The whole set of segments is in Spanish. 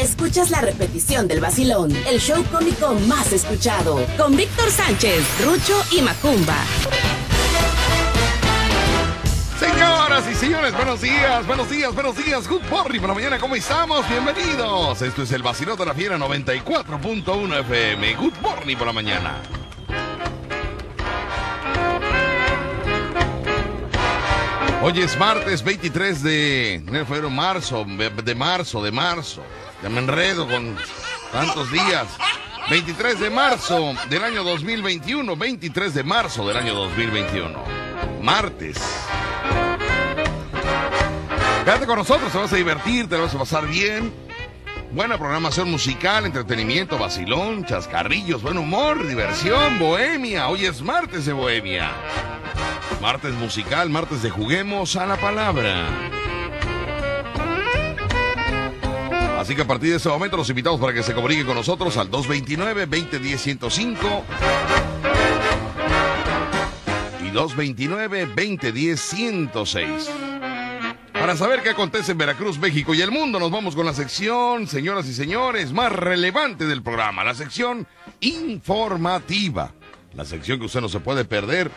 escuchas la repetición del vacilón, el show cómico más escuchado, con Víctor Sánchez, Rucho y Macumba. Señoras y señores, buenos días, buenos días, buenos días. Good morning por la mañana, ¿cómo estamos? Bienvenidos. Esto es el vacilón de la fiera 94.1 FM. Good morning por la mañana. Hoy es martes 23 de marzo, de marzo, de marzo. Ya me enredo con tantos días. 23 de marzo del año 2021, 23 de marzo del año 2021. Martes. Quédate con nosotros, te vas a divertir, te vas a pasar bien. Buena programación musical, entretenimiento, vacilón, chascarrillos, buen humor, diversión, bohemia. Hoy es martes de bohemia. Martes musical, martes de juguemos a la palabra. Así que a partir de este momento los invitamos para que se comuniquen con nosotros al 229-2010-105 y 229-2010-106. Para saber qué acontece en Veracruz, México y el mundo, nos vamos con la sección, señoras y señores, más relevante del programa, la sección informativa. La sección que usted no se puede perder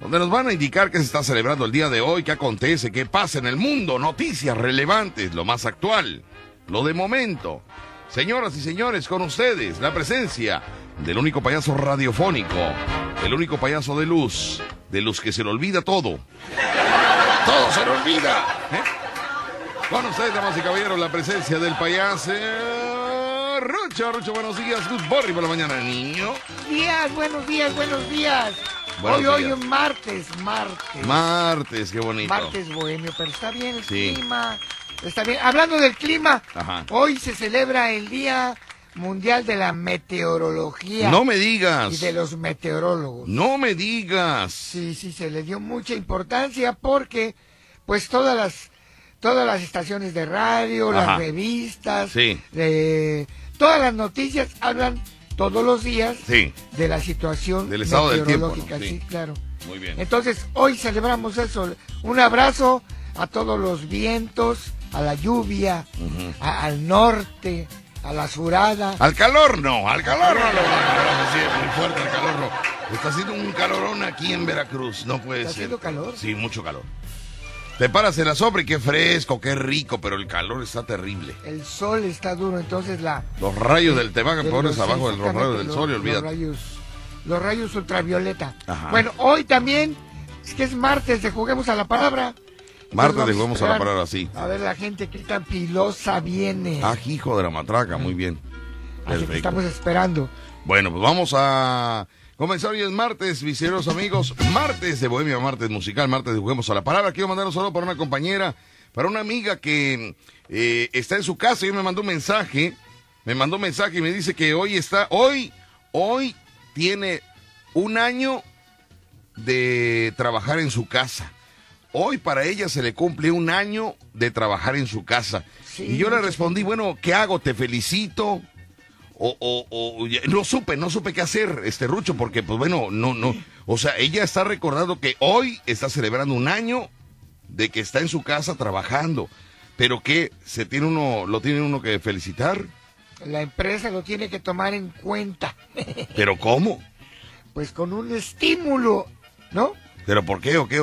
donde nos van a indicar qué se está celebrando el día de hoy, qué acontece, qué pasa en el mundo, noticias relevantes, lo más actual, lo de momento. Señoras y señores, con ustedes la presencia del único payaso radiofónico, el único payaso de luz, de luz que se le olvida todo. Todo se le olvida. ¿eh? Con ustedes, damas y caballeros, la presencia del payaso. Rucho, Rucho, buenos días. Good morning por la mañana, niño. Días, buenos días, buenos días hoy, hoy, un martes, martes. Martes, qué bonito. Martes bohemio, pero está bien el clima. Está bien. Hablando del clima, hoy se celebra el Día Mundial de la Meteorología. No me digas. Y de los meteorólogos. No me digas. Sí, sí, se le dio mucha importancia porque, pues, todas las, todas las estaciones de radio, las revistas, sí. todas las noticias hablan todos los días de la situación del estado del tiempo, sí. claro. Muy bien. Entonces, hoy celebramos eso. Un abrazo a todos los vientos, a la lluvia, al norte, a la surada. Al calor no, al calor no, muy fuerte el calor no. Está haciendo un calorón aquí en Veracruz, no puede ¿Está ser. haciendo calor? Sí, mucho calor. Te paras en la sombra y qué fresco, qué rico, pero el calor está terrible. El sol está duro, entonces la... Los rayos del te van pones abajo de los rayos del sol y olvídate. Los rayos, los rayos ultravioleta. Bueno, hoy también, es que es martes de Juguemos a la Palabra. Martes de Juguemos a, la Palabra, sí. A ver la gente que tan pilosa viene. Ah, hijo de la matraca, muy bien. Así que estamos esperando. Bueno, pues vamos a Comenzar hoy es martes, viceros amigos, martes de Bohemia, martes musical, martes de Juguemos a la Palabra. Quiero mandar un saludo para una compañera, para una amiga que eh, está en su casa y me mandó un mensaje, me mandó un mensaje y me dice que hoy está, hoy, hoy tiene un año de trabajar en su casa. Hoy para ella se le cumple un año de trabajar en su casa. y yo le respondí, bueno, ¿qué hago? Te felicito, o, o, o, no supe, no supe qué hacer, este Rucho, porque pues bueno, no, no, o sea, ella está recordando que hoy está celebrando un año de que está en su casa trabajando, pero que se tiene uno, lo tiene uno que felicitar. La empresa lo tiene que tomar en cuenta. ¿Pero cómo? Pues con un estímulo, ¿no? ¿Pero por qué o qué?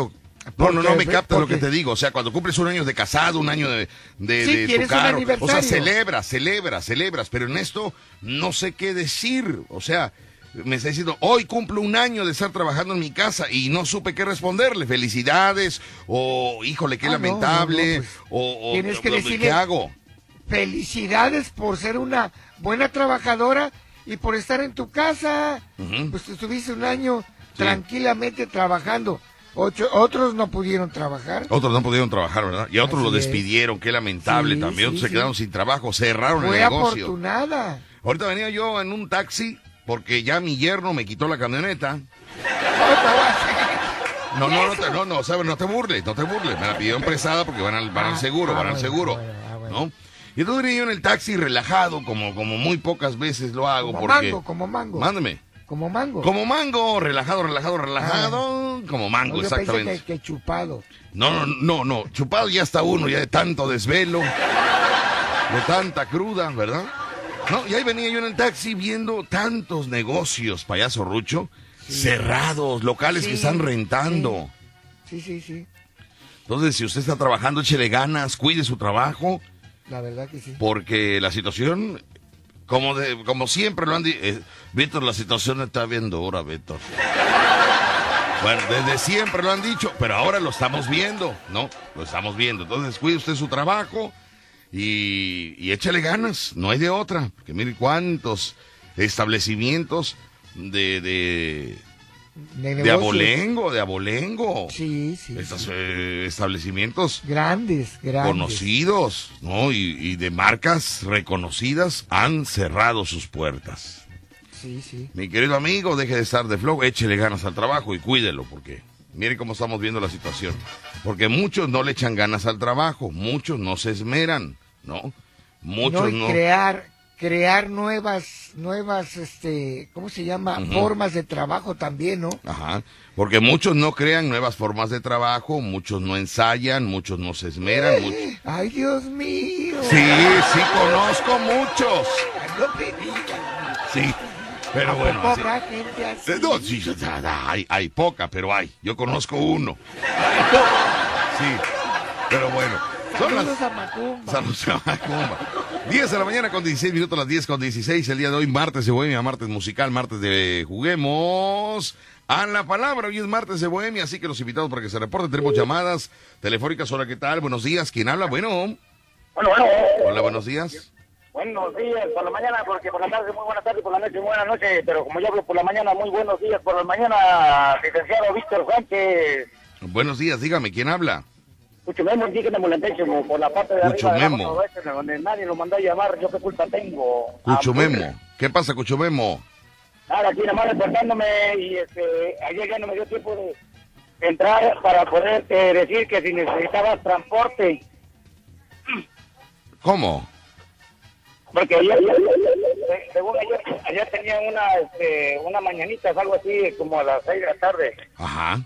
No, no, no me captas lo que te digo. O sea, cuando cumples un año de casado, un año de, de, tu carro, o sea, celebras, celebras, celebras, pero en esto no sé qué decir. O sea, me está diciendo, hoy cumplo un año de estar trabajando en mi casa y no supe qué responderle. Felicidades, o híjole, qué ah, lamentable, pues, o, tienes que decirle, ¿qué hago? Felicidades por ser una buena trabajadora y por estar en tu casa. Pues estuviste un año tranquilamente trabajando otros no pudieron trabajar. Otros no pudieron trabajar, ¿verdad? Y a otros lo despidieron, qué lamentable también. otros se quedaron sin trabajo, cerraron el negocio. Afortunada. Ahorita venía yo en un taxi porque ya mi yerno me quitó la camioneta. No, no, no, te, no, no, sabes, no te burles, no te burles. Me la pidieron prestada porque van al, van al ah, seguro, van al ah, seguro. Ah, ¿No? Y entonces venía yo en el taxi relajado, como, como muy pocas veces lo hago. Como porque... mango, como mango. Mándeme. Como mango. Como mango, relajado, relajado, relajado. como mango, yo exactamente. Pensé que, chupado. No, no, no, no. Chupado ya está uno, ya de tanto desvelo. de tanta cruda, ¿verdad? No, y ahí venía yo en el taxi viendo tantos negocios, payaso Rucho, cerrados, locales que están rentando. Sí, sí, sí. Entonces, si usted está trabajando, échele ganas, cuide su trabajo. La verdad que sí. Porque la situación, como como siempre lo han dicho, eh, Víctor, la situación está bien dura, Víctor. Bueno, desde siempre lo han dicho, pero ahora lo estamos viendo, ¿no? Lo estamos viendo. Entonces, cuide usted su trabajo y, y échale ganas, no hay de otra. Que mire cuántos establecimientos de, De, abolengo, de abolengo. Sí, sí. Estos sí. eh, establecimientos Grandes, grandes. conocidos, ¿no? Y, y de marcas reconocidas han cerrado sus puertas. Sí, sí. Mi querido amigo, deje de estar de flow, échele ganas al trabajo y cuídelo, porque mire cómo estamos viendo la situación. Porque muchos no le echan ganas al trabajo, muchos no se esmeran, ¿no? Muchos no. crear crear nuevas nuevas este cómo se llama formas de trabajo también no Ajá. Porque muchos no crean nuevas formas de trabajo, muchos no ensayan, muchos no se esmeran. muchos- ay Dios mío Sí, sí, conozco muchos. no me digas Sí. Pero ¿A bueno, así- habrá gente así? Eh, No, sí, hay, hay poca, pero hay. Yo conozco uno. Sí, pero bueno. Son las... Saludos a Macumba. Saludos a Macumba. 10 de la mañana con 16 minutos, las 10 con 16. El día de hoy, martes de Bohemia, martes musical, martes de Juguemos. A la palabra, hoy es martes de Bohemia, así que los invitados para que se reporten. Tenemos llamadas telefónicas. Hola, ¿qué tal? Buenos días. ¿Quién habla? Bueno. Bueno, bueno. Hola, buenos días. Buenos días por la mañana, porque por la tarde muy buenas tardes, por la noche muy buenas noches, pero como yo hablo por la mañana, muy buenos días por la mañana, licenciado Víctor Sánchez. Buenos días, dígame, ¿quién habla? Cucho Memo, indígena mulantecho, por la parte de arriba de Memo. la noroeste, donde nadie lo mandó a llamar, yo qué culpa tengo. Ah, Cuchumemo. ¿Qué pasa, Cuchumemo? Nada, aquí nada más reportándome y este, ayer ya no me dio tiempo de entrar para poder eh, decir que si necesitabas transporte, ¿Cómo? porque ayer, según ayer, ayer tenía una, este, una mañanita, algo así, como a las seis de la tarde. Ajá.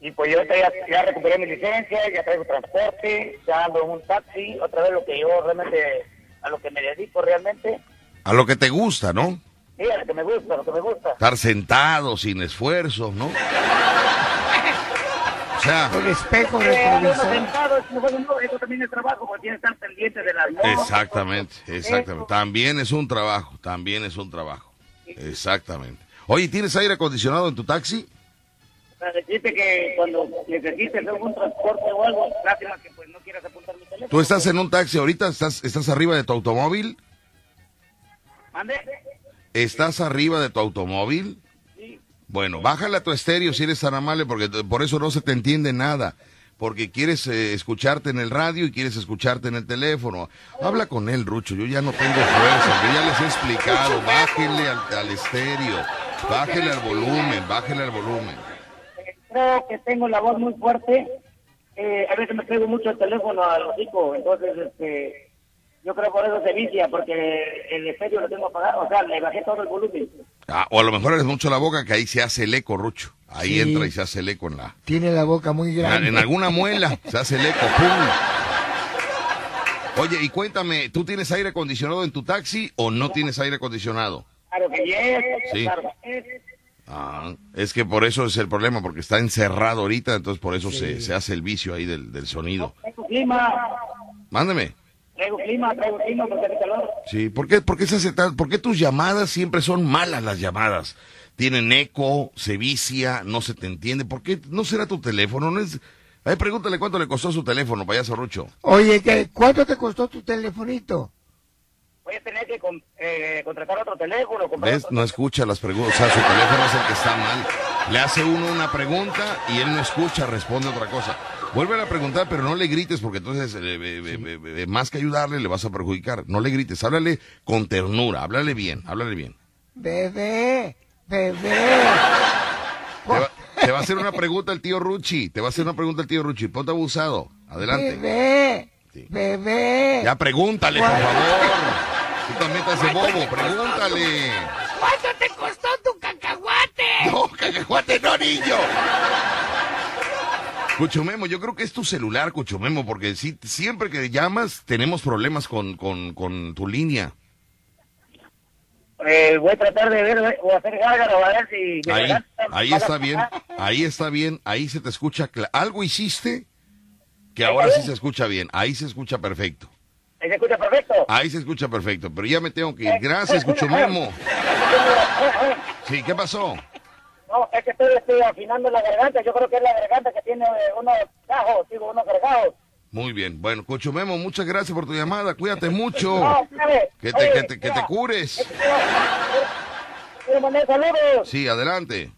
Y pues yo ya, ya recuperé mi licencia, ya traigo transporte, ya ando en un taxi, otra vez lo que yo realmente, a lo que me dedico realmente, A lo que te gusta, ¿no? sí, a lo que me gusta, a lo que me gusta. Estar sentado, sin esfuerzo, ¿no? O sea, el espejo Eh, retrovisor sentado, es no, eso también es trabajo, porque tiene que estar pendiente de las motos. exactamente, exactamente. También es un trabajo, también es un trabajo. Exactamente. Oye, ¿tienes aire acondicionado en tu taxi? Para decirte que cuando necesites algún transporte o algo, lástima que pues no quieras apuntar mi teléfono. ¿Tú estás en un taxi ahorita? ¿Estás, estás arriba de tu automóvil? ¿Mande? ¿Estás arriba de tu automóvil? Sí. Bueno, bájale a tu estéreo si eres tan amable, porque por eso no se te entiende nada. Porque quieres eh, escucharte en el radio y quieres escucharte en el teléfono. Habla con él, Rucho. Yo ya no tengo fuerza. Yo ya les he explicado. Bájenle al, al estéreo. Bájele al volumen. Bájele al volumen. Creo que tengo la voz muy fuerte. Eh, a veces me traigo mucho el teléfono al hocico, entonces este, yo creo por eso se vicia, porque el estéreo lo tengo apagado, o sea, le bajé todo el volumen. Ah, o a lo mejor eres mucho la boca que ahí se hace el eco, Rucho. Ahí Sí. entra y se hace el eco en la... tiene la boca muy En, grande en alguna muela se hace el eco. ¡Pum! Oye, y cuéntame, ¿tú tienes aire acondicionado en tu taxi o no tienes aire acondicionado? Claro que yes, Sí. claro que yes. Ah, es que por eso es el problema, porque está encerrado ahorita, entonces por eso Sí. se, se hace el vicio ahí del, del sonido. Traigo clima, Mándame. traigo clima, traigo clima porque hace calor. Sí, ¿por qué, por qué se hace tan- por qué tus llamadas siempre son malas las llamadas? Tienen eco, se vicia, no se te entiende. ¿Por qué no será tu teléfono? No es... Ay, pregúntale cuánto le costó su teléfono, payaso Rucho. oye ¿qué- ¿cuánto te costó tu telefonito? Voy a tener que con- eh, contratar otro teléfono. comprar ¿Ves? otro No escucha las preguntas. O sea, su teléfono es el que está mal. Le hace uno una pregunta y él no escucha, responde otra cosa. Vuelve a preguntar, pero no le grites porque entonces, eh, eh, eh, eh, más que ayudarle, le vas a perjudicar. No le grites, háblale con ternura, háblale bien, háblale bien. bebé bebé Te va, te va a hacer una pregunta el tío Ruchi, te va a hacer una pregunta el tío Ruchi. Ponte abusado. Adelante. bebé Sí. bebé Ya pregúntale, por favor. Tú también te haces bobo, pregúntale. ¿cuánto te costó tu cacahuate? No, cacahuate, no, niño. Cuchumemo, yo creo que es tu celular, Cuchumemo, porque si, siempre que llamas tenemos problemas con, con, con tu línea. Eh, voy a tratar de ver o hacer gárgaro a ver si... Ahí, ahí está bien, ahí está bien, ahí se te escucha. Algo hiciste que ahora sí se escucha bien, ahí se escucha perfecto. ¿Ahí se escucha perfecto? Ahí se escucha perfecto, pero ya me tengo que ir. Gracias, Cuchumemo. Sí, ¿qué pasó? No, es que estoy, estoy afinando la garganta. Yo creo que es la garganta que tiene eh, unos cajos, digo, unos cargados. Muy bien, bueno, Cuchumemo, muchas gracias por tu llamada, cuídate mucho. No. Que te, Oye, que te, que te cures. quiero- Quiero mandar saludos. Sí, adelante.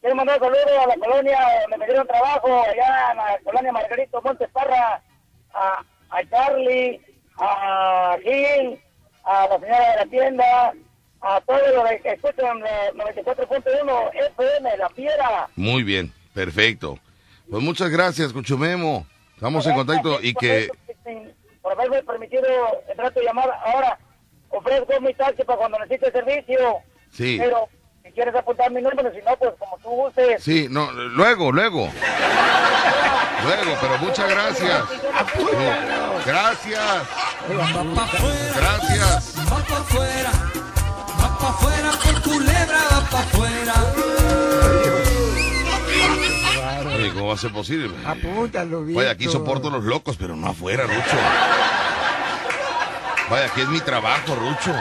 Quiero mandar saludos a la colonia donde me dieron trabajo, allá en la colonia Margarito Montes Parra, a, a Charlie, a Gil, a la señora de la tienda, a todos los que escuchan eh, 94.1 FM, La Piedra. Muy bien, perfecto. Pues muchas gracias, Cuchumemo. Estamos en contacto y que... Por haberme permitido el trato de llamar ahora, ofrezco mi taxi para cuando necesite servicio. Sí. Pero si quieres apuntar mi número, si no, pues como tú gustes. Sí, no, luego, luego. Luego, pero muchas gracias. Gracias. Gracias. va pa' afuera, va pa' afuera por culebra, va pa' afuera. ¿cómo va a ser posible? Apúntalo, bien. Vaya, aquí soporto los locos, pero no afuera, Rucho. Vaya, aquí es mi trabajo, Rucho.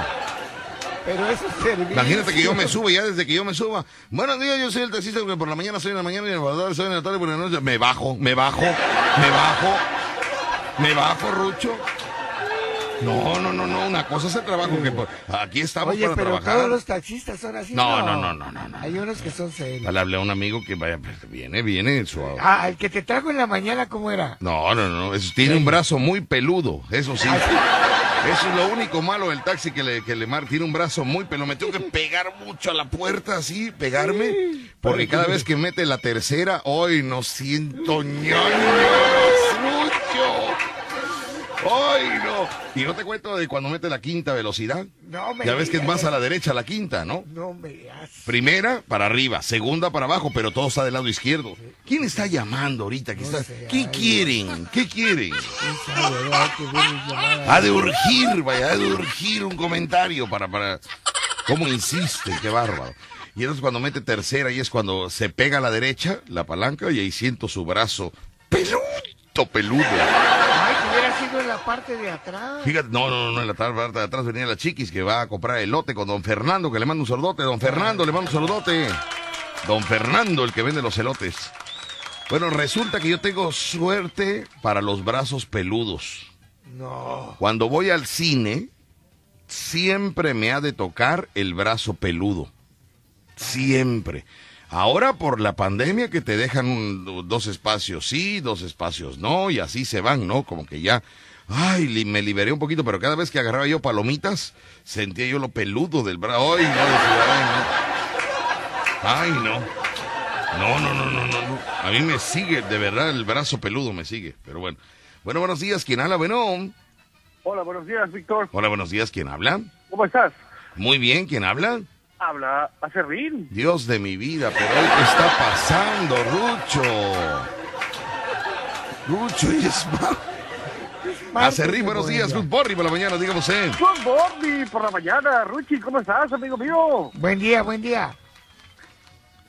Pero eso. Imagínate que yo me suba, ya desde que yo me suba. Buenos días, yo soy el taxista que por la mañana soy en la mañana y en el tarde soy en la tarde por la noche. Me bajo, me bajo, me bajo, me bajo, Rucho. No, no, no, no, una cosa es el trabajo que por- aquí estamos Oye, para pero trabajar. todos los taxistas son así. No, no, no, no, no, no. Hay unos que son serios. Le hablé a un amigo que vaya, pues, viene, viene suave. Ah, el que te trajo en la mañana, ¿cómo era? No, no, no, eso tiene un brazo muy peludo, eso sí. Eso es lo único malo del taxi que le, que le mar, tiene un brazo muy peludo. Me tengo que pegar mucho a la puerta así, pegarme, porque cada vez que mete la tercera, hoy no siento ñoños, mucho. Ay, no. Y no te cuento de cuando mete la quinta velocidad. No me Ya ves que es más a la derecha la quinta, ¿no? No me digas. Primera para arriba, segunda para abajo, pero todo está del lado izquierdo. ¿Quién está llamando ahorita? ¿Qué, está- sé, ¿Qué quieren? ¿Qué quieren? ¿Quién sabe, verdad, que? Ha de urgir, vaya, ha de urgir un comentario para, para... ¿Cómo insiste? Qué bárbaro. Y entonces cuando mete tercera y es cuando se pega a la derecha, la palanca, y ahí siento su brazo peludo, peludo. Hubiera sido en la parte de atrás. Fíjate, no, no, no, en la parte de atrás venía la chiquis que va a comprar elote con don Fernando, que le manda un sordote. Don Fernando, le manda un sordote. Don Fernando, el que vende los elotes. Bueno, resulta que yo tengo suerte para los brazos peludos. No. Cuando voy al cine, siempre me ha de tocar el brazo peludo. Siempre. Ahora por la pandemia que te dejan un- dos espacios sí, dos espacios no, y así se van, ¿no? Como que ya, ay, li- me liberé un poquito, pero cada vez que agarraba yo palomitas, sentía yo lo peludo del brazo. Ay, no, decía, ay, no. Ay, no. No, no, no, no, no, no. A mí me sigue, de verdad, el brazo peludo me sigue, pero bueno. Bueno, buenos días, ¿quién habla? Bueno. Hola, buenos días, Víctor. Hola, buenos días, ¿quién habla? ¿Cómo estás? Muy bien, ¿quién habla? Habla Acerrín. Dios de mi vida, pero qué está pasando, Rucho. Rucho y es Acerrí, buenos días, good morning por la mañana, dígame usted. Good morning por la mañana. Ruchi, ¿cómo estás, amigo mío? Buen día, buen día.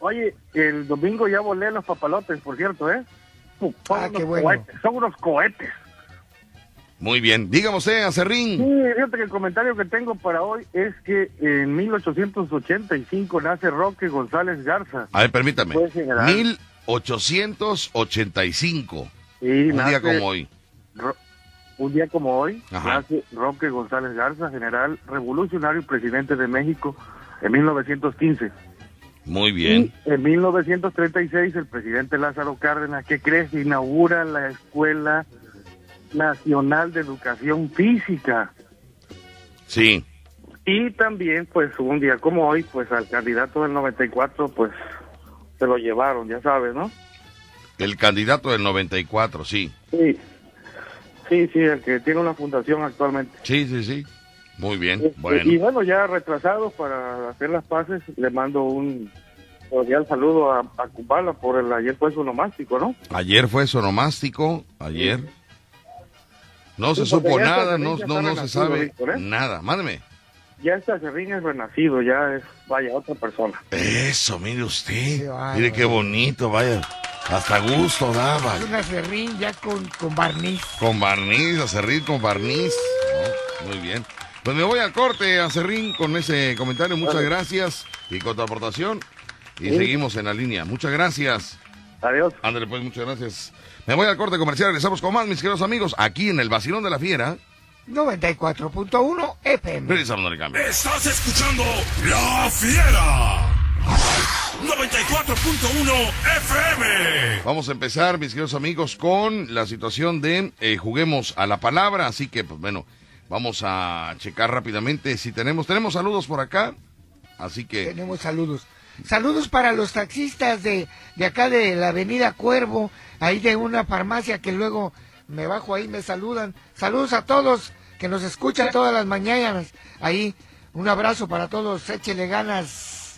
Oye, el domingo ya volé los papalotes, por cierto, ¿eh? Son Ah, unos qué bueno. cohetes, son unos cohetes. Muy bien, dígame usted, Acerrín. Sí, fíjate que el comentario que tengo para hoy es que en 1885 nace Roque González Garza. A ver, permítame. Pues, general. 1885. Y Un día como hoy. Ro- un día como hoy, Ajá. nace Roque González Garza, general revolucionario y presidente de México en 1915. Muy bien. Y en 1936 el presidente Lázaro Cárdenas, ¿qué crees? Inaugura la Escuela Nacional de Educación Física. Sí. Y también, pues, un día como hoy, pues, al candidato del 94, pues, se lo llevaron, ya sabes, ¿no? El candidato del 94, sí. Sí. Sí, sí, el que tiene una fundación actualmente. Sí, sí, sí. Muy bien. Este, Bueno. Y bueno, ya retrasados para hacer las paces, le mando un cordial saludo a, a Kumbala por el ayer fue su nomástico, ¿no? Ayer fue sonomástico, ayer. No se supo nada, no, no, no se sabe Víctor, ¿eh? nada. Mándeme. Ya este acerrín es renacido, ya es, vaya, otra persona. Eso, mire usted. Mire qué bonito, vaya. Hasta gusto daba. Es una serrín ya con, con barniz. Con barniz, acerrín con barniz. ¿no? Muy bien. Pues me voy al corte, acerrín, con ese comentario. Muchas gracias y con tu aportación. Y seguimos en la línea. Muchas gracias. Adiós. Ándale, pues, muchas gracias. Me voy al corte comercial. Regresamos con más, mis queridos amigos, aquí en el Vacilón de la Fiera. 94.1 FM. Regresamos al cambio. Estás escuchando La Fiera. 94.1 FM. Vamos a empezar, mis queridos amigos, con la situación de eh, juguemos a la palabra. Así que, pues bueno, vamos a checar rápidamente si tenemos. Tenemos saludos por acá. Así que, Tenemos saludos. Saludos para los taxistas de, de acá de la avenida Cuervo, ahí de una farmacia que luego me bajo ahí, me saludan. Saludos a todos que nos escuchan todas las mañanas. Ahí, un abrazo para todos, échele ganas.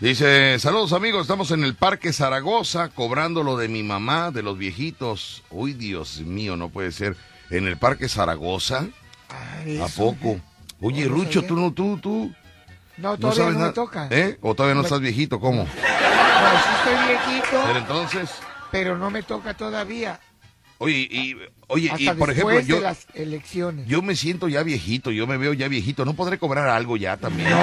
dice, saludos amigos, estamos en el Parque Zaragoza, cobrando lo de mi mamá, de los viejitos. Uy, Dios mío, no puede ser. ¿En el Parque Zaragoza? Ay, ¿A poco? Oye, Rucho, tú no, tú, tú. No, ¿No todavía no, me toca. ¿Eh? ¿O todavía no Me- estás viejito? ¿Cómo? No, sí estoy viejito, Pero entonces, pero no me toca todavía. oye, y, oye, Hasta y por ejemplo, yo, de las elecciones. yo me siento ya viejito, yo me veo ya viejito, ¿no podré cobrar algo ya también? No,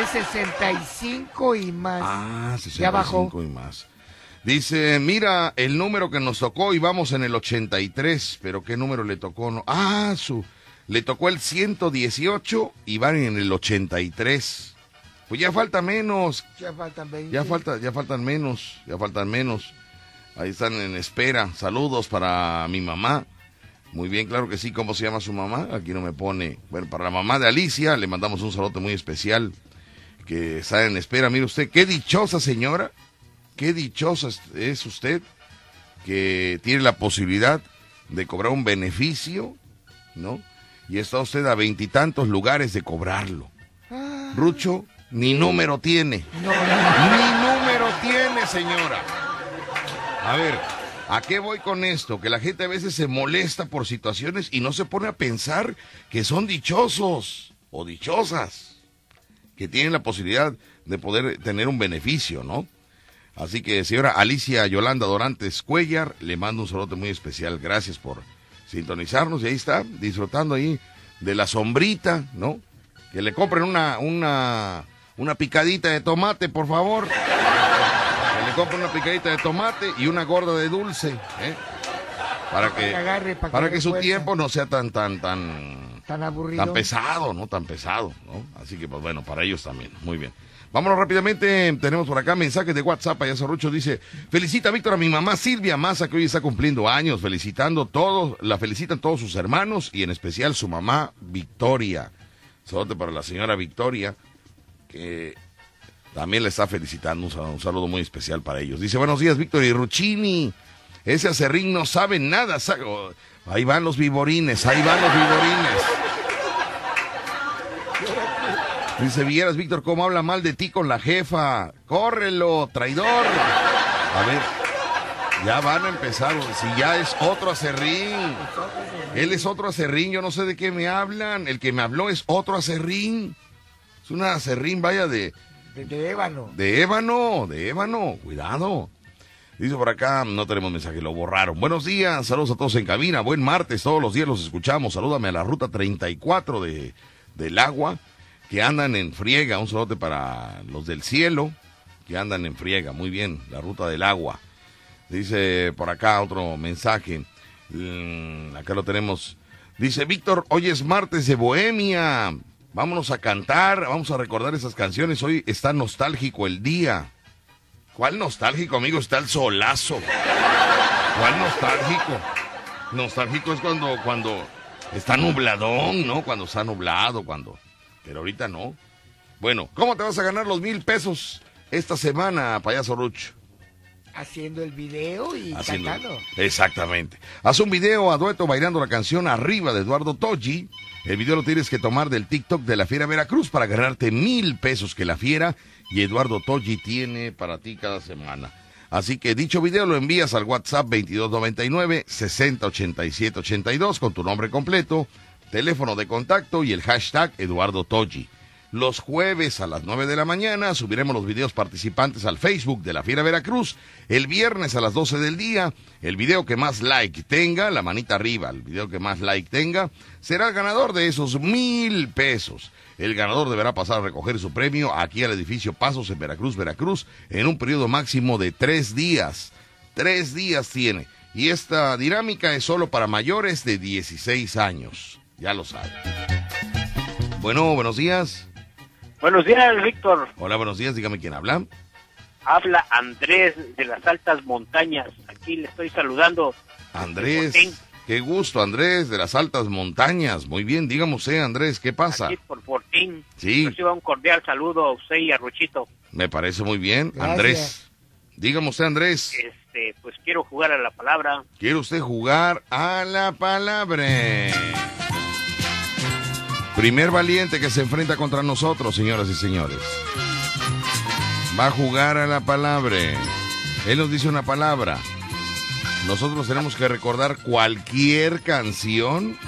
es 65 y más. Ah, 65 Ya bajó. y más. Dice, mira el número que nos tocó y vamos en el 83, pero ¿qué número le tocó? No? Ah, su, le tocó el 118 y van en el 83. Pues ya falta menos, Ya faltan 20. ya falta, ya faltan menos, ya faltan menos. Ahí están en espera. Saludos para mi mamá. Muy bien, claro que sí. ¿Cómo se llama su mamá? Aquí no me pone. Bueno, para la mamá de Alicia le mandamos un saludo muy especial que está en espera. Mire usted, qué dichosa señora, qué dichosa es- es usted que tiene la posibilidad de cobrar un beneficio, ¿no? Y está usted a veintitantos lugares de cobrarlo. Ah, Rucho, ni número tiene. no, no, Ni número tiene, señora. A ver, ¿a qué voy con esto? Que la gente a veces se molesta por situaciones y no se pone a pensar que son dichosos o dichosas, que tienen la posibilidad de poder tener un beneficio, ¿no? Así que, señora Alicia Yolanda Dorantes Cuellar, le mando un saludo muy especial. Gracias por sintonizarnos y ahí está, disfrutando ahí de la sombrita, ¿no? Que le compren una, una, una picadita de tomate, por favor. Que le compren una picadita de tomate y una gorda de dulce, ¿eh? Para que, que agarre, para que para que agarre su fuerza. tiempo no sea tan, tan, tan, tan aburrido. tan pesado, ¿no? Tan pesado, ¿no? Así que, pues bueno, para ellos también. Muy bien. Vámonos rápidamente. Tenemos por acá mensajes de WhatsApp. Allá Sorrucho dice: Felicita, Víctor, a mi mamá Silvia Maza, que hoy está cumpliendo años. Felicitando todos, la felicitan todos sus hermanos y en especial su mamá Victoria. Saludo para la señora Victoria, que también le está felicitando. Un saludo, muy especial para ellos. Dice: Buenos días, Víctor y Ruchini. Ese acerrín no sabe nada. oh, Ahí van los viborines, ahí van los viborines. Dice Villeras, Víctor, ¿cómo habla mal de ti con la jefa? ¡Córrelo, traidor! A ver, ya van a empezar, si ya es otro acerrín. Él es otro acerrín, yo no sé de qué me hablan. El que me habló es otro acerrín. Es una acerrín, vaya, de, De, de ébano. de ébano, de ébano, cuidado. Dice por acá, no tenemos mensaje, lo borraron. Buenos días, saludos a todos en cabina, buen martes, todos los días los escuchamos. Salúdame a la ruta 34 de, del agua, que andan en friega. Un saludo para los del cielo, que andan en friega. Muy bien, la ruta del agua. Dice por acá otro mensaje. Mm, acá lo tenemos. Dice Víctor, hoy es martes de Bohemia. Vámonos a cantar, vamos a recordar esas canciones. Hoy está nostálgico el día. ¿Cuál nostálgico, amigo? Está el solazo. ¿Cuál nostálgico? Nostálgico es cuando, cuando está nubladón, ¿no? Cuando está nublado, cuando. Pero ahorita no. Bueno, ¿cómo te vas a ganar los mil pesos esta semana, payaso Rucho? Haciendo el video y Haciendo- cantando. Exactamente. Haz un video a dueto bailando la canción Arriba de Eduardo Toggi El video lo tienes que tomar del TikTok de la Fiera Veracruz para ganarte mil pesos que la Fiera y Eduardo Toggi tiene para ti cada semana. Así que dicho video lo envías al WhatsApp 2299 608782 con tu nombre completo, teléfono de contacto y el hashtag Eduardo Toggi. Los jueves a las 9 de la mañana subiremos los videos participantes al Facebook de la Fiera Veracruz. El viernes a las 12 del día, el video que más like tenga, la manita arriba, el video que más like tenga, será el ganador de esos mil pesos. El ganador deberá pasar a recoger su premio aquí al edificio Pasos en Veracruz, Veracruz, en un periodo máximo de tres días. Tres días tiene. Y esta dinámica es solo para mayores de 16 años. Ya lo saben. Bueno, buenos días. Buenos días, Víctor. Hola, buenos días. Dígame quién habla. Habla Andrés de las altas montañas. Aquí le estoy saludando. Andrés. Qué gusto, Andrés, de las altas montañas. Muy bien, dígame usted, Andrés, ¿qué pasa? Aquí por Fortín. Sí. Reciba un cordial saludo a usted y a Ruchito. Me parece muy bien. Gracias. Andrés. Dígame usted, Andrés. Este, pues quiero jugar a la palabra. ¿Quiere usted jugar a la palabra? Primer valiente que se enfrenta contra nosotros, señoras y señores. Va a jugar a la palabra. Él nos dice una palabra. Nosotros tenemos que recordar cualquier canción,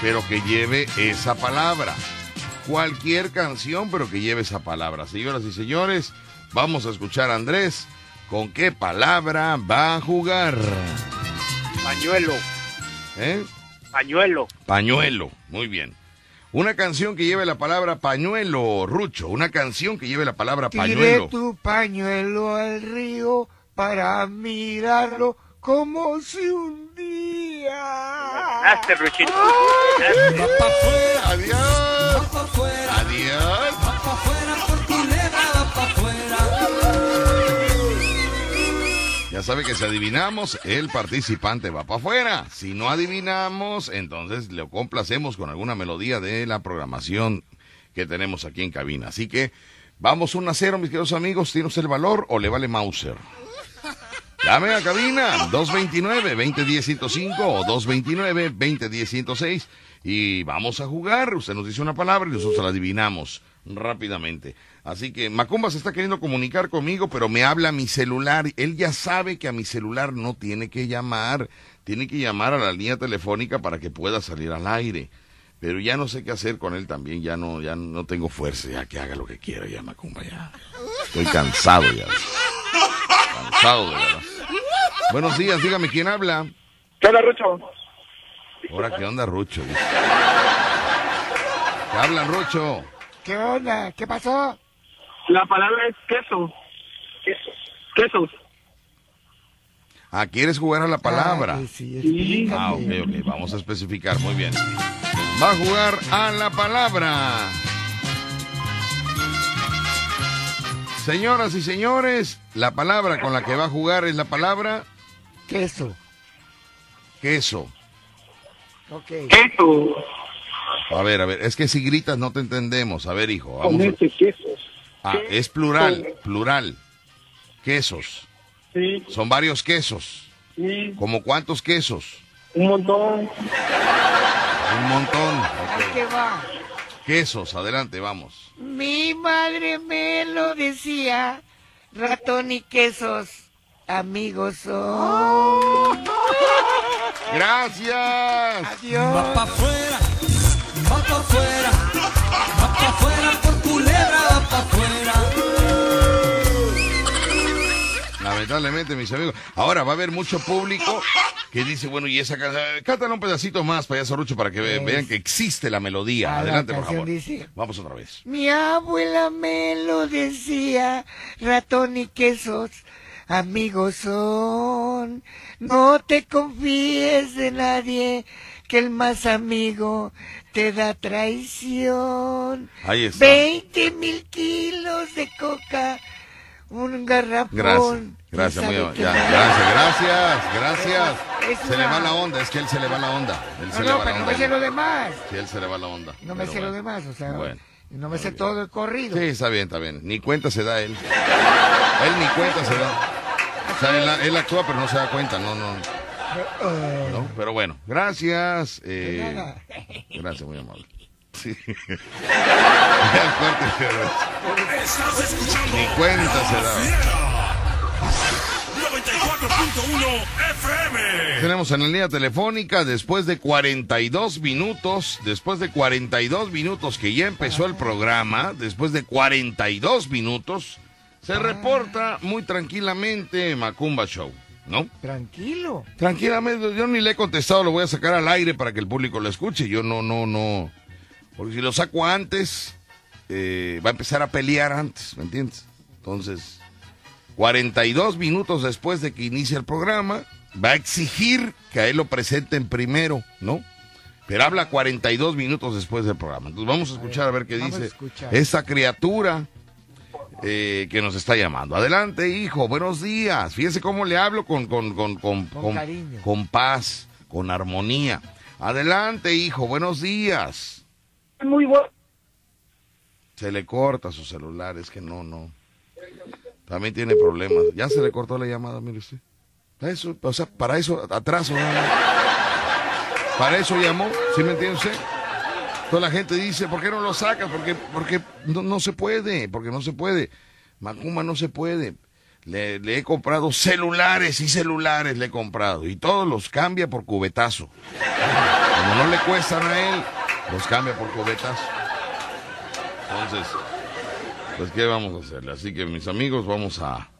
pero que lleve esa palabra. Cualquier canción, pero que lleve esa palabra. Señoras y señores, vamos a escuchar a Andrés. ¿Con qué palabra va a jugar? Pañuelo, ¿Eh? pañuelo. Pañuelo, muy bien. Una canción que lleve la palabra pañuelo, Rucho. Una canción que lleve la palabra Tiré pañuelo. tu pañuelo al río para mirarlo como si Ruchito. Ganaste. Va pa' afuera, va Adiós. afuera, Adiós. Sabe que si adivinamos, el participante va para afuera. Si no adivinamos, entonces le complacemos con alguna melodía de la programación que tenemos aquí en cabina. Así que vamos 1 a 0, mis queridos amigos. ¿Tiene usted el valor o le vale Mauser? Llame a cabina 229-2010-105 o 229-2010-106 y vamos a jugar. Usted nos dice una palabra y nosotros la adivinamos rápidamente. Así que Macumba se está queriendo comunicar conmigo, pero me habla a mi celular. Él ya sabe que a mi celular no tiene que llamar. Tiene que llamar a la línea telefónica para que pueda salir al aire. Pero ya no sé qué hacer con él también. Ya no, ya no tengo fuerza. Ya que haga lo que quiera ya, Macumba. Ya. Estoy cansado ya. Cansado de verdad. Buenos días, dígame quién habla. ¿Qué onda, Rucho? Ahora, ¿qué onda, Rucho? ¿Qué hablan, Rucho? ¿Qué onda? ¿Qué pasó? La palabra es queso. Queso. Quesos. Ah, ¿quieres jugar a la palabra? Ay, sí, explícate. Ah, ok, ok, vamos a especificar, muy bien. Va a jugar a la palabra. Señoras y señores, la palabra con la que va a jugar es la palabra Queso. queso. Ok. Queso. A ver, a ver, es que si gritas no te entendemos. A ver, hijo, vamos. a- quesos. Ah, es plural, plural. Quesos. Sí, Son varios quesos. sí. ¿Como cuántos quesos? Un montón. Un montón. Ahí Ok. te va. Quesos, adelante, vamos. Mi madre me lo decía, ratón y quesos, amigos son. Gracias. Va Adiós. va pa' afuera, va pa' afuera va pa' afuera. Lamentablemente, mis amigos. Ahora va a haber mucho público que dice, bueno, y esa canción, cántale un pedacito más, payaso Rucho, para que ve- Es- vean que existe la melodía. Ah, la Adelante, por favor. dice- Vamos otra vez. Mi abuela me lo decía, ratón y quesos, amigos son. No te confíes de nadie, que el más amigo te da traición. Ahí está. Veinte mil kilos de coca, un garrafón. Gracias. ¿Quién Gracias, muy bien. Ya, gracias, gracias, gracias. Es Se le va la onda, es que él se le va la onda. Él se No, le no, va pero la no onda. me sé lo demás. Sí, él se le va la onda. No me sé lo bueno. demás, o sea, Bueno. no me sé todo el corrido. Sí, está bien, está bien. Ni cuenta se da él. Él ni cuenta se da. O sea, él, él actúa, pero no se da cuenta. No, no. ¿No? Pero bueno, gracias. De eh, nada. gracias, muy amable. Sí. Estás escuchando Ni cuenta se. Fiera. 94.1 FM. Tenemos en la línea telefónica después de 42 minutos, después de 42 minutos que ya empezó el programa, después de 42 minutos, se reporta muy tranquilamente Macumba Show, ¿no? Tranquilo. Tranquilamente, yo ni le he contestado, lo voy a sacar al aire para que el público lo escuche. Yo no, no, no. Porque si lo saco antes, eh, va a empezar a pelear antes, ¿me entiendes? Entonces, 42 minutos después de que inicie el programa, va a exigir que a él lo presenten primero, ¿no? Pero habla 42 minutos después del programa. Entonces vamos a escuchar a ver qué dice esa criatura eh, que nos está llamando. Adelante, hijo, buenos días. Fíjese cómo le hablo con, con, con, con, Con cariño. con paz, con armonía. Adelante, hijo, buenos días. Muy bueno. Se le corta su celular, es que no, no. También tiene problemas. Ya se le cortó la llamada, mire usted. Eso, o sea, para eso, atraso. Para eso llamó, ¿sí me entiende usted? Toda la gente dice, ¿por qué no lo sacas? Porque, porque no, no se puede, porque no se puede. Macumba no se puede. Le, le he comprado celulares y celulares le he comprado. Y todos los cambia por cubetazo. Como no le cuestan a él, los cambia por cubetazo. Entonces, pues ¿qué vamos a hacerle? Así que mis amigos, vamos a...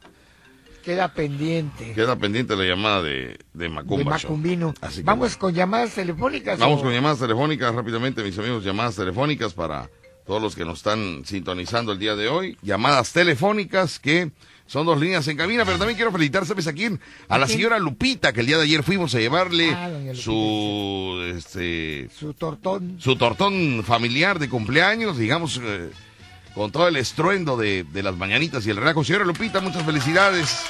Queda pendiente. Queda pendiente la llamada de, de de Macumba. Show. Macumbino. Así que Vamos con llamadas telefónicas. Vamos o- con llamadas telefónicas rápidamente, mis amigos, llamadas telefónicas para todos los que nos están sintonizando el día de hoy. Llamadas telefónicas que son dos líneas en cabina, pero también quiero felicitar, ¿sabes a quién? A la señora Lupita, que el día de ayer fuimos a llevarle Ah, Lupita, su, este, Su tortón. su tortón familiar de cumpleaños, digamos, eh, con todo el estruendo de, de las mañanitas y el relajo. Señora Lupita, muchas felicidades.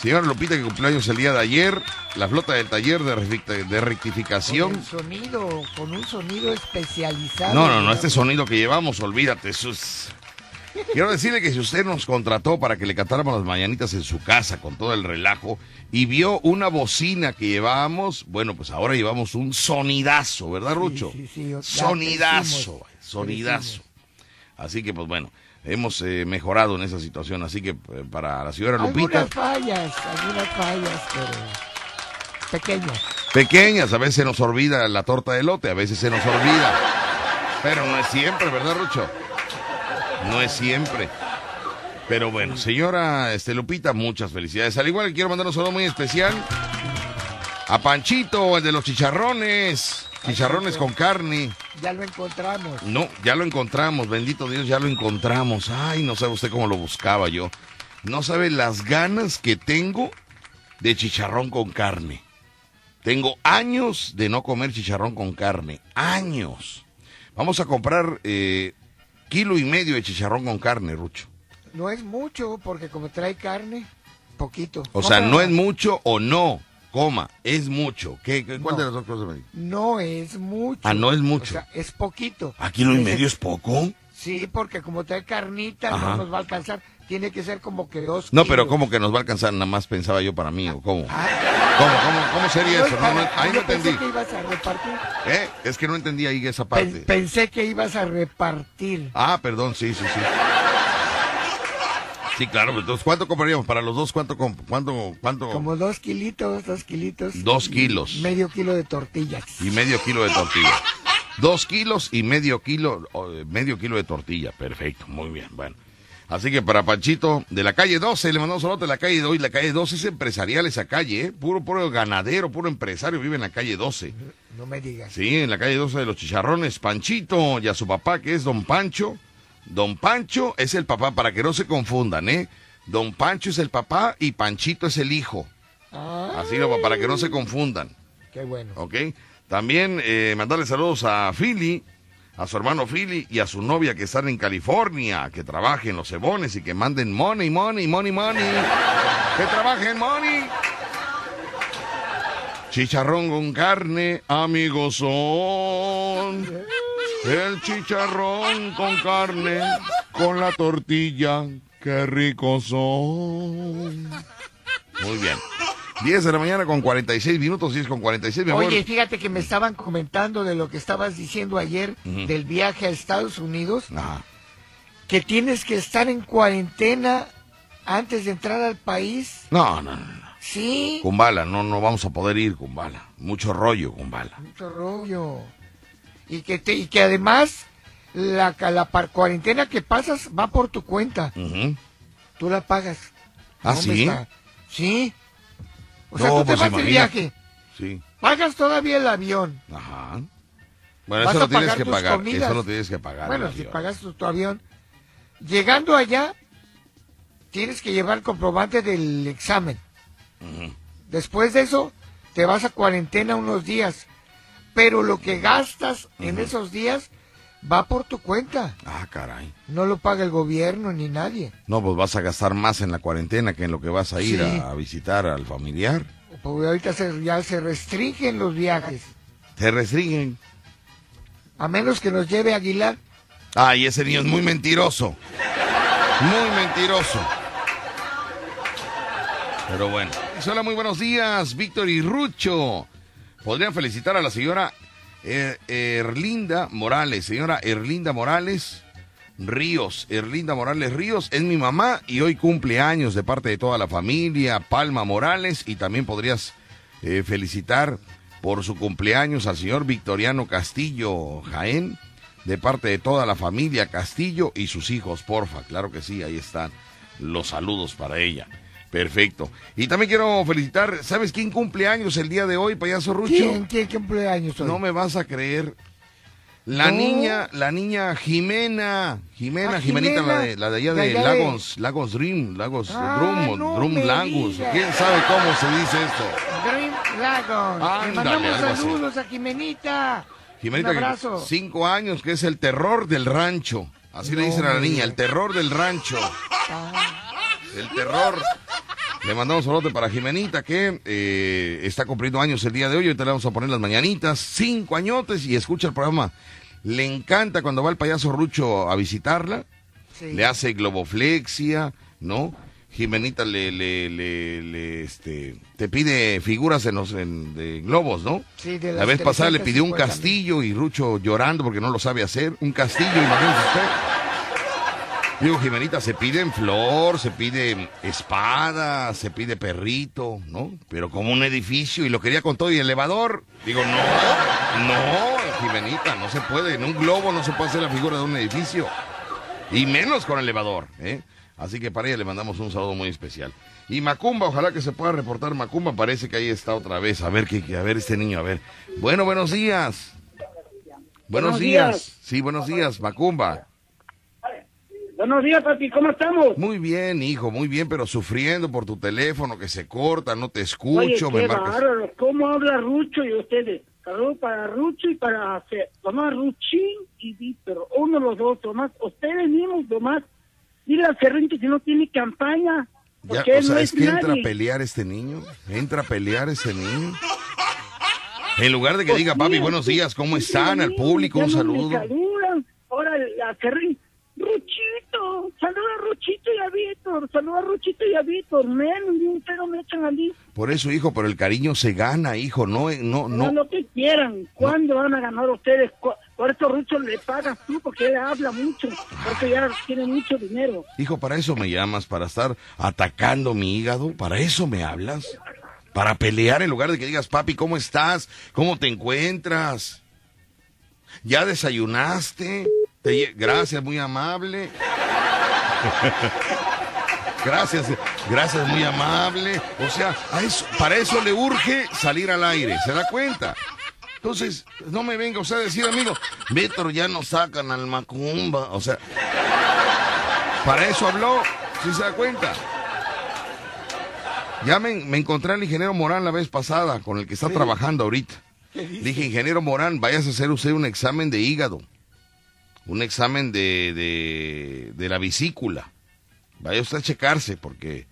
Señora Lupita, que cumpleaños el día de ayer, la flota del taller de, recti- de Con rectificación. el sonido, con un sonido especializado. No, no, no, este sonido que llevamos, olvídate, es... Quiero decirle que si usted nos contrató para que le cantáramos las mañanitas en su casa con todo el relajo y vio una bocina que llevábamos, bueno, pues ahora llevamos un sonidazo, ¿verdad, Rucho? sí, sí, ya sonidazo, sonidazo. Así que, pues bueno, hemos eh, mejorado en esa situación. Así que eh, para la señora Lupita, Algunas fallas, algunas fallas, pero pequeñas. pequeñas, a veces se nos olvida la torta de lote, a veces se nos olvida. Pero no es siempre, ¿verdad, Rucho? No es siempre. Pero bueno, señora este, Lupita, muchas felicidades. Al igual que quiero mandar un saludo muy especial a Panchito, el de los chicharrones. Chicharrones con carne. Ya lo encontramos. No, ya lo encontramos, bendito Dios, ya lo encontramos. Ay, no sabe usted cómo lo buscaba yo. No sabe las ganas que tengo de chicharrón con carne. Tengo años de no comer chicharrón con carne. Años. Vamos a comprar eh, kilo y medio de chicharrón con carne, Rucho. No es mucho, porque como trae carne, poquito. O sea, no es mucho o no. Coma, es mucho. ¿Qué, qué- ¿Cuál No. de las dos cosas me dice? No es mucho. Ah, no es mucho. O sea, es poquito. ¿A kilo y medio es poco? Sí, porque como trae carnita, Ajá. no nos va a alcanzar. Tiene que ser como que dos No, pero. ¿cómo que nos va a alcanzar? Nada más pensaba yo para mí, ¿o cómo? Ah, ¿Cómo, cómo, cómo sería eso? No, no, ahí no yo pensé entendí. que ibas a repartir. ¿Eh? Es que no entendí ahí esa Pen- parte. pensé que ibas a repartir. Ah, perdón, sí, sí, sí. Sí, claro, pero entonces, ¿cuánto compraríamos? Para los dos, ¿cuánto? ¿Cuánto? cuánto? Como dos kilitos, dos kilitos. Dos kilos. Medio kilo de tortillas. Y medio kilo de tortilla. Dos kilos y medio kilo, medio kilo de tortilla. Perfecto, muy bien, bueno. Así que para Panchito, de la calle 12, le mandamos saludos de la calle 2. Y la calle 12 es empresarial esa calle, ¿eh? Puro, puro ganadero, puro empresario vive en la calle 12. No me digas. Sí, en la calle 12 de los Chicharrones, Panchito y a su papá que es Don Pancho. Don Pancho es el papá, para que no se confundan, ¿eh? Don Pancho es el papá y Panchito es el hijo. Ah, Así lo para que no se confundan, qué bueno. ¿ok? También eh, mandarle saludos a Philly, a su hermano Philly y a su novia que están en California, que trabajen los cebones y que manden money, money, money, money. Que trabajen money. Chicharrón con carne, amigos son. El chicharrón con carne, con la tortilla, qué ricos son. Muy bien. 10 de la mañana con 46 minutos, 10 con 46, mi amor. Oye, fíjate que me estaban comentando de lo que estabas diciendo ayer del viaje a Estados Unidos, Ajá. que tienes que estar en cuarentena antes de entrar al país. No, no, no, no. Sí, Kumbala, no, no vamos a poder ir, Kumbala. Mucho rollo, Kumbala. mucho rollo. Y que, te, y que además la, la par- cuarentena que pasas va por tu cuenta. Ujú. Tú la pagas. ¿Ah, ¿Dónde sí? está? Sí. O sea, No, tú te pues vas de viaje, Sí. pagas todavía el avión. Ajá. Bueno, Vas eso lo tienes que pagar. comidas. Eso lo tienes que pagar. Bueno, si pagas tu, tu avión. Llegando allá, tienes que llevar el comprobante del examen. Ujú. Después de eso, te vas a cuarentena unos días. Pero lo que gastas en esos días va por tu cuenta. Ah, caray. No lo paga el gobierno ni nadie. No, pues vas a gastar más en la cuarentena que en lo que vas a ir Sí. a, a visitar al familiar. Porque ahorita se- ya se restringen los viajes. Te restringen. A menos que nos lleve Aguilar. Ay, ese niño es muy mentiroso. Muy mentiroso. Pero bueno. Hola, muy buenos días, Víctor y Rucho. Podrían felicitar a la señora eh, Erlinda Morales. Señora Erlinda Morales Ríos. Erlinda Morales Ríos es mi mamá y hoy cumple años de parte de toda la familia. Palma Morales. Y también podrías eh, felicitar por su cumpleaños al señor Victoriano Castillo Jaén de parte de toda la familia Castillo y sus hijos, porfa. Claro que sí, ahí están los saludos para ella. Perfecto. Y también quiero felicitar, ¿sabes quién cumple años el día de hoy, payaso Rucho? ¿Quién, quién cumpleaños hoy? No me vas a creer. La No. niña, la niña Jimena, Jimena, Ah, Jimenita, Jimena. la de, la de allá De de allá de- Lagos, Lagos Dream, Lagos Ah, Drum, no Drum Lagos. ¿Quién sabe cómo se dice esto? Dream. Le Ándale, mandamos así. saludos a Jimenita. Jimenita, Un abrazo. cinco años, que es el terror del rancho. Así le dicen a la niña, el terror del rancho. El terror. Le mandamos un saludo para Jimenita que eh, está cumpliendo años el día de hoy. Ahorita le vamos a poner las mañanitas. Cinco añotes y escucha el programa. Le encanta cuando va el payaso Rucho a visitarla. Sí. Le hace globoflexia, ¿no? Jimenita le, le, le, le, este, te pide figuras en los en, de globos, ¿no? Sí, de La vez pasada le pidió un 350 castillo y Rucho llorando porque no lo sabe hacer. Un castillo, imagínese usted. Digo, Jimenita, se pide en flor, se pide espada, se pide perrito, ¿no? Pero como un edificio y lo quería con todo y elevador. Digo, no, no, Jimenita, no se puede. En un globo no se puede hacer la figura de un edificio. Y menos con elevador, ¿eh? Así que para ella le mandamos un saludo muy especial. Y Macumba, ojalá que se pueda reportar Macumba, parece que ahí está otra vez. A ver, que, que- a ver este niño, a ver. Bueno, buenos días. Buenos, Buenos días. días. Sí, buenos días, Macumba. Buenos días, papi, ¿cómo estamos? Muy bien, hijo, muy bien, pero sufriendo por tu teléfono que se corta, no te Oye, escucho, me qué marcas. bárbaro, ¿cómo habla Rucho y ustedes? Saludos para Rucho y para Tomás Ruchín y Víctor, uno de los dos, Tomás, ustedes mismos, Tomás, dile al Ferrente que no tiene campaña, Ya, o no sea, es es que entra a pelear este niño, entra a pelear ese niño. En lugar de que Pues diga, papi, buenos días, ¿cómo están? Al público, un saludo. Ahora a Ferrín, Ruchito, saluda a Ruchito y a Víctor, saluda a Ruchito y a Víctor, menos ni un pedo me echan a mí. Por eso, hijo, pero el cariño se gana, hijo, no, eh, no, No. no. lo que quieran. ¿Cuándo van a ganar ustedes? Por eso Rucho le pagas tú, porque él habla mucho, porque ya tiene mucho dinero. Hijo, para eso me llamas, para estar atacando mi hígado, para eso me hablas. Para pelear en lugar de que digas, papi, ¿cómo estás? ¿Cómo te encuentras? ¿Ya desayunaste? Gracias, muy amable. Gracias, gracias, muy amable. O sea, a eso, para eso le urge salir al aire, ¿se da cuenta? Entonces, no me venga usted a decir, amigo, Víctor, ya nos sacan al Macumba. O sea, para eso habló, ¿sí se da cuenta? Ya me, me encontré al ingeniero Morán la vez pasada, con el que está trabajando ahorita. Dije, ingeniero Morán, vayas a hacer usted un examen de hígado. Un examen de, de, de la vesícula. Vaya usted a checarse, porque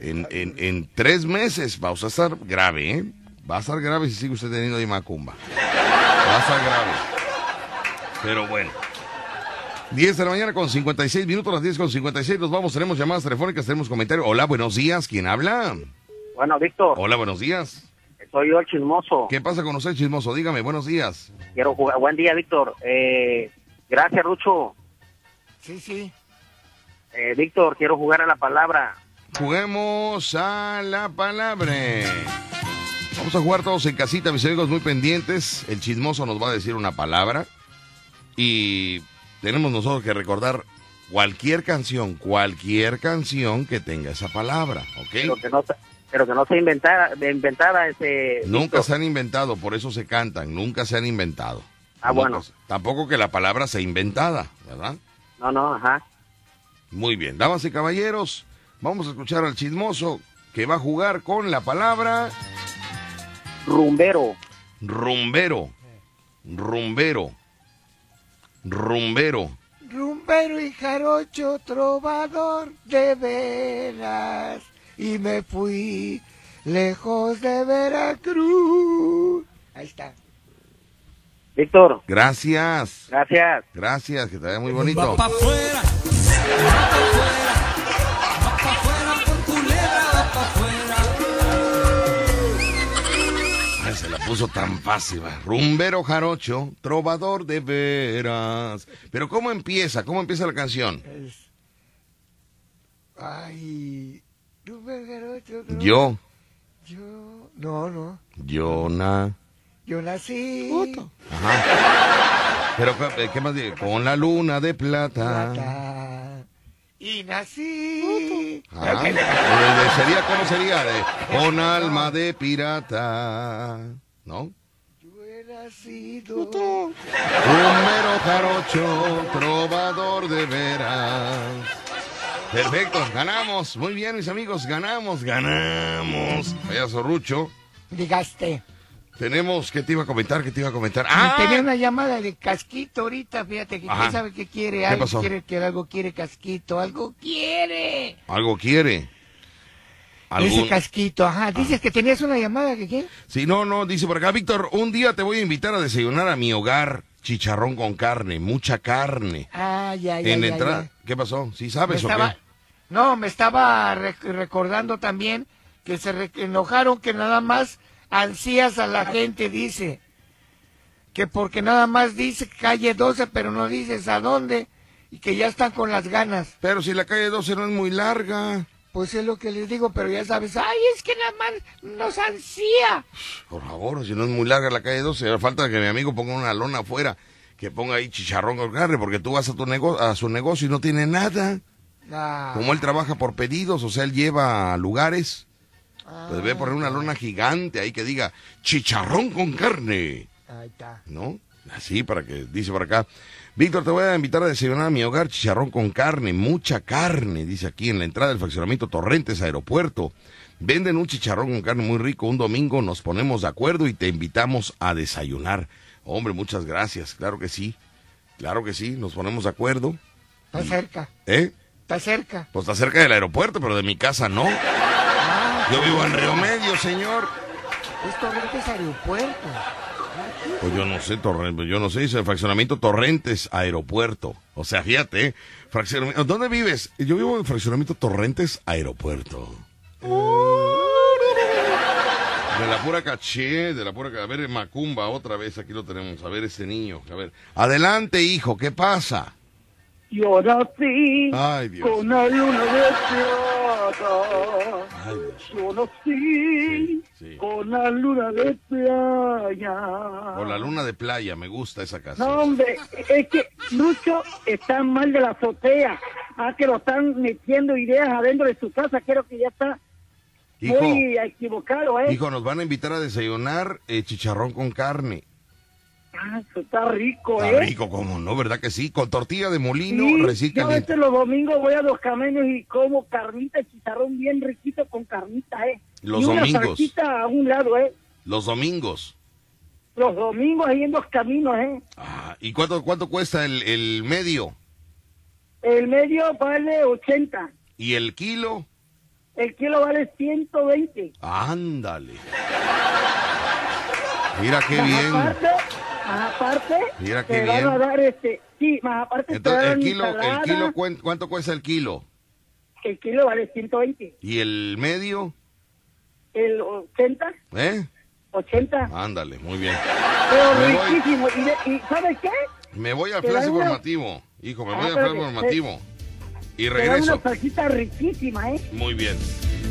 en, en, en tres meses va usted a estar grave, ¿eh? Va a estar grave si sigue usted teniendo ahí macumba. Va a estar grave. Pero bueno. 10 de la mañana con 56 minutos, las 10 con 56 nos vamos, tenemos llamadas telefónicas, tenemos comentarios. Hola, buenos días, ¿quién habla? Bueno, Víctor, Hola, buenos días. soy yo el chismoso. ¿Qué pasa con usted, chismoso? Dígame, buenos días. Quiero jugar. Buen día, Víctor. Eh, gracias, Rucho. Sí, sí. Eh, Víctor, quiero jugar a la palabra. Juguemos a la palabra. Vamos a jugar todos en casita, mis amigos muy pendientes. El chismoso nos va a decir una palabra y tenemos nosotros que recordar cualquier canción, cualquier canción que tenga esa palabra, Pero ¿ok? que no, se- pero que no sea inventada, ese. Nunca Víctor. se han inventado, por eso se cantan, nunca se han inventado. Ah, bueno. Tampoco que la palabra sea inventada, ¿verdad? No, no, ajá. Muy bien, damas y caballeros, vamos a escuchar al chismoso que va a jugar con la palabra Rumbero. rumbero. Rumbero. Rumbero. Rumbero y jarocho, trovador de veras. Y me fui lejos de Veracruz. Ahí está. Víctor, Gracias. gracias. Gracias, que te vea muy bonito. Va pa' afuera, va pa' afuera, va pa' afuera por culebra, va pa'. Ay, se la puso tan fácil. va. Rumbero jarocho, trovador de veras. Pero ¿cómo empieza? ¿Cómo empieza la canción? Es- Ay. Rumbero jarocho, Yo, Yo. No, no. yo na. Yo nací. Ajá. Pero ¿qué- ¿qué más? dice? Con la luna de plata. plata, Y nací. Ajá. Eh, sería, ¿cómo sería? De, con alma de pirata. ¿No? Yo he nacido. Rumbero jarocho, trovador de veras. Perfecto, ganamos. Muy bien, mis amigos, ganamos, ganamos. Vaya Zorrucho. Digaste. Tenemos, ¿qué te iba a comentar? ¿Qué te iba a comentar? ¡Ah! Tenía una llamada de casquito ahorita, fíjate que Ajá. quién sabe qué quiere, ¿Qué algo pasó? quiere que algo quiere casquito, algo quiere. Algo quiere. Ese ¿Algún... casquito, ajá. Dices que tenías una llamada que qué? Sí, no, no, dice por acá, Víctor, un día te voy a invitar a desayunar a mi hogar. Chicharrón con carne, mucha carne. Ah, ya, ya, en ya, entrada. ya. ¿Qué pasó? ¿Sí Me sabes o estaba- qué? No, me estaba rec- recordando también que se re- enojaron que nada más ansías a la gente, dice. Que porque nada más dice calle 12, pero no dices a dónde. Y que ya están con las ganas. Pero si la calle 12 no es muy larga. Pues es lo que les digo, pero ya sabes, ay, es que nada más nos ansía. Por favor, si no es muy larga la calle 12, falta que mi amigo ponga una lona afuera, que ponga ahí chicharrón carne, porque tú vas a tu nego a su negocio y no tiene nada. Ah, Como él trabaja por pedidos, o sea, él lleva a lugares, pues debe poner una lona gigante ahí que diga chicharrón con carne, ahí está. ¿no? Así para que, dice por acá, Víctor, te voy a invitar a desayunar a mi hogar chicharrón con carne, mucha carne, dice aquí en la entrada del fraccionamiento Torrentes Aeropuerto. Venden un chicharrón con carne muy rico. Un domingo nos ponemos de acuerdo y te invitamos a desayunar. Hombre, muchas gracias. Claro que sí. Claro que sí. Nos ponemos de acuerdo. Está cerca, ¿Eh? está cerca. Pues está cerca del aeropuerto, pero de mi casa no. Yo vivo en Río Medio, señor. es Torrentes Aeropuerto. Pues yo no sé, Torrentes, yo no sé, dice fraccionamiento Torrentes Aeropuerto. O sea, fíjate, ¿eh? fraccionamiento, ¿dónde vives? Yo vivo en fraccionamiento Torrentes Aeropuerto. De la pura caché, de la pura... A ver, Macumba, otra vez, aquí lo tenemos. A ver, ese niño, a ver. Adelante, hijo, ¿qué pasa? Yo nací Ay, Dios. con la luna de plata. Ay, Dios. Yo nací Sí, sí. con la luna de playa. Por la luna de playa, me gusta esa No, casa. hombre, es que Lucho está mal de la azotea. Ah, que lo están metiendo ideas adentro de su casa. Creo que ya está Hijo, muy equivocado, ¿eh? hijo, nos van a invitar a desayunar eh, chicharrón con carne. Ah, eso está rico, Está ¿eh? rico, como no, ¿verdad que sí? Con tortilla de molino, Sí, recién yo los domingos voy a los camellos y como carnita, chicharrón bien riquito con carnita, ¿eh? Los y una domingos. salsita a un lado, ¿eh? Los domingos. Los domingos ahí en los caminos, ¿eh? Ah, ¿Y cuánto, cuánto cuesta el, el medio? El medio vale 80, ¿Y el kilo? el kilo vale 120. Ándale. Mira qué bien. aparte, más aparte, Mira qué te van a bien. dar este, sí, más aparte te Entonces, dan el kilo, el ensalada, kilo, ¿cuán- ¿cuánto cuesta el kilo? el kilo vale 120. ¿Y el medio? el 80, ¿Eh? 80, Ándale, muy bien. pero Me voy. riquísimo. ¿Y, de- y ¿sabes qué? Me voy al Te flash dan una- informativo. Hijo, me Ah, voy al flash que- informativo. Y regreso. una salsita riquísima, ¿eh? Muy bien.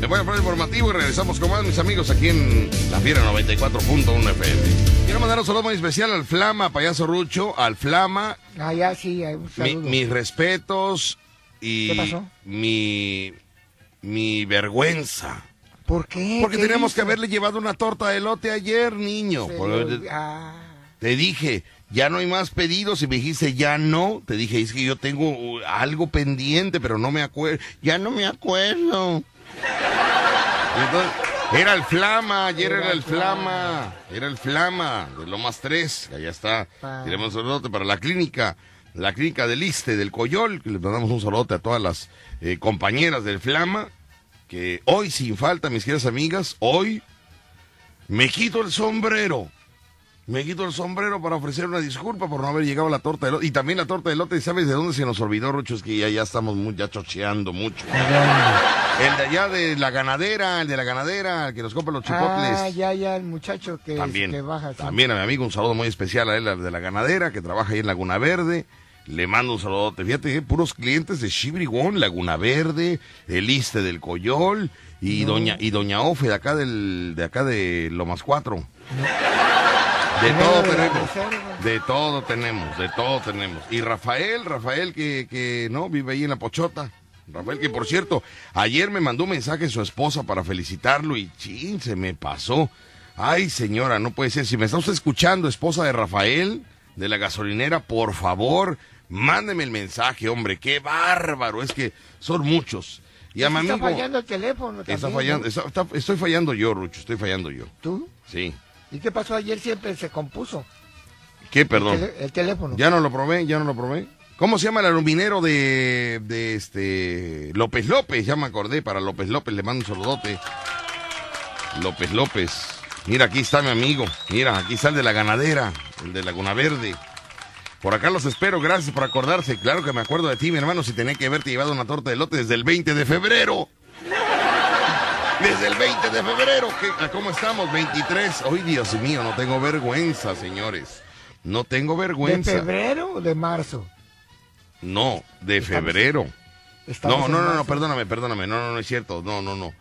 Me voy al flash informativo y regresamos con más mis amigos aquí en La Fiera 94.1 FM. Quiero mandar un saludo muy especial al Flama, payaso Rucho, al Flama, Ah, ya sí, un mi- mis respetos y ¿Qué pasó? mi mi vergüenza. ¿Por qué? Porque ¿Qué teníamos que haberle llevado una torta de elote ayer, niño. Por- ah, Te dije, ya no hay más pedidos y me dijiste, ya no. Te dije, es que yo tengo uh, algo pendiente, pero no me acuerdo. Ya no me acuerdo. Entonces, era el Flama, ayer era, el Flama. Era el Flama de Lomas 3, que allá está. Pa. Tiremos un saludote para la clínica, la clínica del Iste, del Coyol, que le mandamos un saludote a todas las eh, compañeras del Flama, que hoy sin falta, mis queridas amigas, hoy me quito el sombrero. Me quito el sombrero para ofrecer una disculpa por no haber llegado la torta de elote. Y también la torta de elote, ¿sabes de dónde se nos olvidó, Rocho? Es que ya, ya estamos muy, ya chocheando mucho. El de allá de la ganadera, el de la ganadera, el que nos compra los chipotles. ah, ya, ya, el muchacho que, también, que baja. sí. también a mi amigo un saludo muy especial a él, al de la ganadera, que trabaja ahí en Laguna Verde. Le mando un saludote. Fíjate, eh, puros clientes de Chibrigón, Laguna Verde, el Iste del Coyol y doña y doña Ofe de acá del de acá de Lomas 4. De todo tenemos. De todo tenemos, de todo tenemos. Y Rafael, Rafael que, que no vive ahí en la Pochota. Rafael, que por cierto, ayer me mandó un mensaje su esposa para felicitarlo y chin, se me pasó. Ay, señora, no puede ser. Si me está usted escuchando, esposa de Rafael, de la gasolinera, por favor, mándeme el mensaje, hombre. Qué bárbaro, es que son muchos. Y a mi Está amigo. fallando el teléfono Está también, fallando, ¿no? está- está- estoy fallando yo, Rucho, estoy fallando yo. ¿Tú? Sí. ¿Y qué pasó ayer? Siempre se compuso ¿Qué, perdón? el, teléfono. Ya no lo probé, ya no lo probé. ¿Cómo se llama el aluminero de, de este López López? Ya me acordé, para López López le mando un saludote. López López. Mira, aquí está mi amigo. Mira, aquí está el de la ganadera, el de Laguna Verde. Por acá los espero, gracias por acordarse. Claro que me acuerdo de ti, mi hermano, si tenía que haberte llevado una torta de lote desde el 20 de febrero. Desde el 20 de febrero. ¿Qué- ¿Cómo estamos? 23. Ay, Dios mío, no tengo vergüenza, señores. No tengo ¿De vergüenza. febrero o de marzo? No, de Estamos- febrero. Estamos No, no, no, no, perdóname, perdóname. No, no, no es cierto. No, no, no.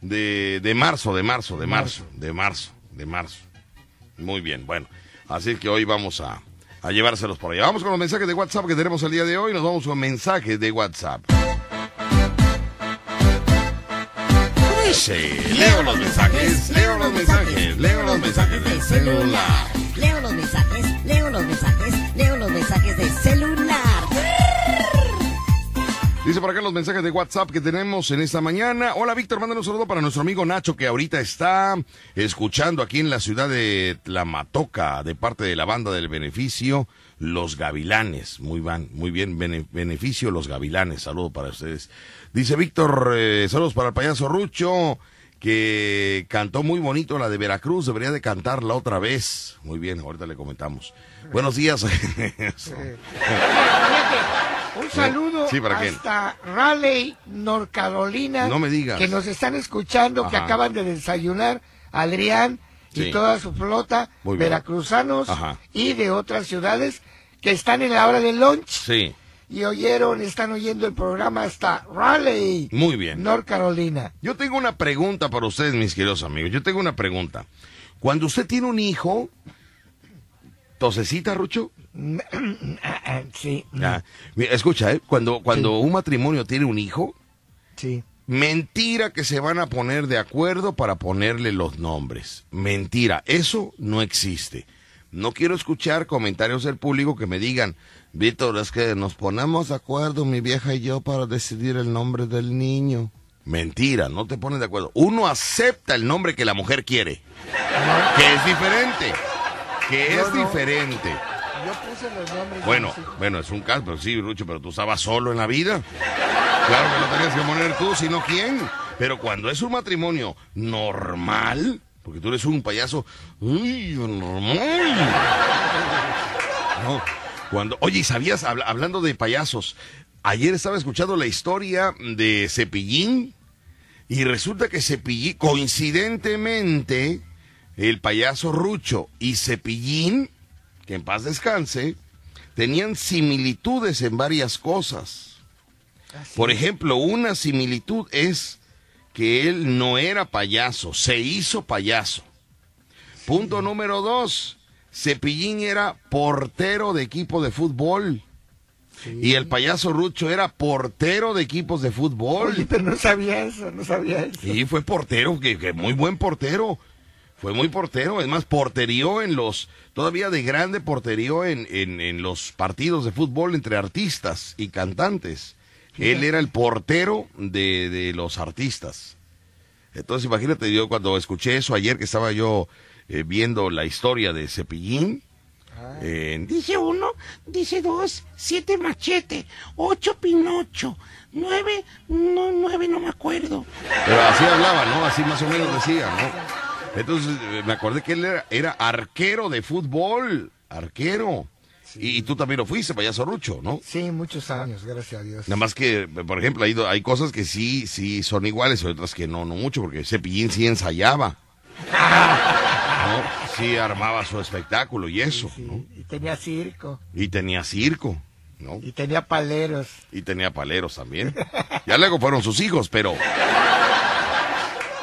De, de marzo, de marzo, de marzo, de marzo, de marzo. Muy bien, bueno. Así que hoy vamos a, a llevárselos por allá. Vamos con los mensajes de WhatsApp que tenemos el día de hoy. Nos vamos con mensajes de WhatsApp. Dice, leo los mensajes, leo los mensajes, leo los mensajes del celular. Leo los mensajes, leo los mensajes, leo los mensajes de celular. Dice por acá los mensajes de WhatsApp que tenemos en esta mañana. Hola Víctor, mándanos un saludo para nuestro amigo Nacho que ahorita está escuchando aquí en la ciudad de Tlamatoca de parte de la banda del beneficio Los Gavilanes. Muy, van, muy bien, bene- beneficio Los Gavilanes. Saludo para ustedes. Dice Víctor, eh, saludos para el payaso Rucho que cantó muy bonito la de Veracruz. Debería de cantarla otra vez. Muy bien, ahorita le comentamos. Buenos días. Un saludo Sí, ¿para hasta Raleigh, North Carolina. No me digas. Que nos están escuchando, que acaban de desayunar Adrián y Sí. toda su flota, veracruzanos Ajá. y de otras ciudades que están en la hora del lunch Sí, y oyeron, están oyendo el programa hasta Raleigh, muy bien. North Carolina. Yo tengo una pregunta para ustedes, mis queridos amigos. Yo tengo una pregunta. Cuando usted tiene un hijo, ¿tosecita, Rucho? sí, Ah, escucha, ¿eh? Cuando, cuando un matrimonio tiene un hijo, sí. mentira que se van a poner de acuerdo para ponerle los nombres. Mentira, eso no existe. No quiero escuchar comentarios del público que me digan, Víctor, es que nos ponemos de acuerdo mi vieja y yo para decidir el nombre del niño. Mentira, no te pones de acuerdo. Uno acepta el nombre que la mujer quiere, que es diferente, que Yo es no. diferente. Yo puse los nombres. Bueno, bueno, es un caso, pero sí, Rucho, pero tú estabas solo en la vida. Claro que lo tenías que poner tú, sino quién. Pero cuando es un matrimonio normal, porque tú eres un payaso, uy, normal. No, cuando, oye, ¿y ¿sabías, Habla- hablando de payasos, ayer estaba escuchando la historia de Cepillín, Y resulta que Cepillín, coincidentemente, el payaso Rucho y Cepillín, que en paz descanse, tenían similitudes en varias cosas. Por ejemplo, una similitud es que él no era payaso, se hizo payaso. Punto número dos, Cepillín era portero de equipo de fútbol. Y el payaso Rucho era portero de equipos de fútbol. Oye, pero no sabía eso, no sabía eso. Sí, fue portero, que, que muy buen portero. Fue muy portero, es más, porterió en los, todavía de grande porterió en, en, en los partidos de fútbol entre artistas y cantantes. Él era el portero de, de los artistas. Entonces, imagínate, yo cuando escuché eso ayer que estaba yo eh, viendo la historia de Cepillín, eh, Dice uno, dice dos, siete machete, ocho pinocho, nueve, no, nueve no me acuerdo. Pero así hablaba, ¿no? Así más o menos decía, ¿no? Entonces eh, me acordé que él era, era arquero de fútbol, arquero. Y, y tú también lo fuiste, payaso Rucho, ¿no? Sí, muchos años, gracias a Dios. Nada más que, por ejemplo, hay, hay cosas que sí, sí son iguales, y otras que no, no mucho, porque Cepillín sí ensayaba. ¿no? Sí armaba su espectáculo y eso, ¿no? Y tenía circo, Y tenía circo, ¿no? y tenía paleros. Y tenía paleros también. Ya luego fueron sus hijos, pero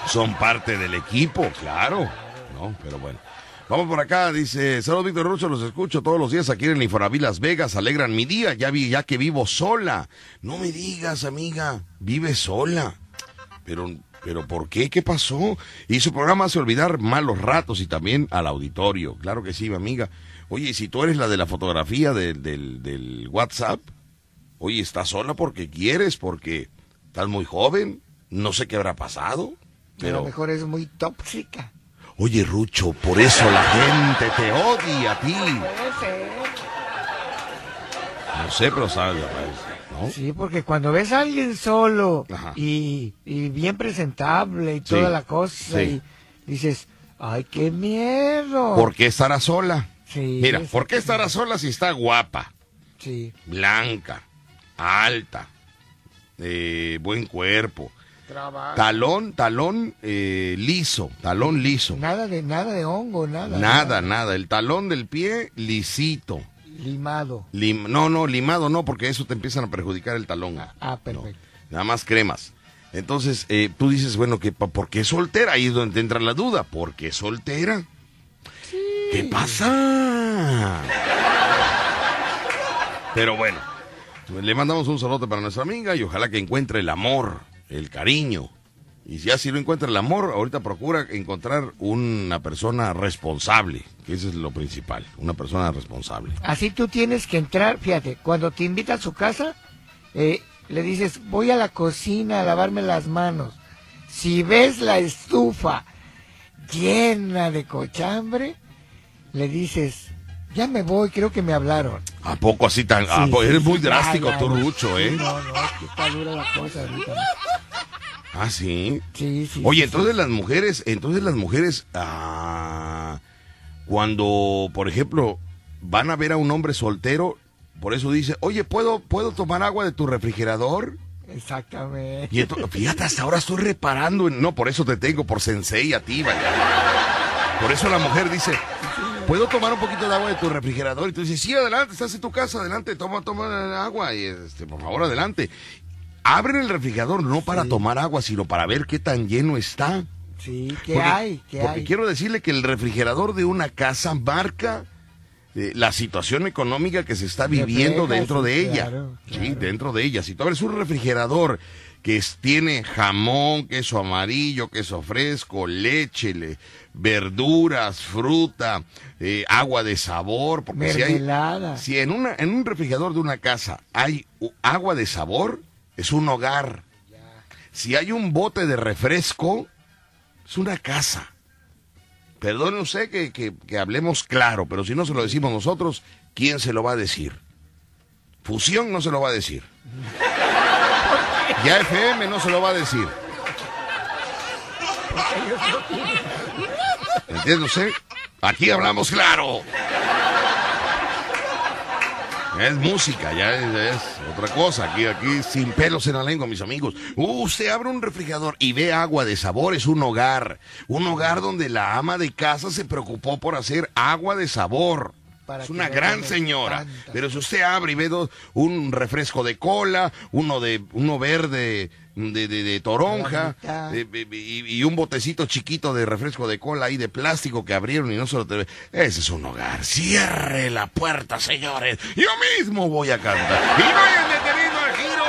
son parte del equipo, claro. No, pero bueno. Vamos por acá, dice, saludos Víctor Russo, los escucho todos los días aquí en el Infonavit Las Vegas, alegran mi día, ya vi, ya que vivo sola. No me digas, amiga, vive sola. Pero, pero ¿por qué? ¿Qué pasó? Y su programa hace olvidar malos ratos y también al auditorio. Claro que sí, mi amiga. Oye, y si tú eres la de la fotografía del, del, del WhatsApp, oye, ¿estás sola porque quieres? Porque estás muy joven, no sé qué habrá pasado. A Pero, lo mejor es muy tóxica. oye, Rucho, por eso la gente te odia a ti. No sé, pero sabes, ¿no? Sí, porque cuando ves a alguien solo y, y bien presentable y Sí, toda la cosa, sí. y dices, ay, qué miedo. ¿Por qué estará sola? Sí, Mira, ¿por qué estará sola si está guapa, Sí, blanca, alta, eh, buen cuerpo? trabajo. Talón, talón eh, liso, talón liso. Nada de, nada de hongo, nada. Nada, nada. El talón del pie lisito. Limado. Lim- no, no, limado no, porque eso te empiezan a perjudicar el talón. Ah, perfecto. Nada más cremas. Entonces, eh, tú dices, bueno, que pa- ¿por qué soltera? Ahí es donde te entra la duda. ¿Por qué soltera? ¿Qué pasa? Pero bueno, le mandamos un saludo para nuestra amiga y ojalá que encuentre el amor, el cariño. Y si así lo encuentra el amor, ahorita procura encontrar una persona responsable, que eso es lo principal, una persona responsable. Así tú tienes que entrar, fíjate, cuando te invita a su casa, eh, le dices, voy a la cocina a lavarme las manos. Si ves la estufa llena de cochambre, le dices, ya me voy, creo que me hablaron. ¿A poco así tan... a Sí, po- sí, eres muy sí, ya, drástico ya, tú, ya. Rucho, ¿eh? No, no, es que está dura la cosa ahorita. Ah, sí. Sí, sí. Oye, sí, entonces las mujeres, entonces las mujeres, ah, cuando, por ejemplo, van a ver a un hombre soltero, por eso dice, oye, ¿puedo, ¿puedo tomar agua de tu refrigerador? Exactamente. Y entonces, fíjate, hasta ahora estoy reparando, en- no, por eso te tengo, por sensei a ti, vaya. Por eso la mujer dice, ¿puedo tomar un poquito de agua de tu refrigerador? Y tú dices, sí, adelante, estás en tu casa, adelante, toma, toma agua, y este, por favor, adelante. Abren el refrigerador no para tomar agua, sino para ver qué tan lleno está. Sí, ¿qué Porque- hay? ¿Qué porque hay? quiero decirle que el refrigerador de una casa marca eh, la situación económica que se está viviendo dentro de ella. claro, Sí, dentro de ella. Si tú abres un refrigerador que es- tiene jamón, queso amarillo, queso fresco, leche, le- verduras, fruta, eh, agua de sabor, porque si hay, si en una en un refrigerador de una casa hay agua de sabor, es un hogar. Si hay un bote de refresco, es una casa. Perdone usted que, que- que hablemos claro, pero si no se lo decimos nosotros, ¿quién se lo va a decir? Fusión no se lo va a decir. Ya FM no se lo va a decir. ¿Entiende usted? Aquí hablamos claro. Es música, ya es, es otra cosa. Aquí, aquí, sin pelos en la lengua, mis amigos. Uh, usted abre un refrigerador y ve agua de sabor, es un hogar. Un hogar donde la ama de casa se preocupó por hacer agua de sabor. Para es una gran señora. tanta. Pero si usted abre y ve dos- un refresco de cola, uno de uno verde de, de- de toronja y, y un botecito chiquito de refresco de cola ahí de plástico que abrieron y no se lo te... Ese es un hogar. Cierre la puerta, señores. Yo mismo voy a cantar. Y vayan deteniendo el giro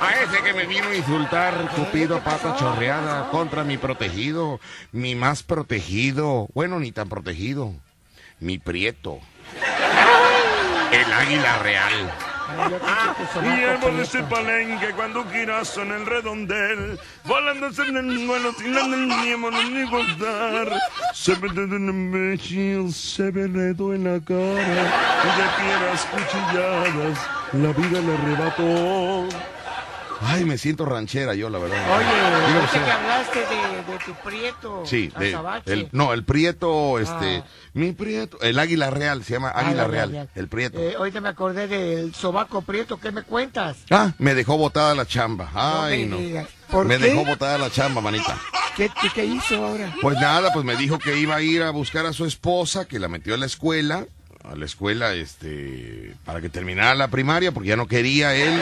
a ese que me vino a insultar, Cupido pata chorreada, contra mi protegido, mi más protegido. Bueno, ni tan protegido. Mi prieto. El águila real. Y árboles de prieto. palenque cuando giras en el redondel, volándose en el vuelo sin la niémonos ni gozar. Se ve de un imbécil, se ve en la cara, y de piedras cuchilladas, la vida le arrebató. Ay, me siento ranchera yo, la verdad. Oye, ahorita usted. que hablaste de, de tu prieto. Sí, de- el, no, el prieto, este, Ah. mi prieto, el águila real, se llama águila real, el prieto. Eh, ahorita me acordé del sobaco prieto, ¿qué me cuentas? Ah, me dejó botada la chamba. No Ay, me no. digas. ¿Por me qué? dejó botada la chamba, manita. ¿Qué, qué, qué hizo ahora? Pues nada, pues me dijo que iba a ir a buscar a su esposa, que la metió a la escuela, a la escuela, este, para que terminara la primaria, porque ya no quería él.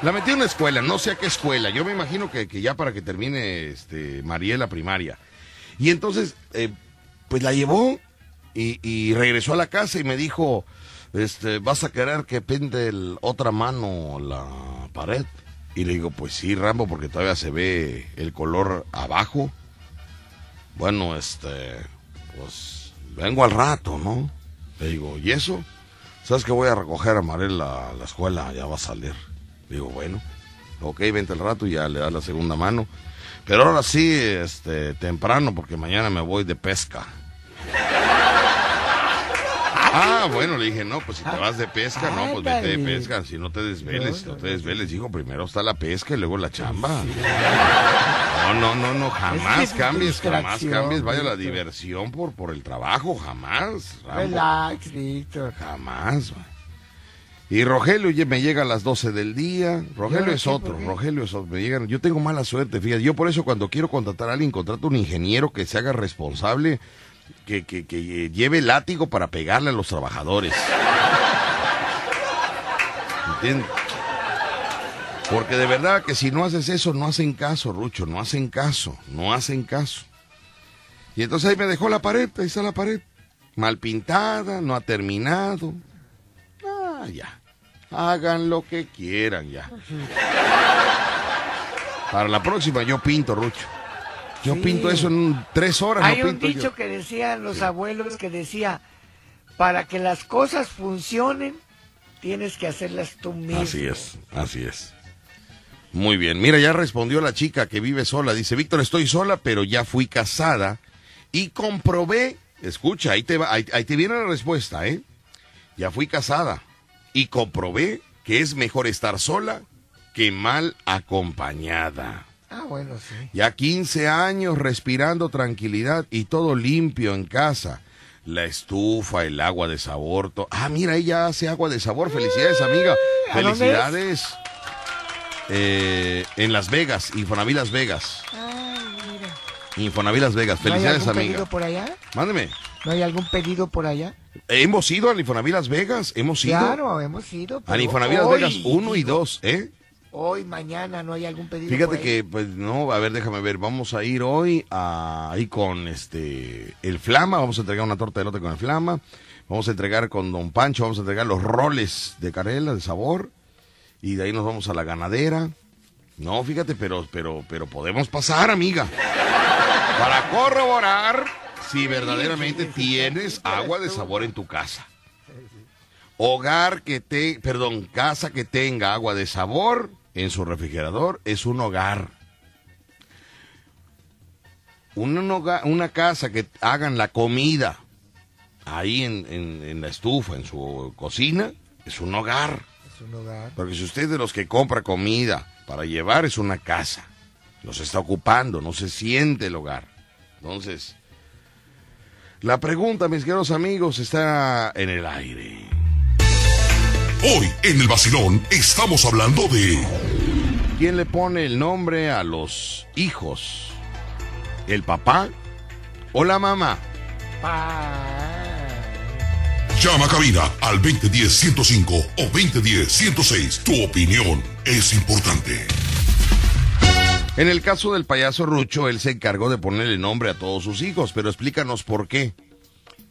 La metió en la escuela, no sé a qué escuela. Yo me imagino que, que ya para que termine, este, Mariel la primaria. Y entonces, eh, pues la llevó y, regresó a la casa y me dijo, este, ¿vas a querer que pinte el otra mano la pared? Y le digo, pues sí, Rambo, porque todavía se ve el color abajo. Bueno, este, pues vengo al rato, ¿no? Le digo, ¿y eso? ¿Sabes que voy a recoger a Marel a la escuela? Ya va a salir. Digo, bueno, ok, vente al rato y ya le da la segunda mano. Pero ahora sí, este, temprano, porque mañana me voy de pesca. Ah, bueno, le dije, no, pues si te vas de pesca, no, pues vete de pesca, si no te desveles, no te desveles, hijo, primero está la pesca y luego la chamba. No, no, no, no, jamás cambies, jamás cambies, vaya la diversión por, por el trabajo, jamás. Rambo. Relax, Víctor. Jamás. güey. Y Rogelio me llega a las 12 del día. Rogelio es otro. Rogelio es otro. Me llegan, yo tengo mala suerte, fíjate. Yo por eso cuando quiero contratar a alguien, contrato un ingeniero que se haga responsable, que, que, que lleve látigo para pegarle a los trabajadores. ¿Entiendes? Porque de verdad que si no haces eso, no hacen caso, Rucho, no hacen caso, no hacen caso. Y entonces ahí me dejó la pared, ahí está la pared. Mal pintada, no ha terminado. Ah, ya. Hagan lo que quieran ya. Para la próxima yo pinto, Rucho. Yo Sí. pinto eso en tres horas. Hay no un yo. dicho que decían los abuelos que decía, para que las cosas funcionen, tienes que hacerlas tú mismo. Así es, así es. Muy bien. Mira, ya respondió la chica que vive sola. Dice, Víctor, estoy sola, pero ya fui casada y comprobé. Escucha, ahí te, va, ahí, ahí te viene la respuesta, ¿eh? Ya fui casada y comprobé que es mejor estar sola que mal acompañada. Ah, bueno, sí. Ya 15 años respirando tranquilidad y todo limpio en casa. La estufa, el agua de sabor. Ah, mira, ella hace agua de sabor. Felicidades, amiga. Felicidades. Eh, en Las Vegas, Infonavit Las Vegas. Ay, mira. Infonavit Las Vegas. ¿No hay Felicidades, algún amiga. pedido por allá? Mándeme. ¿No hay algún pedido por allá? Hemos ido al Infonavit Las Vegas. Hemos ido Claro, hemos ido. al Infonavit Las Vegas 1 y 2, ¿eh? Hoy, mañana, ¿no hay algún pedido Fíjate que, pues, no, a ver, déjame ver, vamos a ir hoy a, ahí con este, el Flama, vamos a entregar una torta de elote con el Flama, vamos a entregar con Don Pancho, vamos a entregar los roles de canela, de sabor, y de ahí nos vamos a la ganadera. No, fíjate, pero, pero, pero podemos pasar, amiga, para corroborar si verdaderamente tienes agua de sabor en tu casa. Hogar que te, perdón, casa que tenga agua de sabor en su refrigerador es un hogar. Un hoga- una casa que hagan la comida ahí en, en- en la estufa, en su cocina, es un hogar. Es un hogar. Porque si usted es de los que compra comida para llevar, es una casa. No se está ocupando, no se siente el hogar. Entonces, la pregunta, mis queridos amigos, está en el aire. Hoy en el vacilón estamos hablando de ¿Quién le pone el nombre a los hijos? ¿El papá o la mamá? Llama a cabina al 2010-105 o 2010-106. Tu opinión es importante. En el caso del payaso Rucho, él se encargó de ponerle nombre a todos sus hijos, pero explícanos por qué.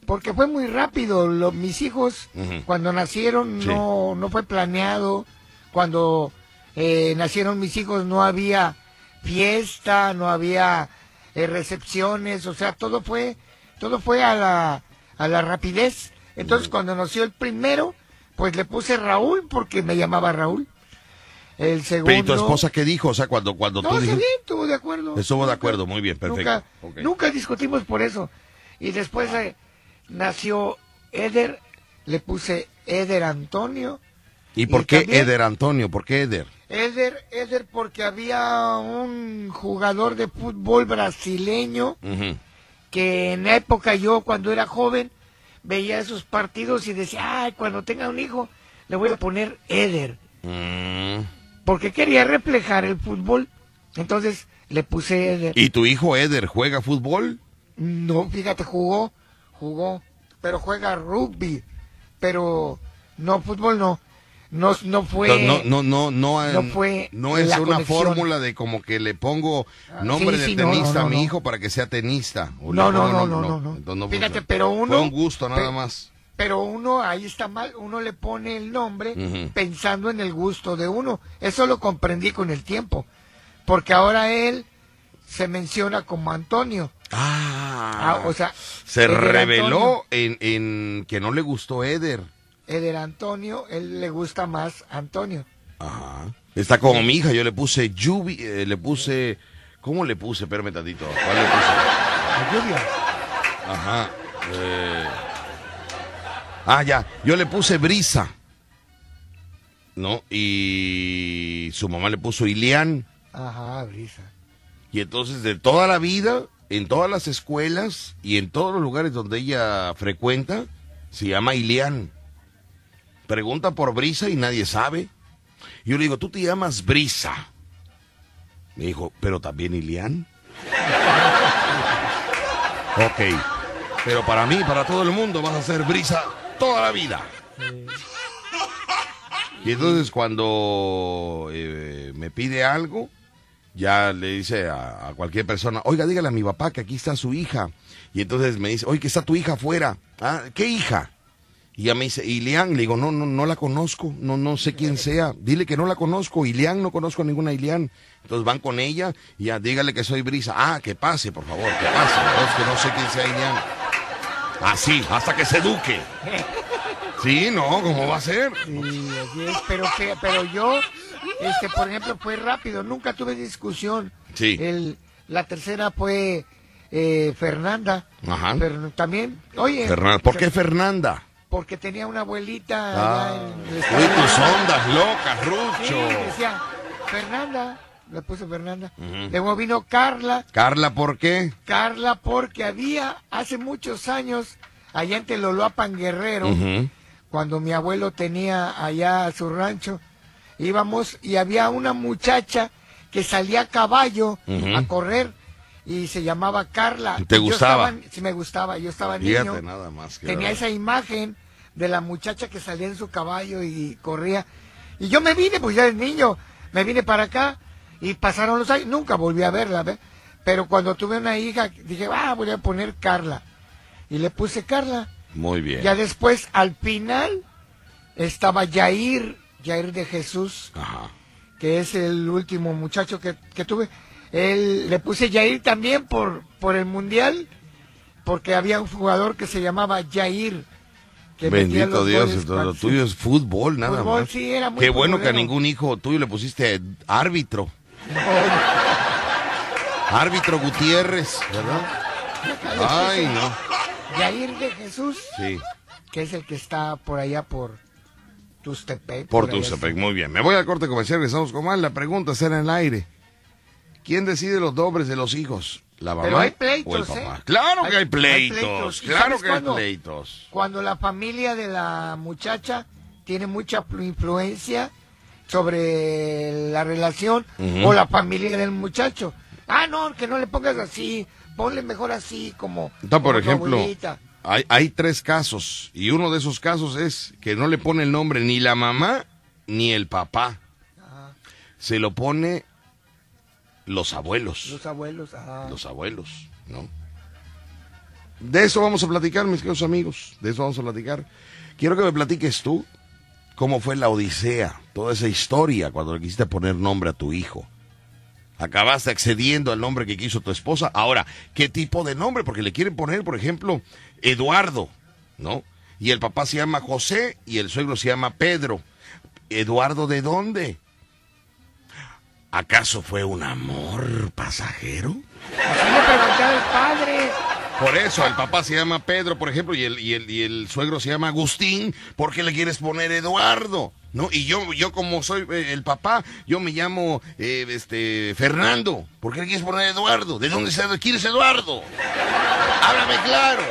Porque fue muy rápido. Lo- mis hijos, cuando nacieron, Sí. no, no fue planeado. Cuando eh, nacieron mis hijos, no había fiesta, no había eh, recepciones. O sea, todo fue, todo fue a la, a la rapidez. Entonces, cuando nació el primero, pues le puse Raúl porque me llamaba Raúl. El segundo. ¿y tu esposa qué dijo? O sea, cuando, cuando No, tú está dijiste... bien, estuvo de acuerdo. Estuvo de acuerdo, muy bien, perfecto. Nunca, discutimos por eso. Y después eh, nació Eder, le puse Eder Antonio. ¿Y por y qué también- Eder Antonio? ¿Por qué Eder? Eder, Eder porque había un jugador de fútbol brasileño que en época yo cuando era joven veía esos partidos y decía, ay, cuando tenga un hijo le voy a poner Eder. Mm. Porque quería reflejar el fútbol. Entonces le puse Eder. ¿Y tu hijo Eder juega fútbol? No, fíjate, jugó, jugó, pero juega rugby, pero no fútbol no, no, no fue. no, no, no, no, no fue no es una conexión. fórmula de como que le pongo nombre sí, de sí, no, tenista no, a mi hijo para que sea tenista. O No, no, no, no, no, entonces Fíjate, pero uno- Fue un gusto nada más. Pero uno ahí está mal, uno le pone el nombre pensando en el gusto de uno. Eso lo comprendí con el tiempo, porque ahora él se menciona como Antonio. Ah, o sea, se reveló en, en que no le gustó Eder. Eder Antonio, él le gusta más Antonio. Ajá. Está como mi hija, yo le puse Yubi, eh, le puse, ¿cómo le puse? Espérame tantito. ¿Cuál le puse? La lluvia. Ajá. eh. Ah, ya. Yo le puse Brisa. ¿No? Y su mamá le puso Ilian. Ajá, brisa. Y entonces de toda la vida, en todas las escuelas y en todos los lugares donde ella frecuenta, se llama Ilian. Pregunta por Brisa y nadie sabe. Yo le digo, tú te llamas Brisa. Me dijo, pero también Ilian. ok. Pero para mí, para todo el mundo, vas a ser Brisa toda la vida. Y entonces cuando eh, me pide algo, ya le dice a, cualquier persona, oiga, dígale a mi papá que aquí está su hija. Y entonces me dice, oye, que está tu hija afuera. Ah, ¿qué hija? Y ya me dice, Ilian, le digo, no, no, no la conozco, no, no sé quién sea. Dile que no la conozco, Ilian, no conozco a ninguna Ilian. Entonces van con ella y ya dígale que soy Brisa. Ah, que pase, por favor, que pase. Entonces que no sé quién sea Ilian. Así, hasta que se eduque. Sí, no, ¿cómo va a ser? Sí, así es, pero, que- pero yo, este, por ejemplo, fue rápido, nunca tuve discusión. Sí. El, la tercera fue eh, Fernanda. Ajá. Pero también, oye. Fernanda. ¿Por qué Fernanda? Porque tenía una abuelita Ah. allá en el Uy, tus ondas locas, Sí, Rucho. decía Fernanda, le puse Fernanda. Luego vino Carla, Carla, ¿por qué? Carla porque había hace muchos años allá en Teloloapan Guerrero, cuando mi abuelo tenía allá su rancho, íbamos y había una muchacha que salía a caballo a correr y se llamaba Carla. ¿Te Yo gustaba? estaba- sí me gustaba, yo estaba Fíjate niño. nada más. que Tenía verdad. esa imagen de la muchacha que salía en su caballo y corría. Y yo me vine, pues ya de niño, me vine para acá y pasaron los años, nunca volví a verla, ¿ve? Pero cuando tuve una hija, dije, ah, voy a poner Carla. Y le puse Carla. Muy bien. Ya después, al final, estaba Yair, Yair de Jesús, Ajá. que es el último muchacho que, que tuve. Él, le puse Yair también por, por el Mundial, porque había un jugador que se llamaba Yair. Que Bendito Dios, entonces, lo tuyo es fútbol, nada Fútbol, más. sí, era muy Qué bueno que a ningún hijo tuyo le pusiste árbitro. Árbitro Gutiérrez, ¿verdad? Ay, no. Yair de Jesús, Sí, que es el que está por allá por Tustepec. por allá Tustepec, muy bien. Me voy al corte comercial, regresamos con más. La pregunta será en el aire. ¿Quién decide los nombres de los hijos? ¿La mamá Pero hay o el pleitos, papá? ¿eh? Claro que hay Hay- pleitos, hay pleitos. ¿Y claro que hay pleitos. Cuando la familia de la muchacha tiene mucha influencia sobre la relación o la familia del muchacho. Ah, no, que no le pongas así, ponle mejor así como, por como ejemplo, hay, hay tres casos y uno de esos casos es que no le pone el nombre ni la mamá ni el papá. Se lo pone los abuelos. Los abuelos, ah. Los abuelos, ¿no? De eso vamos a platicar, mis queridos amigos. De eso vamos a platicar. Quiero que me platiques tú cómo fue la odisea, toda esa historia cuando le quisiste poner nombre a tu hijo. Acabaste accediendo al nombre que quiso tu esposa. Ahora, ¿qué tipo de nombre? Porque le quieren poner, por ejemplo, Eduardo, ¿no? Y el papá se llama José y el suegro se llama Pedro. ¿Eduardo de dónde? ¿Acaso fue un amor pasajero? Le. Por eso, el papá se llama Pedro, por ejemplo, y el, y el, y el suegro se llama Agustín. ¿Por qué le quieres poner Eduardo? ¿No? Y yo, yo como soy eh, el papá, yo me llamo eh, este Fernando. ¿Por qué le quieres poner Eduardo? ¿De dónde se- quieres Eduardo? Háblame claro.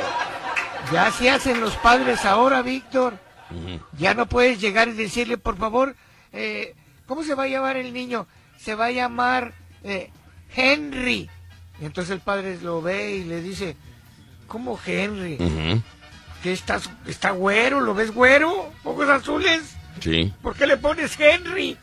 Ya se hacen los padres ahora, Víctor. Ya no puedes llegar y decirle, por favor, eh, ¿cómo se va a llamar el niño? Se va a llamar eh, Henry. Y entonces el padre lo ve y le dice, ¿cómo Henry? ¿Qué estás, está güero? ¿Lo ves güero? ¿Ojos azules? Sí. ¿Por qué le pones Henry?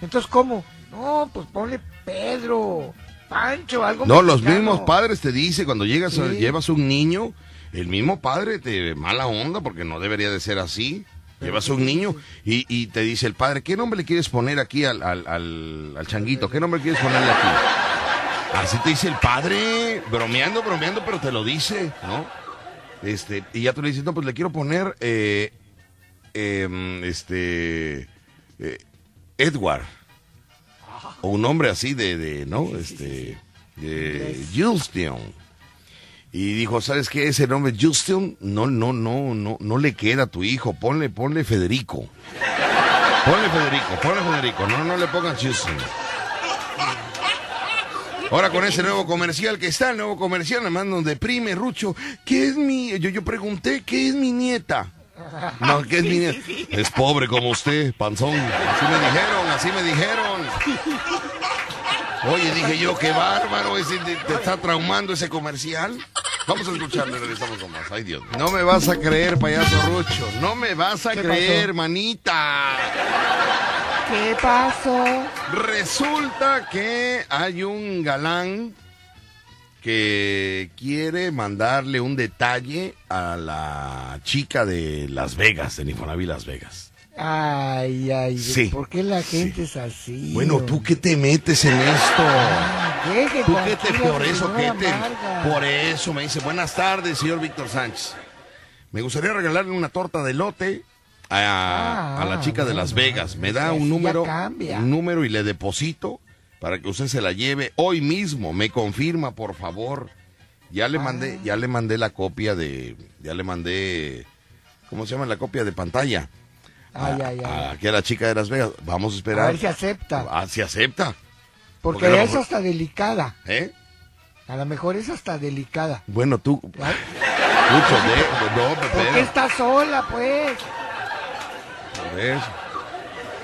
Entonces, ¿cómo? No, pues ponle Pedro, Pancho, algo No, los mismos padres te dicen cuando llegas, a- Sí. llevas un niño, el mismo padre te mala onda porque no debería de ser así. Llevas un niño y, y te dice el padre, ¿qué nombre le quieres poner aquí al, al, al, al changuito? ¿Qué nombre quieres ponerle aquí? Así te dice el padre, bromeando, bromeando, pero te lo dice, ¿no? Este, y ya tú le dices, no, pues le quiero poner, eh, em, este, eh, Edward. O un nombre así de, de ¿no? este, Justin. Y dijo, ¿sabes qué? Ese nombre Justin no, no, no, no, no le queda a tu hijo. Ponle, ponle Federico. Ponle Federico, ponle Federico. No, no le pongas Justin. Ahora con ese nuevo comercial que está, el nuevo comercial, además nos deprime, Rucho. ¿Qué es mi...? Yo, yo pregunté, ¿qué es mi nieta? No, ¿qué es mi nieta? Es pobre como usted, panzón. Así me dijeron, así me dijeron. Oye, dije yo, qué bárbaro, ese te, te está traumando ese comercial. Vamos a escucharle, regresamos con más. Ay, Dios. No me vas a creer, payaso Rucho. No me vas a ¿Qué creer, pasó? manita. ¿Qué pasó? Resulta que hay un galán que quiere mandarle un detalle a la chica de Las Vegas, de Infonavit Las Vegas. Ay, ay, Sí, ¿por qué la gente es así? Bueno, ¿tú qué te metes en esto? Deje ¿Tú qué te, por eso, te, Marga. por eso me dice, buenas tardes, señor Víctor Sánchez. Me gustaría regalarle una torta de lote a, a la chica de Las Vegas. Me da un número, un número y le deposito para que usted se la lleve hoy mismo. Me confirma, por favor. Ya le mandé, Ah. ya le mandé la copia de, ya le mandé, ¿cómo se llama la copia de pantalla? Ay, ay, ay. A- Aquí a la chica de Las Vegas. Vamos a A esperar. ver si acepta. Ah, si acepta. Porque a es mejor- hasta delicada. ¿Eh? A lo mejor es hasta delicada. Bueno, tú, Mucho de, no, ¿Por qué está sola, pues?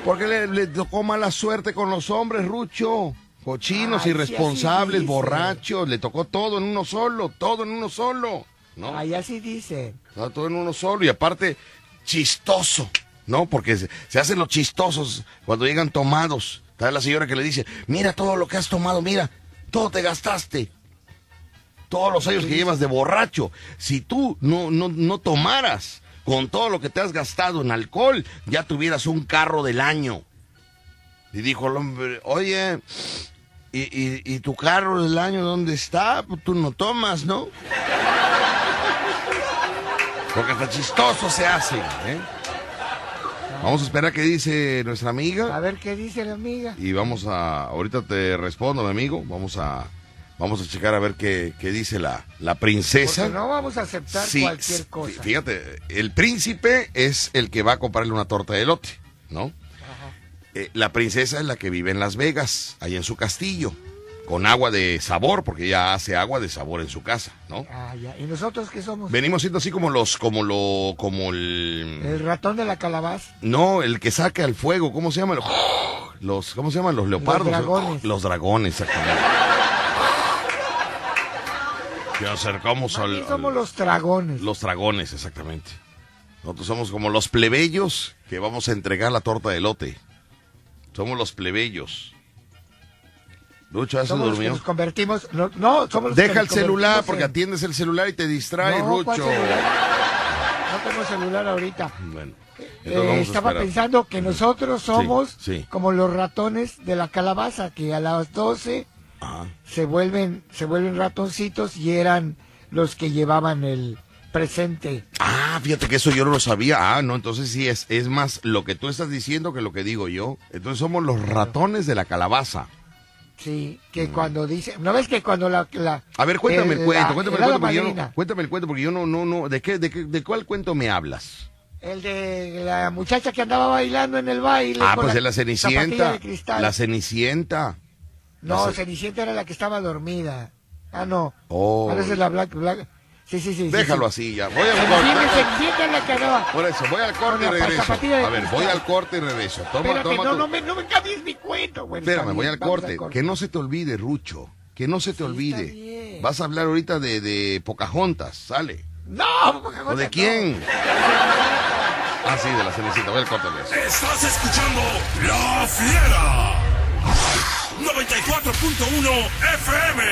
Porque le, le tocó mala suerte con los hombres, Rucho. Cochinos, Ay, irresponsables, borrachos. Le tocó todo en uno solo, todo en uno solo. ¿No? Ahí así dice. Todo todo en uno solo. Y aparte, chistoso. ¿No? Porque se, se hacen los chistosos cuando llegan tomados. Está la señora que le dice, mira todo lo que has tomado, mira, todo te gastaste. Todos los años que llevas de borracho. Si tú no, no, no tomaras con todo lo que te has gastado en alcohol, ya tuvieras un carro del año. Y dijo el hombre, oye, ¿y, y, y tu carro del año dónde está? Pues tú no tomas, ¿no? Porque hasta chistoso se hace, ¿eh? Vamos a esperar qué dice nuestra amiga. A ver qué dice la amiga. Y vamos a, ahorita te respondo, mi amigo. Vamos a, vamos a checar a ver qué, qué dice la, la princesa. Porque no vamos a aceptar Sí, cualquier cosa. Fíjate, el príncipe es el que va a comprarle una torta de elote, ¿no? Eh, la princesa es la que vive en Las Vegas, ahí en su castillo. con agua de sabor, porque ella hace agua de sabor en su casa, ¿no? Ah, ya. ¿Y nosotros qué somos? Venimos siendo así como los, como lo, como el... El ratón de la calabaza. No, el que saca al fuego, ¿cómo se llama? Los, ¿cómo se llaman? Los leopardos. Los dragones. Los dragones, exactamente. Que acercamos al, somos al- los dragones. Los dragones, exactamente. Nosotros somos como los plebeyos que vamos a entregar la torta de lote. Somos los plebeyos. Lucho, ¿ya se Somos los que nos convertimos. No, no somos los que Deja el celular porque en- atiendes el celular y te distrae, No, ¿cuál Rucho. celular? No tengo celular ahorita. Bueno, Eh, estaba pensando que nosotros somos sí. como los ratones de la calabaza, que a las 12 se vuelven se vuelven ratoncitos y eran los que llevaban el presente. Ah, fíjate que eso yo no lo sabía. Ah, no, entonces sí es, es más lo que tú estás diciendo que lo que digo yo. Entonces somos los ratones de la calabaza. Sí, que cuando dice, ¿no ves que cuando la... la Mm. A ver, cuéntame el, la- cuento, cuéntame el cuento, porque yo no, cuéntame el cuento porque yo no, no, no, ¿de qué, de qué, de cuál cuento me hablas? El de la muchacha que andaba bailando en el baile. Ah, pues es la Cenicienta. de cristal. La Cenicienta. No, Cenicienta era la que estaba dormida. Ah, no. Oh. Es la Black, Black. Sí, sí, sí. Déjalo sí. así ya. Voy al corte. Cenicienta es la. Por eso, voy al corte y regreso. A ver, voy al corte y regreso. Toma, Espérate, toma no, tu- no me, no me cambies mi cuento, güey. Está Espérame, voy al corte. Que no se te olvide, Rucho. Que no se te olvide. Vas a hablar ahorita de, de Pocahontas, sale. No, ¿O de quién? Ah, sí, de la Cenicienta. Voy al corte de eso. Estás escuchando La Fiera. 94.1 FM.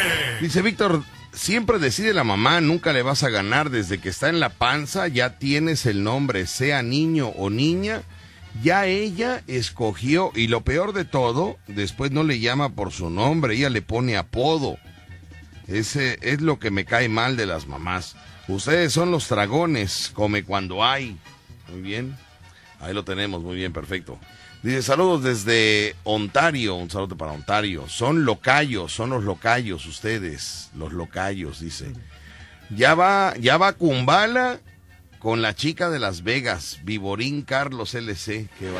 Dice Víctor, siempre decide la mamá, nunca le vas a ganar desde que está en la panza, ya tienes el nombre, sea niño o niña, ya ella escogió y lo peor de todo, después no le llama por su nombre, ella le pone apodo. Ese es lo que me cae mal de las mamás. Ustedes son los dragones, come cuando hay. Muy bien. Ahí lo tenemos, muy bien, perfecto. Dice, saludos desde Ontario, un saludo para Ontario. Son locayos, son los locayos ustedes, los locayos, dice. Ya va, ya va Kumbala con la chica de Las Vegas, Viborín Carlos LC, que.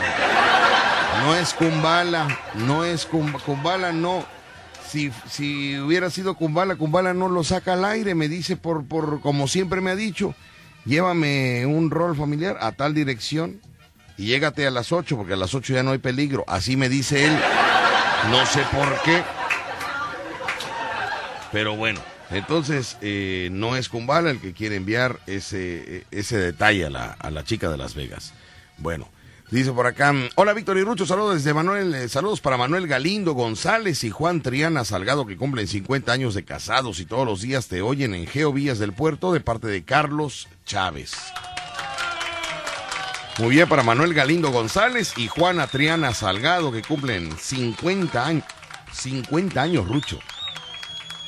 No es Kumbala, no es Kum- Kumbala, no. Si, si hubiera sido Kumbala, Kumbala no lo saca al aire, me dice por, por, como siempre me ha dicho, llévame un rol familiar a tal dirección y llégate a las 8, porque a las 8 ya no hay peligro. Así me dice él. No sé por qué. Pero bueno, entonces eh, no es Kumbala el que quiere enviar ese, eh, ese detalle a la, a la chica de Las Vegas. Bueno, dice por acá, hola Víctor y Rucho, saludos desde Manuel, eh, saludos para Manuel Galindo González y Juan Triana Salgado que cumplen 50 años de casados y todos los días te oyen en Geovías del Puerto de parte de Carlos Chávez. Muy bien para Manuel Galindo González y Juana Triana Salgado que cumplen 50 años. 50 años, Rucho.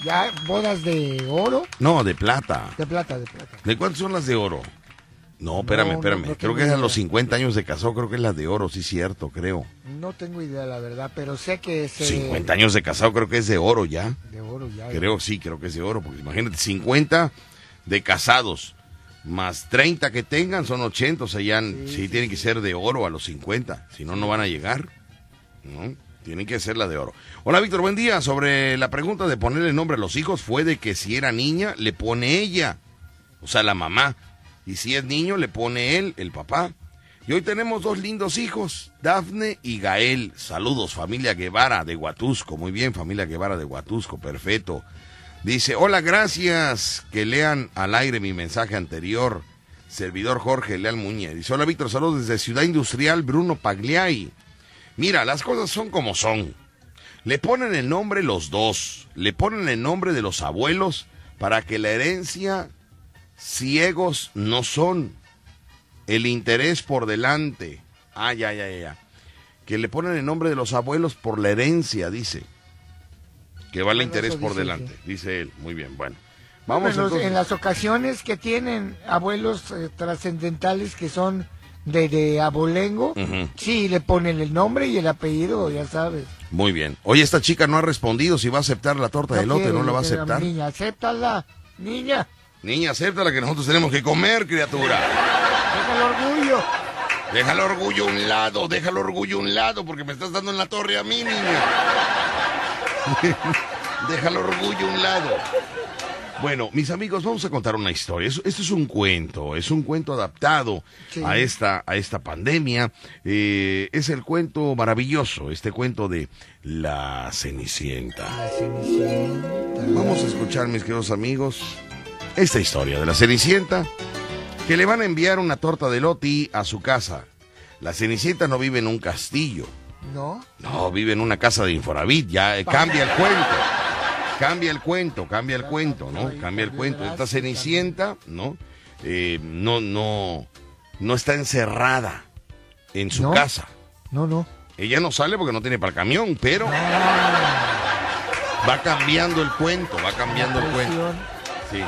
Ya, bodas de oro, No, de plata. de plata, de plata. ¿De cuántas son las de oro? No, espérame, no, espérame. no creo que es a los 50 años de casado, creo que es la de oro, sí, cierto, creo. No tengo idea, la verdad, pero sé que es... eh, 50 años de casado, creo que es de oro ya. De oro ya. Creo, sí, creo que es de oro, porque imagínate, 50 de casados, más 30 que tengan, son 80, o sea, ya sí, tienen que ser de oro a los 50, si no, no van a llegar. ¿no? Tienen que ser la de oro. Hola, Víctor, buen día. Sobre la pregunta de ponerle nombre a los hijos, fue de que si era niña, le pone ella, o sea, la mamá. Y si es niño, le pone él, el papá. Y hoy tenemos dos lindos hijos, Dafne y Gael. Saludos, familia Guevara de Huatusco. Muy bien, familia Guevara de Huatusco, perfecto. Dice, hola, gracias. Que lean al aire mi mensaje anterior. Servidor Jorge Leal Muñez. Dice, hola, Víctor, saludos desde Ciudad Industrial, Bruno Pagliai. Mira, las cosas son como son. Le ponen el nombre los dos. Le ponen el nombre de los abuelos para que la herencia ciegos no son. El interés por delante. Ah, ya, ya, ya. Que le ponen el nombre de los abuelos por la herencia, dice. Que va el Bueno, interés por delante, dice él. Muy bien, bueno. Vamos Vamos en, las ocasiones que tienen abuelos eh, trascendentales que son de, de abolengo, sí, le ponen el nombre y el apellido, ya sabes. Muy bien. Oye, esta chica no ha respondido si va a aceptar la torta de elote, quiere, ¿no la va a aceptar? Niña, acéptala, niña, Niña, acepta la que nosotros tenemos que comer, criatura. deja el orgullo. Deja el orgullo a un lado, deja el orgullo a un lado, porque me estás dando en la torre a mí, niña. Deja el orgullo a un lado. Bueno, mis amigos, vamos a contar una historia. Esto, es un cuento, es un cuento adaptado Sí. a esta a esta pandemia. Eh, es el cuento maravilloso, este cuento de la Cenicienta. Vamos a escuchar, mis queridos amigos, esta historia de la Cenicienta que le van a enviar una torta de loti a su casa. La Cenicienta no vive en un castillo. ¿No? No, vive en una casa de Infonavit, ya eh, cambia el cuento. Cambia el cuento, cambia el cuento, ¿no? Cambia el cuento. Esta Cenicienta, ¿no? Eh, no, no, no está encerrada en su No. casa. No, no. Ella no sale porque no tiene para el camión, pero va cambiando el cuento, va cambiando el cuento. Sí.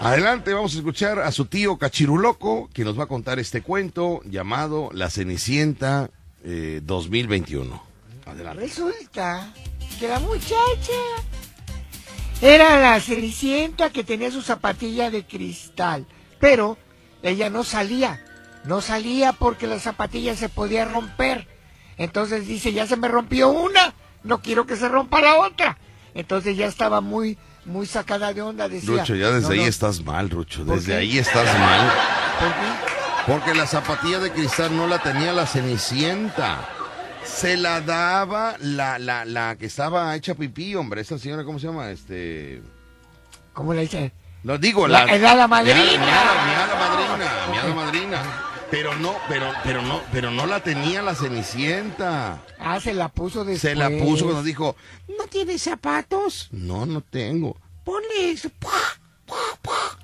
Adelante, vamos a escuchar a su tío Cachiruloco, que nos va a contar este cuento llamado La Cenicienta eh, 2021. Adelante. Resulta que la muchacha era la cenicienta que tenía su zapatilla de cristal, pero ella no salía, no salía porque la zapatilla se podía romper. Entonces dice, ya se me rompió una, no quiero que se rompa la otra. Entonces ya estaba muy, muy sacada de onda, decía. Rucho, ya desde "No, ahí no". estás mal, Rucho. ¿Por Desde ahí estás mal. ¿Por qué? Porque la zapatilla de cristal no la tenía la Cenicienta. Se la daba la, la, la que estaba hecha pipí, hombre. Esa señora, ¿cómo se llama? Este... ¿Cómo le dicen? Lo digo, La- la... hada Mi madrina. mi hada- madrina, mi hada madrina. Pero no, pero, pero no, pero no la tenía la Cenicienta. Ah, se la puso después. Se la puso cuando dijo, ¿No tienes zapatos? no, no tengo. Ponle eso.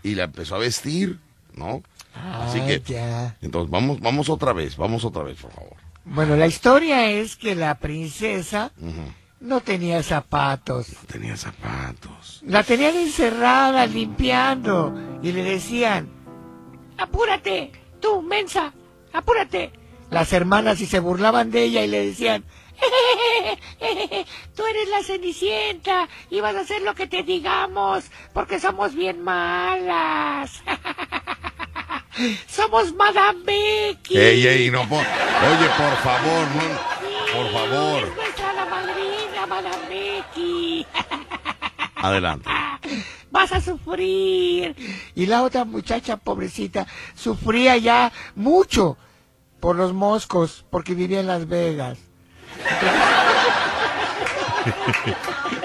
Y la empezó a vestir, ¿no? Así Ay, que, ya. entonces vamos, vamos otra vez, vamos otra vez, por favor. Bueno, la historia es que la princesa no tenía zapatos. No tenía zapatos. La tenían encerrada, limpiando. Y le decían, apúrate, tú, mensa, apúrate. Las hermanas y se burlaban de ella y le decían, tú eres la cenicienta y vas a hacer lo que te digamos porque somos bien malas. somos Madame Becky. Ey, ey, no, po- oye, por favor, no, por favor. Es nuestra la madrina, Madame Becky. Adelante. vas a sufrir. Y la otra muchacha pobrecita sufría ya mucho por los moscos, porque vivía en Las Vegas.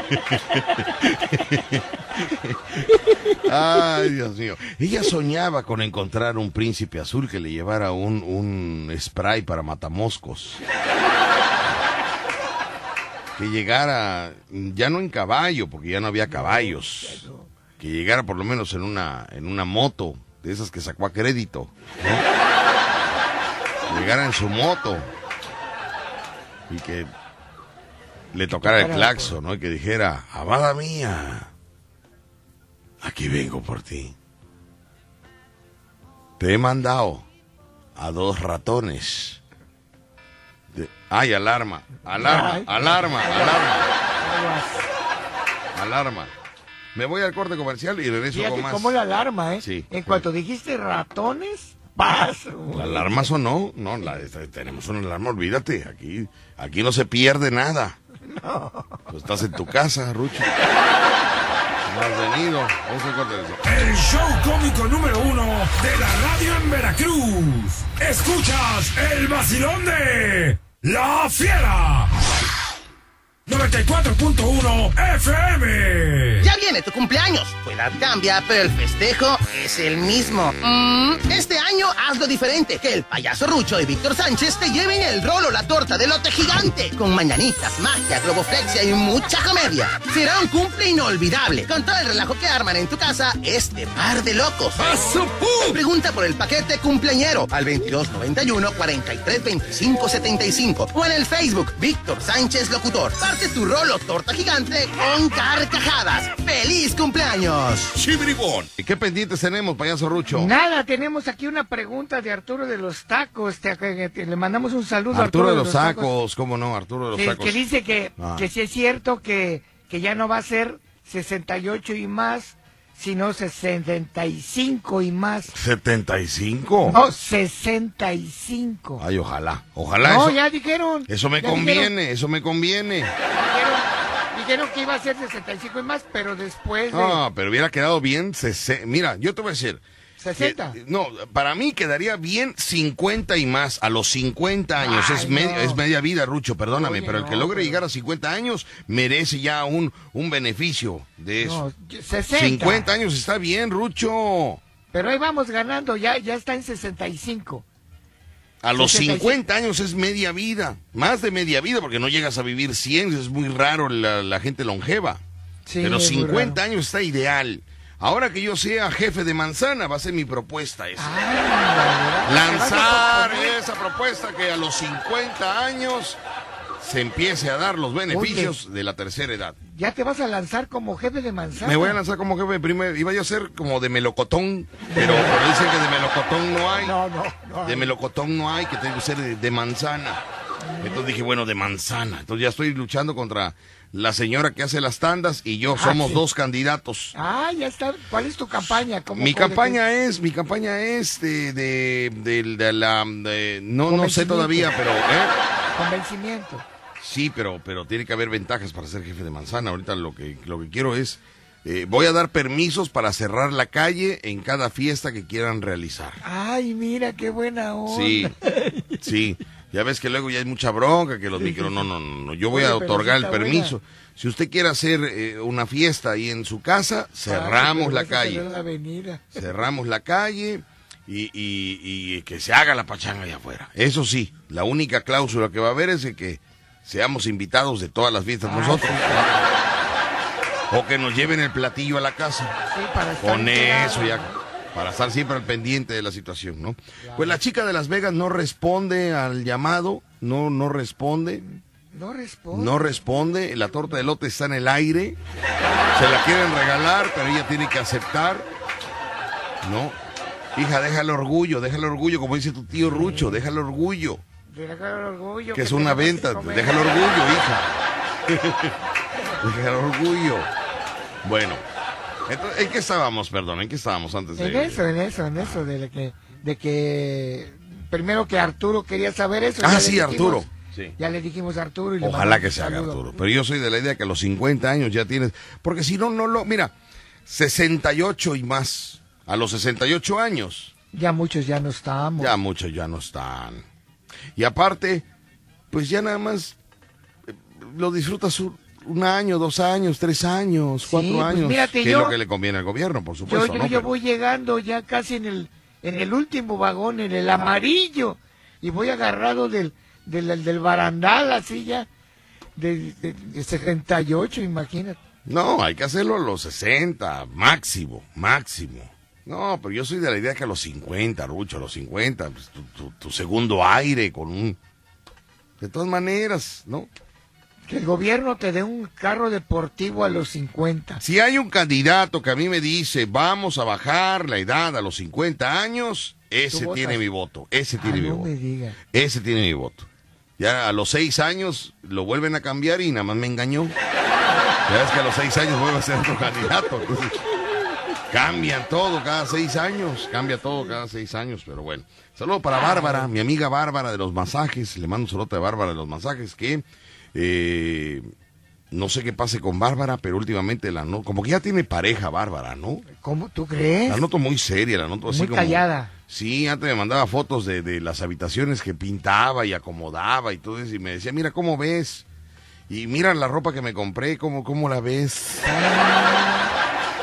Ay, Dios mío. Ella soñaba con encontrar un príncipe azul que le llevara un, un spray para matamoscos. Que llegara, ya no en caballo, porque ya no había caballos. Que llegara por lo menos en una, en una moto, de esas que sacó a crédito. ¿no? Llegara en su moto. Y que le tocara el claxon, ¿no? Y que dijera, amada mía, aquí vengo por ti. Te he mandado a dos ratones. De- Ay, alarma, alarma, Ay. alarma, alarma, alarma. Me voy al corte comercial y regreso Fíjate con más. cómo la alarma, ¿eh? Sí. En cuanto dijiste ratones, ¡paz! ¿La alarma sonó? No, la, tenemos una alarma, olvídate. Aquí, aquí no se pierde nada. Tú estás en tu casa, Rucho. No has venido. Vamos al corte. El show cómico número uno de la radio en Veracruz. Escuchas el vacilón de La Fiera. 94.1 FM. Ya viene tu cumpleaños. Tu edad cambia, pero el festejo es el mismo. Mm, este año hazlo diferente. Que el payaso Rucho y Víctor Sánchez te lleven el rolo, la torta de lote gigante. Con mañanitas, magia, globoflexia y mucha comedia. Será un cumple inolvidable. Con todo el relajo que arman en tu casa este par de locos. Pregunta por el paquete cumpleañero al 2291 43 25 75 o en el Facebook Víctor Sánchez Locutor. Parte tu rolo torta gigante con carcajadas. ¡Feliz cumpleaños! ¡Chibribón! ¿Y qué pendientes tenemos, payaso Rucho? Nada, tenemos aquí una pregunta de Arturo de los Tacos. Te- que le mandamos un saludo a Arturo de los Tacos. Sacos, ¿cómo no? Arturo de los que, Sacos. que dice que, Ah. que sí es cierto que, que ya no va a ser 68 y más, sino 65 y más. ¿75? No, 65. Ay, ojalá. Ojalá no, eso. ya dijeron. Eso me conviene, dijeron- eso me conviene. Dijeron, dijeron que iba a ser 65 y más, pero después de No, pero hubiera quedado bien. Mira, yo te voy a decir. 60. que- no, para mí quedaría bien 50 y más. A los 50 años Ay, es, media, no. es media vida, Rucho, perdóname. Oye, pero el que no, logre pero- llegar a 50 años merece ya un, un beneficio de eso. No, 60. 50 años está bien, Rucho. Pero ahí vamos ganando, ya, ya está en 65. A los 65. 50 años es media vida. Más de media vida porque no llegas a vivir 100. Es muy raro la, la gente longeva. Sí, Pero es muy 50 años está ideal. Ahora que yo sea jefe de manzana, va a ser mi propuesta esa. Ah, Lanzar esa propuesta que a los 50 años se empiece a dar los beneficios de la tercera edad. Ya te vas a lanzar como jefe de manzana. Me voy a lanzar como jefe de primer, iba yo a ser como de melocotón, pero, pero dicen que de melocotón no hay. No, no, no. De melocotón no hay, que tengo que ser de, de manzana. Entonces dije, bueno, de manzana. Entonces ya estoy luchando contra la señora que hace las tandas y yo Ah, somos sí. dos candidatos. Ah, ya está. ¿Cuál es tu campaña? ¿Cómo- Mi campaña es, mi campaña es de, de, de- de la, de- no, no sé todavía, pero, ¿eh? Convencimiento. Sí, pero, pero tiene que haber ventajas para ser jefe de manzana. Ahorita lo que, lo que quiero es, eh, voy a dar permisos para cerrar la calle en cada fiesta que quieran realizar. Ay, mira, qué buena onda. Sí, sí. Ya ves que luego ya hay mucha bronca, que los micros, no, no, no, no, yo voy Oye, a otorgar el permiso. Si usted quiere hacer eh, una fiesta ahí en su casa, cerramos Ah, la calle. cerrar la avenida. cerramos la calle y, y- y que se haga la pachanga allá afuera. Eso sí, la única cláusula que va a haber es de que seamos invitados de todas las fiestas Ah, nosotros. O que nos lleven el platillo a la casa. Sí, para Con eso ya, para estar siempre al pendiente de la situación, ¿no? Pues la chica de Las Vegas no responde al llamado, no, no responde, No responde. no responde, la torta de lote está en el aire, se la quieren regalar, pero ella tiene que aceptar, ¿no? Hija, deja el orgullo, deja el orgullo, como dice tu tío Rucho, deja el orgullo, Deja el orgullo. que es una que venta, deja el orgullo, hija. deja el orgullo. Bueno, entonces, ¿en qué estábamos, perdón? ¿En qué estábamos antes de...? En eso, en eso, en eso, de que, de que primero que Arturo quería saber eso. Ah, sí, dijimos- Arturo. Sí. Ya le dijimos a Arturo y le Ojalá que se haga. Arturo. Pero yo soy de la idea que a los 50 años ya tienes. Porque si no, no lo. Mira, 68 y más. A los 68 años. Ya muchos ya no estamos. Ya muchos ya no están. Y aparte, pues ya nada más eh, lo disfrutas un, año, dos años, tres años, cuatro pues años. mírate, que yo- es lo que le conviene al gobierno, por Yo, supuesto. yo, ¿no? yo Pero- voy llegando ya casi en el, en el último vagón, en el amarillo, y voy agarrado del, del, del barandal, así ya, de, de, de 78, imagínate. No, hay que hacerlo a los 60, máximo, máximo. No, pero yo soy de la idea que a los 50, Rucho, a los 50, pues, tu, tu- tu segundo aire con un... De todas maneras, ¿no? Que el gobierno te dé un carro deportivo a los 50. Si hay un candidato que a mí me dice, vamos a bajar la edad a los 50 años, ese tiene mi voto, ese Ah, tiene mi no voto. me diga. Ese tiene mi voto. Ya a los seis años lo vuelven a cambiar y nada más me engañó. Ya que a los seis años vuelve a ser otro candidato. Entonces, cambian todo cada seis años. Cambia todo cada seis años, pero bueno. Saludo para Bárbara, mi amiga Bárbara de los masajes. Le mando un saludo a Bárbara de los masajes que... eh, no sé qué pase con Bárbara, pero últimamente la no, como que ya tiene pareja Bárbara, ¿no? ¿Cómo tú crees? La noto muy seria, la noto así Muy como... callada. Sí, antes me mandaba fotos de, de las habitaciones que pintaba y acomodaba y todo eso, y me decía, mira, ¿cómo ves? Y mira la ropa que me compré, ¿cómo, cómo la ves?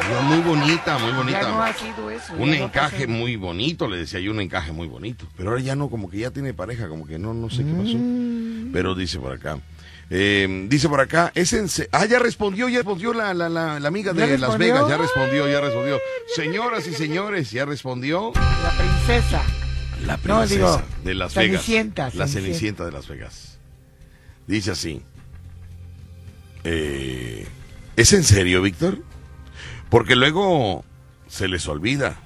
Yo, muy bonita, muy bonita. Ya no ha sido eso. un no encaje muy bonito, le decía yo, un encaje muy bonito. Pero ahora ya no, como que ya tiene pareja, como que no, no sé qué pasó. Mm. Pero dice por acá. Eh, dice por acá, es en ah, ya respondió, ya respondió la, la, la, la amiga ¿Ya de Las? Vegas, ya respondió, ya respondió. Señoras y señores, ya respondió. La princesa. La No, princesa digo, de Las Cenicienta, Vegas. La Cenicienta. Cenicienta de Las Vegas. Dice así. eh, ¿Es en serio, Víctor? Porque luego se les olvida.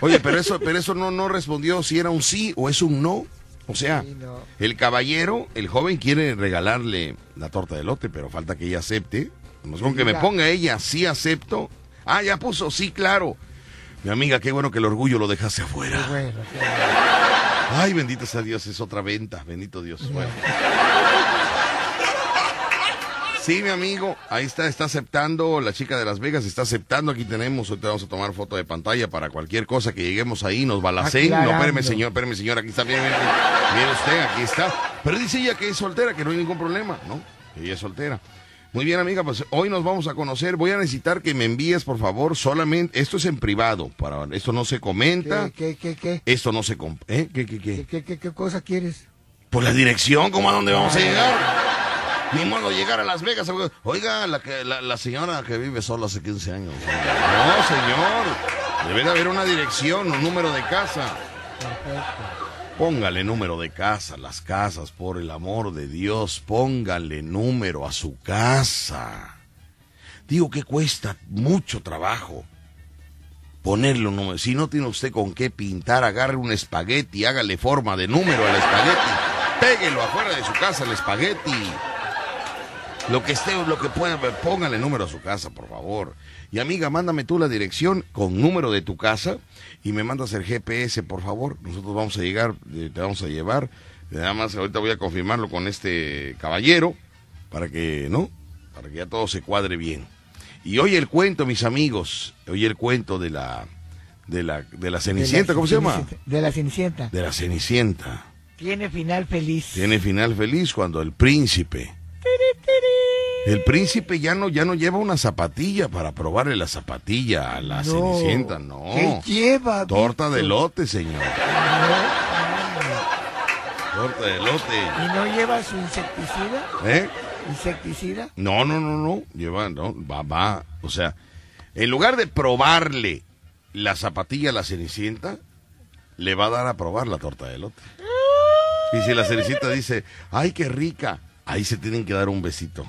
Oye, pero eso, pero eso no, no respondió si era un sí o es un no. O sea, Sí, no. el caballero, el joven quiere regalarle la torta de lote, pero falta que ella acepte. Nomás con que me ponga ella, sí acepto. Ah, ya puso, sí, claro. Mi amiga, qué bueno que el orgullo lo dejase afuera. Bueno. Ay, bendito sea Dios, es otra venta, bendito Dios. Bueno. Sí, mi amigo, ahí está, está aceptando, la chica de Las Vegas está aceptando, aquí tenemos, ahorita vamos a tomar foto de pantalla para cualquier cosa que lleguemos ahí, nos balacen. No, espéreme señor, espéreme señor, aquí está, bien, bien, usted, aquí está. Pero dice ella que es soltera, que no hay ningún problema, ¿no? Ella es soltera. Muy bien, amiga, pues hoy nos vamos a conocer. Voy a necesitar que me envíes, por favor, solamente, esto es en privado, para, esto no se comenta, ¿Qué, qué, qué, esto no se... comp- ¿Eh? ¿Qué, qué, qué? qué, qué, qué, qué cosa quieres? Por la dirección, ¿cómo a dónde vamos a llegar? Ni modo llegar a Las Vegas. Oiga, la, que, la, la señora que vive sola hace 15 años. No, señor. Debe de haber una dirección, un número de casa. Póngale número de casa, las casas, por el amor de Dios. Póngale número a su casa. Digo que cuesta mucho trabajo ponerle un número. Si no tiene usted con qué pintar, agarre un espagueti, hágale forma de número al espagueti. Péguelo afuera de su casa el espagueti. Lo que esté, lo que pueda, póngale número a su casa, por favor. Y amiga, mándame tú la dirección con número de tu casa y me mandas el GPS, por favor. Nosotros vamos a llegar, eh, te vamos a llevar. Nada más ahorita voy a confirmarlo con este caballero para que, ¿no? Para que ya todo se cuadre bien. Y hoy el cuento, mis amigos, hoy el cuento de la de la de la Cenicienta, De la ¿cómo se llama? De la Cenicienta. De la Cenicienta. Tiene final feliz. Tiene final feliz cuando el príncipe el príncipe ya no ya no lleva una zapatilla para probarle la zapatilla a la No. Cenicienta, no. ¿Qué lleva? Torta de lote, señor. Torta de lote. ¿Y no lleva su insecticida? ¿Eh? ¿Insecticida? No, no, no, no. Lleva, no, va, va. O sea, en lugar de probarle la zapatilla a la Cenicienta, le va a dar a probar la torta de lote. Y si la Cenicienta dice, ay, qué rica, ahí se tienen que dar un besito.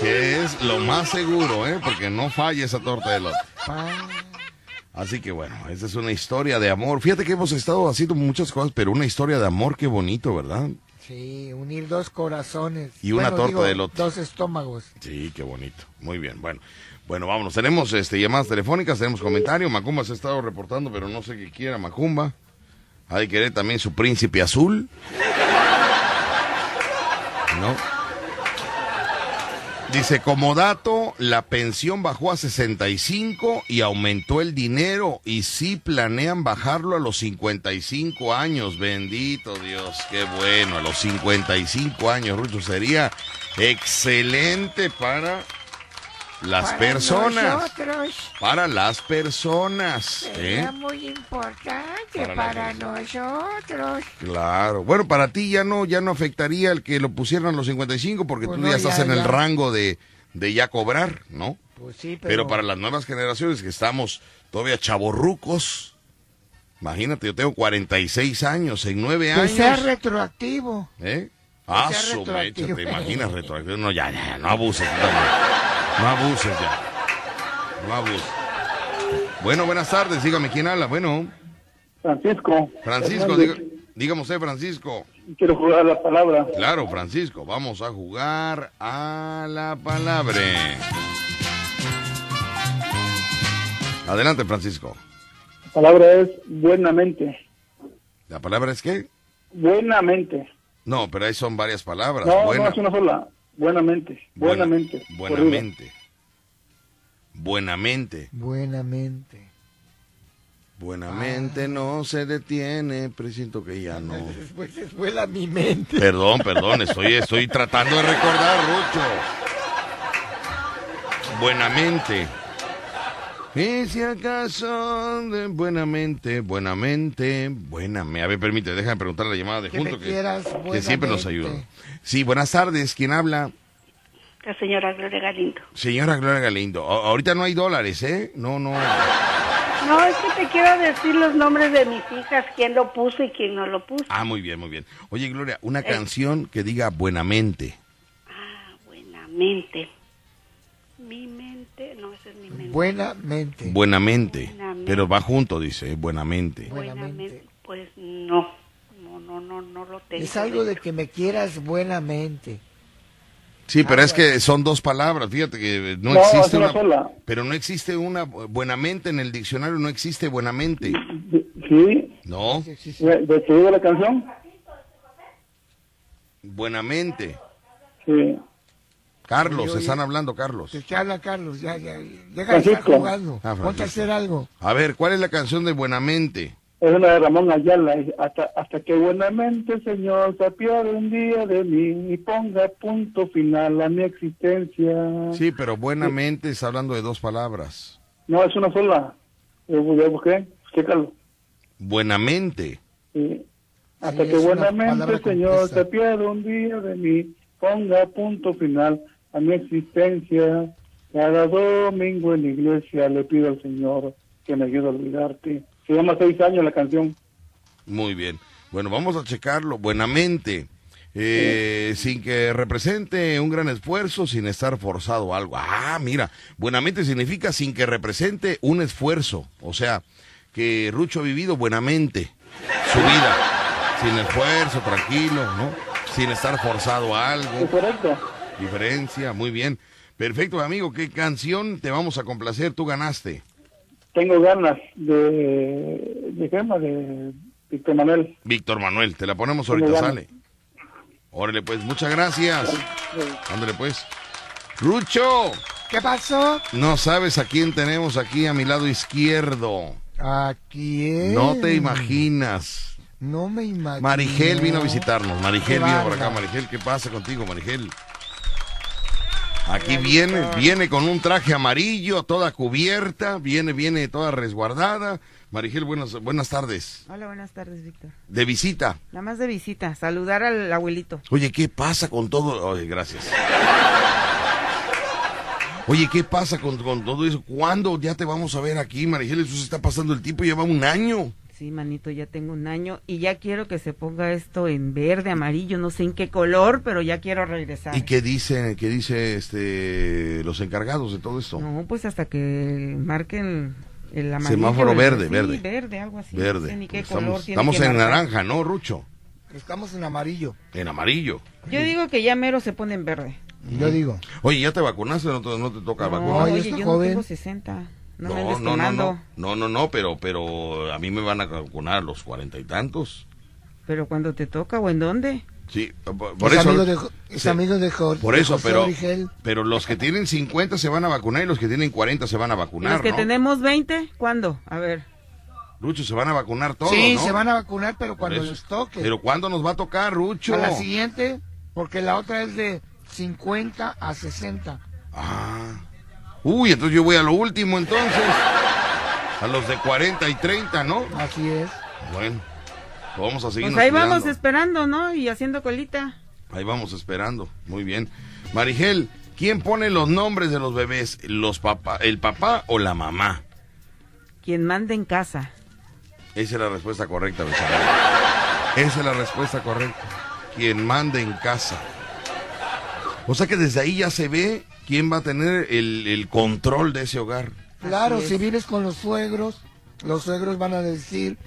Que es lo más seguro, ¿eh? Porque no falla esa torta de lote. Así que bueno, esa es una historia de amor. Fíjate que hemos estado haciendo muchas cosas, pero una historia de amor, qué bonito, ¿verdad? Sí, unir dos corazones. Y una torta digo, de elote. Dos estómagos. Sí, qué bonito. Muy bien, bueno. Bueno, vámonos. Tenemos este, llamadas telefónicas, tenemos comentarios. Macumba se ha estado reportando, pero no sé qué quiera Macumba. Hay que querer también su príncipe azul. ¿No? Dice, como dato, la pensión bajó a 65 y aumentó el dinero y sí planean bajarlo a los 55 años. Bendito Dios, qué bueno, a los 55 años, Rucho, sería excelente para las Para personas. nosotros Para las personas. ¿eh? sería muy importante Para nosotros. Claro. Bueno, para ti ya no, ya no afectaría el que lo pusieran los 55 porque Pues tú no, ya estás ya, en el ya. rango de, de ya cobrar, ¿no? Pues sí, Pero... pero, para las nuevas generaciones que estamos todavía chavorrucos, imagínate, yo tengo 46 años, en nueve que años. sea retroactivo. ¿Eh? Ah, sea su mecha, retroactivo. te imaginas retroactivo. No, ya, ya, no abuses. No abuses ya. No abuses. Bueno, buenas tardes, dígame quién habla. Bueno, Francisco. Francisco, diga- dígame usted, Francisco. Quiero jugar la palabra. Claro, Francisco, vamos a jugar a la palabra. Adelante, Francisco. La palabra es buenamente. ¿La palabra es qué? Buenamente. No, pero ahí son varias palabras. No, Buena- no es una sola. Buenamente. buena- Buenamente. buenamente. Buenamente. Buenamente. Buenamente no se detiene, presiento que ya no. Después se vuela mi mente. Perdón, perdón, estoy, estoy tratando de recordar, Rucho. Buenamente. Y si acaso de buenamente, buenamente, buenamente. A ver, permite, déjame preguntar la llamada de Que junto que, quieras que siempre nos ayuda. Sí, buenas tardes, ¿quién habla? La señora Gloria Galindo. Señora Gloria Galindo. A- ahorita no hay dólares, ¿eh? No, no. No, es que te quiero decir los nombres de mis hijas, quién lo puso y quién no lo puso. Ah, muy bien, muy bien. Oye, Gloria, una Eh. canción que diga buenamente. Buenamente. Mi mente, no, es mi mente. Buenamente. Buenamente. Buenamente. Pero va junto, dice, buenamente. Buenamente. Pues no, no, no, no, no lo tengo. Es algo de que me quieras buenamente. Sí, pero es que son dos palabras, fíjate que no, No, existe una sola. pero no existe una buenamente en el diccionario, no existe buenamente. Sí. No. ¿De, de- te digo la canción? Buenamente. Sí. Carlos, Oye, oye. están hablando, Carlos. Te habla Carlos, ya, ya. Deja de estar jugando. Ah, Ponte a hacer algo. A ver, ¿cuál es la canción de Buenamente? Es una de Ramón Ayala. Hasta, hasta que buenamente, Señor, se apiade un día de mí y ponga punto final a mi existencia. Sí, pero Buenamente está hablando de dos palabras. No, es una sola. Yo, yo busqué. Chécalo. Buenamente. Sí. Hasta Sí, que buenamente, Señor, se apiade un día de mí, ponga punto final a mi existencia. Cada domingo en la iglesia le pido al Señor que me ayude a olvidarte. Se llama Seis años la canción. Muy bien. Bueno, vamos a checarlo. Buenamente. Eh, sin que represente un gran esfuerzo, sin estar forzado a algo. Ah, mira, buenamente significa sin que represente un esfuerzo. O sea, que Rucho ha vivido buenamente su vida, sin esfuerzo, tranquilo, ¿no? Sin estar forzado a algo. correcto. Diferencia, muy bien. Perfecto, amigo. ¿Qué canción te vamos a complacer? Tú ganaste. Tengo ganas de, de Gema, de Víctor Manuel. Víctor Manuel, te la ponemos Tengo ahorita, ganas. sale. Órale, pues, muchas gracias. Ándale, pues. Rucho, ¿Qué pasó? no sabes a quién tenemos aquí a mi lado izquierdo. ¿A quién? No te imaginas. No me imagino. Marigel vino a visitarnos. Marigel Qué vino por acá. Marigel, ¿qué pasa contigo, Marigel? Aquí viene, viene con un traje amarillo, toda cubierta, viene, viene toda resguardada. Marigel, buenas, buenas tardes. Hola, buenas tardes, Víctor. De visita. Nada más de visita, saludar al abuelito. Oye, ¿qué pasa con todo? Oye, gracias. Oye, ¿qué pasa con, con todo eso? ¿Cuándo ya te vamos a ver aquí, Marigel? Eso se está pasando el tiempo, lleva un año. Sí, manito, ya tengo un año y ya quiero que se ponga esto en verde, amarillo, no sé en qué color, pero ya quiero regresar. ¿Y qué dice, qué dice este los encargados de todo esto? No, pues hasta que marquen el amarillo. Semáforo verde, sí, verde. verde, algo así. No Verde. sé ni qué estamos color tiene estamos que en marcar. naranja, ¿no, Rucho? Estamos en amarillo. En amarillo. Yo digo que ya mero se pone en verde. Yo digo. Oye, ¿ya te vacunaste no te, no te toca No, vacunar? oye, yo no tengo 60. No, me no, no, no, no, no, no, pero, pero a mí me van a vacunar a los cuarenta y tantos. Pero cuando te toca o en dónde. Sí, por, por es eso. amigo de, es Sí. amigo de Jorge. Por eso, José pero, Origel. pero los que tienen 50 se van a vacunar y los que tienen 40 se van a ¿Y vacunar, los que ¿no? tenemos 20, ¿cuándo? A ver. Rucho, se van a vacunar todos, sí, ¿no? se van a vacunar, pero cuando les toque. Pero ¿cuándo nos va a tocar, Rucho? A la siguiente, porque la otra es de 50 a 60. Ah. Uy, entonces yo voy a lo último, entonces. A los de 40 y 30, ¿no? Así es. Bueno, vamos a seguir. Pues ahí vamos esperando, ¿no? Y haciendo colita. Ahí vamos esperando. Muy bien. Marigel, ¿quién pone los nombres de los bebés? ¿Los papá, ¿El papá o la mamá? Quien manda en casa. Esa es la respuesta correcta, Becerra. Esa es la respuesta correcta. Quien manda en casa. O sea que desde ahí ya se ve quién va a tener el, el control de ese hogar. Claro, es. si vives con los suegros, los suegros van a decir,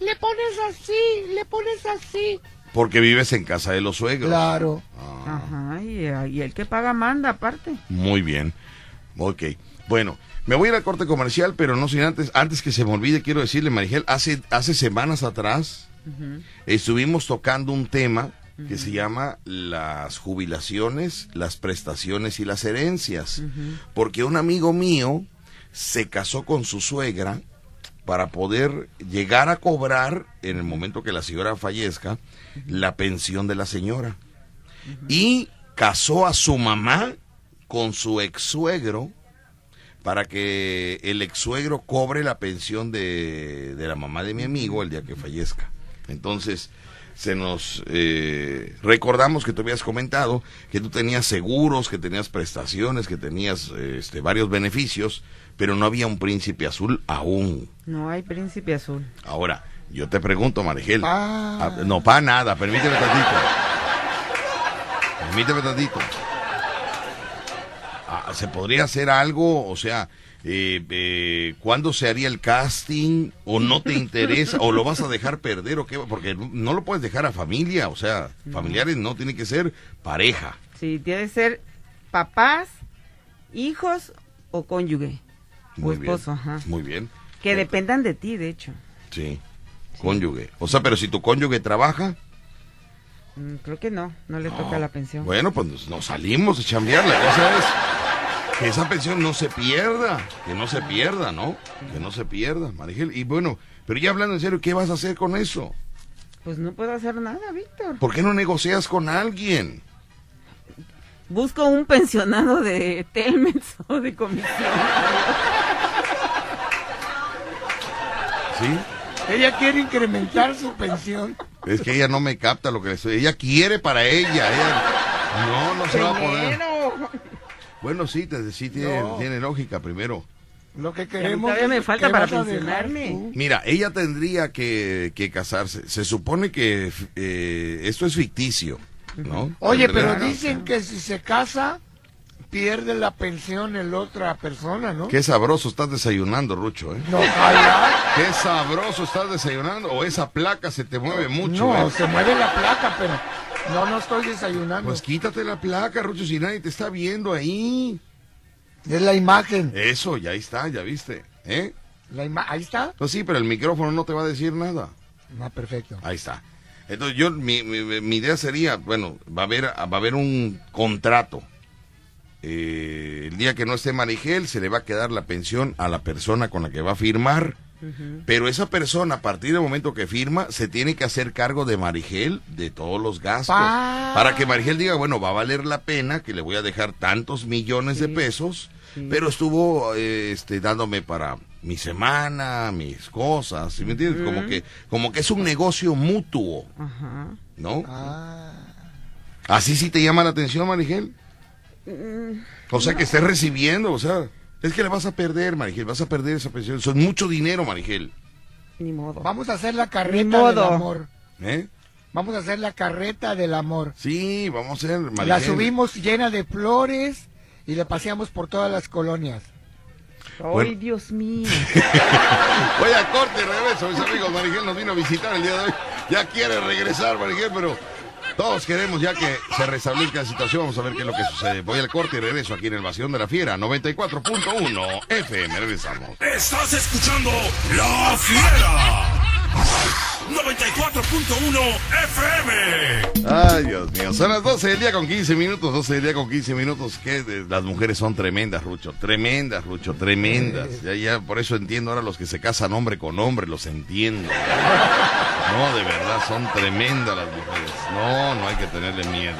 le pones así, le pones así. Porque vives en casa de los suegros. Claro. Ajá, y, y el que paga manda aparte. Muy bien. Ok. Bueno, me voy a ir al corte comercial, pero no sin antes, antes que se me olvide, quiero decirle, Marigel, hace, hace semanas atrás estuvimos tocando un tema que se llama las jubilaciones, las prestaciones y las herencias. Porque un amigo mío se casó con su suegra para poder llegar a cobrar, en el momento que la señora fallezca, la pensión de la señora. Y casó a su mamá con su ex suegro para que el ex suegro cobre la pensión de, de la mamá de mi amigo el día que fallezca. Entonces, se nos eh, recordamos que tú habías comentado que tú tenías seguros, que tenías prestaciones, que tenías este, varios beneficios, pero no había un príncipe azul aún. No hay príncipe azul. Ahora, yo te pregunto, Marigel. Pa. Ah, no, para nada, permíteme tantito. Permíteme tantito. Ah, ¿Se podría hacer algo? O sea, eh, eh, ¿cuándo se haría el casting? ¿O no te interesa? ¿O lo vas a dejar perder? ¿O qué? Porque no lo puedes dejar a familia. O sea, familiares no, tiene que ser pareja. Sí, tiene que ser papás, hijos o cónyuge. Muy o esposo, bien. ajá. Muy bien. Que dependan de ti, de hecho. Sí. Cónyuge. O sea, pero si tu cónyuge trabaja, Mm, Creo que no, no le toca la pensión. Bueno, pues nos- salimos a chambear. La cosa es que esa pensión no se pierda, que no se pierda, ¿no? Que no se pierda, Marigel. Y bueno, pero ya hablando en serio, ¿qué vas a hacer con eso? Pues no puedo hacer nada, Víctor. ¿Por qué no negocias con alguien? Busco un pensionado de Telmex o de comisión. ¿Sí? Ella quiere incrementar su pensión. Es que ella no me capta lo que le estoy. Ella quiere para ella. ella no, no se va a poder. Bueno, sí, te, sí tiene, No. tiene lógica primero. Lo que queremos. todavía me es- falta ¿qué para pensionarme. Mira, ella tendría que, que casarse. Se supone que eh, esto es ficticio, ¿no? Oye, pero dicen que si se casa, pierde la pensión el otra persona, ¿no? Qué sabroso estás desayunando, Rucho, ¿eh? No. Qué sabroso estás desayunando. O esa placa se te mueve mucho, No, ¿eh? se mueve la placa, pero no, no estoy desayunando. Pues quítate la placa, Rucho, si nadie te está viendo ahí. es la imagen. Eso, ya está, ya viste, ¿eh? La ima- Ahí está. Pues sí, pero el micrófono no te va a decir nada. Ah, perfecto. Ahí está. Entonces yo, mi, mi, mi idea sería, bueno, va a haber, va a haber un contrato. Eh, el día que no esté Marigel, se le va a quedar la pensión a la persona con la que va a firmar. Pero esa persona, a partir del momento que firma, se tiene que hacer cargo de Marigel de todos los gastos. Pa- Para que Marigel diga, bueno, va a valer la pena que le voy a dejar tantos millones de pesos, pero estuvo eh, este, dándome para mi semana, mis cosas, ¿sí me entiendes? Como que, como que es un negocio mutuo, Ajá. ¿no? Ah. Así sí te llama la atención, Marigel. Mm, O sea, que estés recibiendo, o sea, es que le vas a perder, Marigel, vas a perder esa pensión. Son mucho dinero, Marigel. Ni modo. Vamos a hacer la Ni carreta del amor. ¿Eh? Vamos a hacer la carreta del amor. Sí, vamos a hacer, Marigel. La subimos llena de flores y la paseamos por todas las colonias. Ay, Bueno. Dios mío. Voy a corte y regreso, mis amigos. Marigel nos vino a visitar el día de hoy. Ya quiere regresar, Marigel, pero todos queremos ya que se restablezca la situación. Vamos a ver qué es lo que sucede. Voy al corte y regreso aquí en el Vacío de la Fiera, 94.1 FM. Regresamos. Estás escuchando La Fiera. 94.1 FM. Ay, Dios mío. Son las 12 del día con 15 minutos. 12 del día con 15 minutos. Que las mujeres son tremendas, Rucho. Tremendas, Rucho. Tremendas. Ya, ya, por eso entiendo ahora los que se casan hombre con hombre. Los entiendo. No, de verdad, son tremendas las mujeres. No, no hay que tenerle miedo.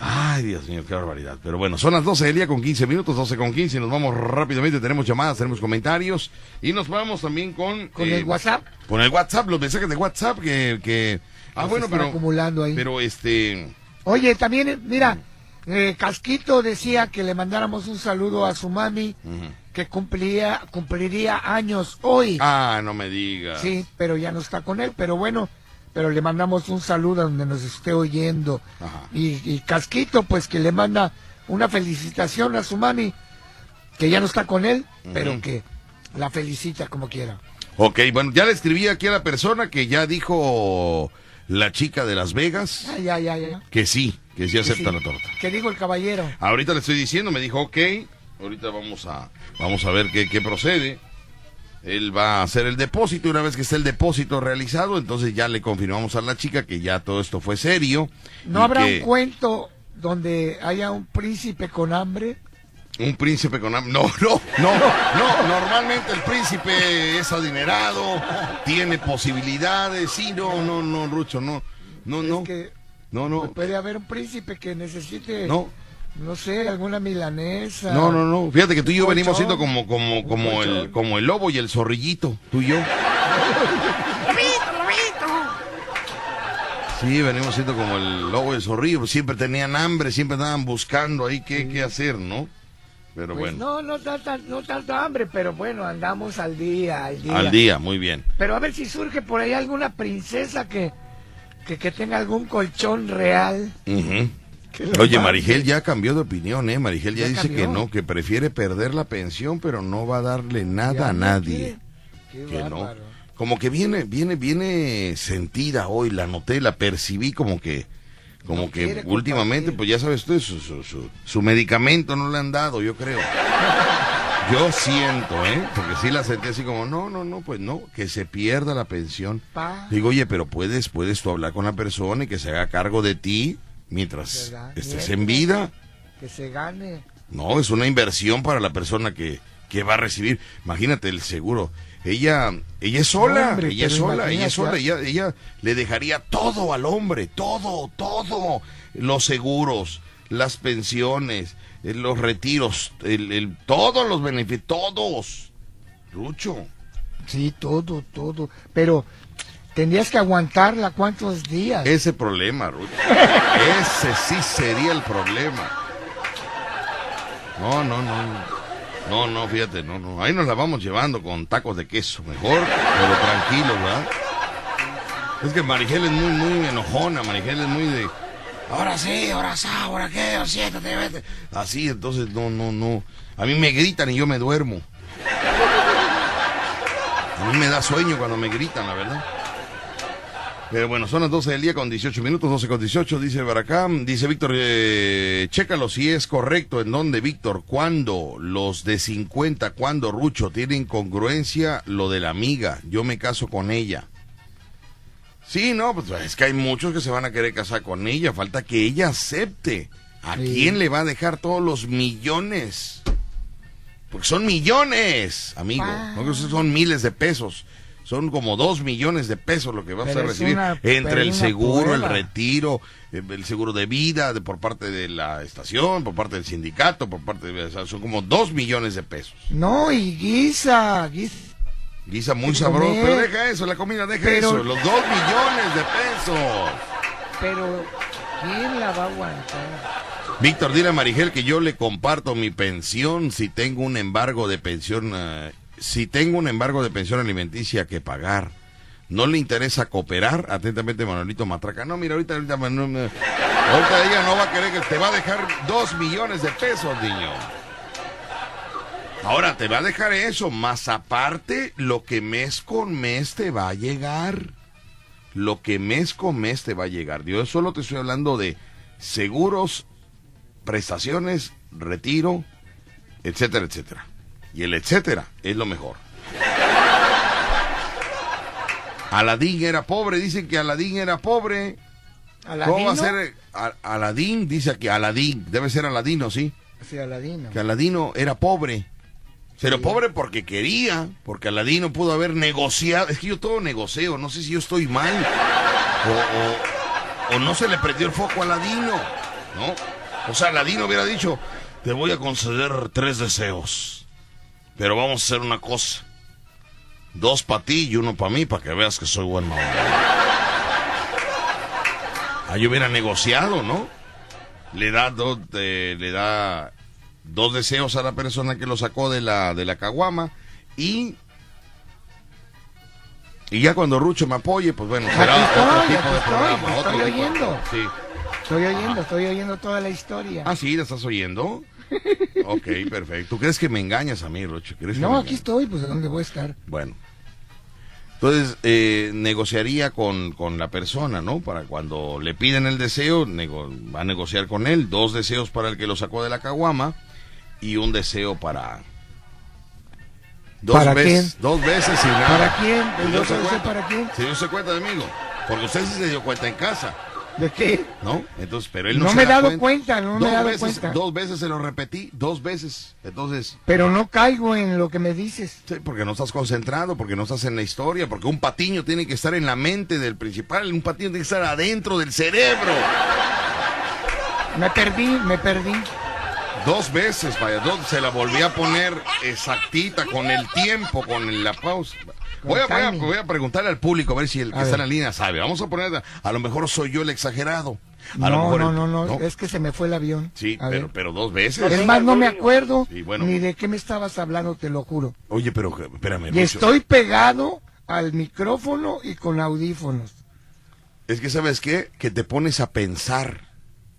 Ay, Dios mío, qué barbaridad. Pero bueno, son las 12 del día con 15 minutos, 12 con 15. Nos vamos rápidamente. Tenemos llamadas, tenemos comentarios. Y nos vamos también con. Con eh, el WhatsApp. Con el WhatsApp, los mensajes de WhatsApp que. que ah, bueno, pero. acumulando ahí. Pero este. Oye, también, mira, eh, Casquito decía que le mandáramos un saludo a su mami, que cumplía, cumpliría años hoy. Ah, no me digas. Sí, pero ya no está con él, pero bueno, pero le mandamos un saludo a donde nos esté oyendo. Ajá. Y, y Casquito, pues que le manda una felicitación a su mami, que ya no está con él, pero que la felicita como quiera. Ok, bueno, ya le escribí aquí a la persona que ya dijo la chica de Las Vegas que sí, que sí Que acepta sí. la torta. ¿Qué dijo el caballero? Ahorita le estoy diciendo, me dijo, ok, ahorita vamos a, vamos a ver qué, qué procede. Él va a hacer el depósito y una vez que esté el depósito realizado, entonces ya le confirmamos a la chica que ya todo esto fue serio. ¿No habrá que un cuento donde haya un príncipe con hambre? un príncipe con ham- No, no, no, no. Normalmente el príncipe es adinerado, tiene posibilidades. Sí, no, no, no, Rucho, no. No, no. que No, no. puede haber un príncipe que necesite, No. No sé, alguna milanesa. No, no, no. Fíjate que tú y yo venimos siendo como, como, como el, como el lobo y el zorrillito, tú y yo. ¡Lobito, lobito! Sí, venimos siendo como el lobo y el zorrillo. Siempre tenían hambre, siempre andaban buscando ahí qué, qué hacer, ¿no? Pero Pues bueno, no, no tanta, no tanta hambre, pero bueno, andamos al día, al día. al día, muy bien. Pero a ver si surge por ahí alguna princesa que, que, que tenga algún colchón real. Lo Oye. Marigel ya cambió de opinión, ¿eh? Marigel ya, Ya dice que no, que prefiere perder la pensión, pero no va a darle nada Ya a nadie. Qué Que no. Como que viene, viene, viene sentida hoy, la noté, la percibí como que, como No que últimamente, compartir. pues ya sabes usted, su, su, su, su medicamento no le han dado, yo creo. Yo siento, ¿eh? Porque sí la sentí así como, no, no, no, pues no, que se pierda la pensión. Pa. Digo, oye, pero puedes, puedes tú hablar con la persona y que se haga cargo de ti mientras estés en vida. Que se gane. No, es una inversión para la persona que, que va a recibir. Imagínate el seguro. Ella, ella es sola, hombre, ella es sola, ella es sola, ella, ella le dejaría todo al hombre, todo, todo. Los seguros, las pensiones, eh, los retiros, el, el- todos los beneficios, todos. Rucho. Sí, todo, todo. Pero tendrías que aguantarla cuántos días. Ese problema, Rucho. Ese sí sería el problema. No, no, no. No, no, fíjate, no, no. Ahí nos la vamos llevando con tacos de queso, mejor, pero tranquilo, ¿verdad? Es que Marigel es muy, muy enojona, Marigel es muy de... Ahora sí, ahora sí, ahora qué, siéntate, vete. Así, entonces, no, no, no. A mí me gritan y yo me duermo. A mí me da sueño cuando me gritan, la verdad. Pero bueno, son las 12 del día con 18 minutos, 12 con 18, dice Baracam. Dice Víctor, eh, chécalo si es correcto. ¿En dónde, Víctor? ¿Cuándo? Los de 50, ¿cuándo, Rucho? Tienen congruencia lo de la amiga. Yo me caso con ella. Sí, no, pues es que hay muchos que se van a querer casar con ella. Falta que ella acepte. ¿A Sí. quién le va a dejar todos los millones? Porque son millones, amigo. No son miles de pesos. Son como dos millones de pesos lo que vas Pero a recibir entre el seguro, el retiro, eh, el seguro de vida de, por parte de la estación, por parte del sindicato, por parte de... o sea, son como dos millones de pesos. No, y guisa, guisa. Guisa muy sabroso, comer. pero deja eso, la comida deja Pero- eso, los dos millones de pesos. Pero, ¿quién la va a aguantar? Víctor, dile a Marigel que yo le comparto mi pensión si tengo un embargo de pensión, eh, si tengo un embargo de pensión alimenticia que pagar. ¿No le interesa cooperar? Atentamente, Manuelito Matraca. No, mira, ahorita, ahorita, ahorita ella no va a querer que te va a dejar dos millones de pesos, niño. Ahora te va a dejar eso, más aparte lo que mes con mes te va a llegar. Lo que mes con mes te va a llegar. Yo solo te estoy hablando de seguros, prestaciones, retiro, etcétera, etcétera. Y el etcétera es lo mejor. Aladín era pobre, dicen que Aladín era pobre. ¿Cómo va a ¿Aladino? ser? A- Aladín, dice aquí, Aladín, debe ser Aladino, sí. Sí, Aladino. Que Aladino era pobre. Pero pobre porque quería, porque Aladino pudo haber negociado. Es que yo todo negocio, no sé si yo estoy mal. O, o- o no se le prendió el foco a Aladino, ¿no? O sea, Aladino hubiera dicho, te voy a conceder tres deseos. Pero vamos a hacer una cosa. Dos para ti y uno para mí, para que veas que soy buen mamá. Ahí hubiera negociado, ¿no? Le da dos, eh, le da dos deseos a la persona que lo sacó de la, de la caguama y y ya cuando Rucho me apoye, pues bueno, será Aquí otro estoy, tipo de estoy, programa. otro estoy tipo de- oyendo. Sí. Estoy oyendo, estoy oyendo toda la historia. Ah, sí, ¿la estás oyendo? Ok, perfecto. ¿Tú crees que me engañas a mí, Rucho? ¿Crees que No, me aquí estoy, pues ¿de dónde voy a estar? Bueno. Entonces, eh, negociaría con, con la persona, ¿no? Para cuando le piden el deseo, nego- va a negociar con él. Dos deseos para el que lo sacó de la caguama y un deseo para... Dos ¿Para veces, quién? Dos veces y nada. ¿Para quién? Si ¿El no otro se deseo cuenta. para quién? Si no se cuenta, amigo. Porque usted sí se dio cuenta en casa, ¿De qué? ¿no? Entonces, pero él no, No se me he da dado cuenta, no me dos he dado veces, cuenta. Dos veces se lo repetí, dos veces. Entonces... Pero no caigo en lo que me dices. Sí, porque no estás concentrado, porque no estás en la historia, porque un patiño tiene que estar en la mente del principal, un patiño tiene que estar adentro del cerebro. Me perdí, me perdí. Dos veces, vaya, dos, se la volví a poner exactita, con el tiempo, con la pausa. Voy a, voy, a, voy a preguntarle al público a ver si el que A está en la línea sabe. Vamos a poner, a lo mejor soy yo el exagerado. Lo No, mejor no, no, no, es que se me fue el avión. Sí, pero, pero dos veces. Es más, no me acuerdo Sí, bueno. ni de qué me estabas hablando, te lo juro. Oye, pero espérame, Y estoy pegado al micrófono y con audífonos. Es que, ¿sabes qué? Que te pones a pensar.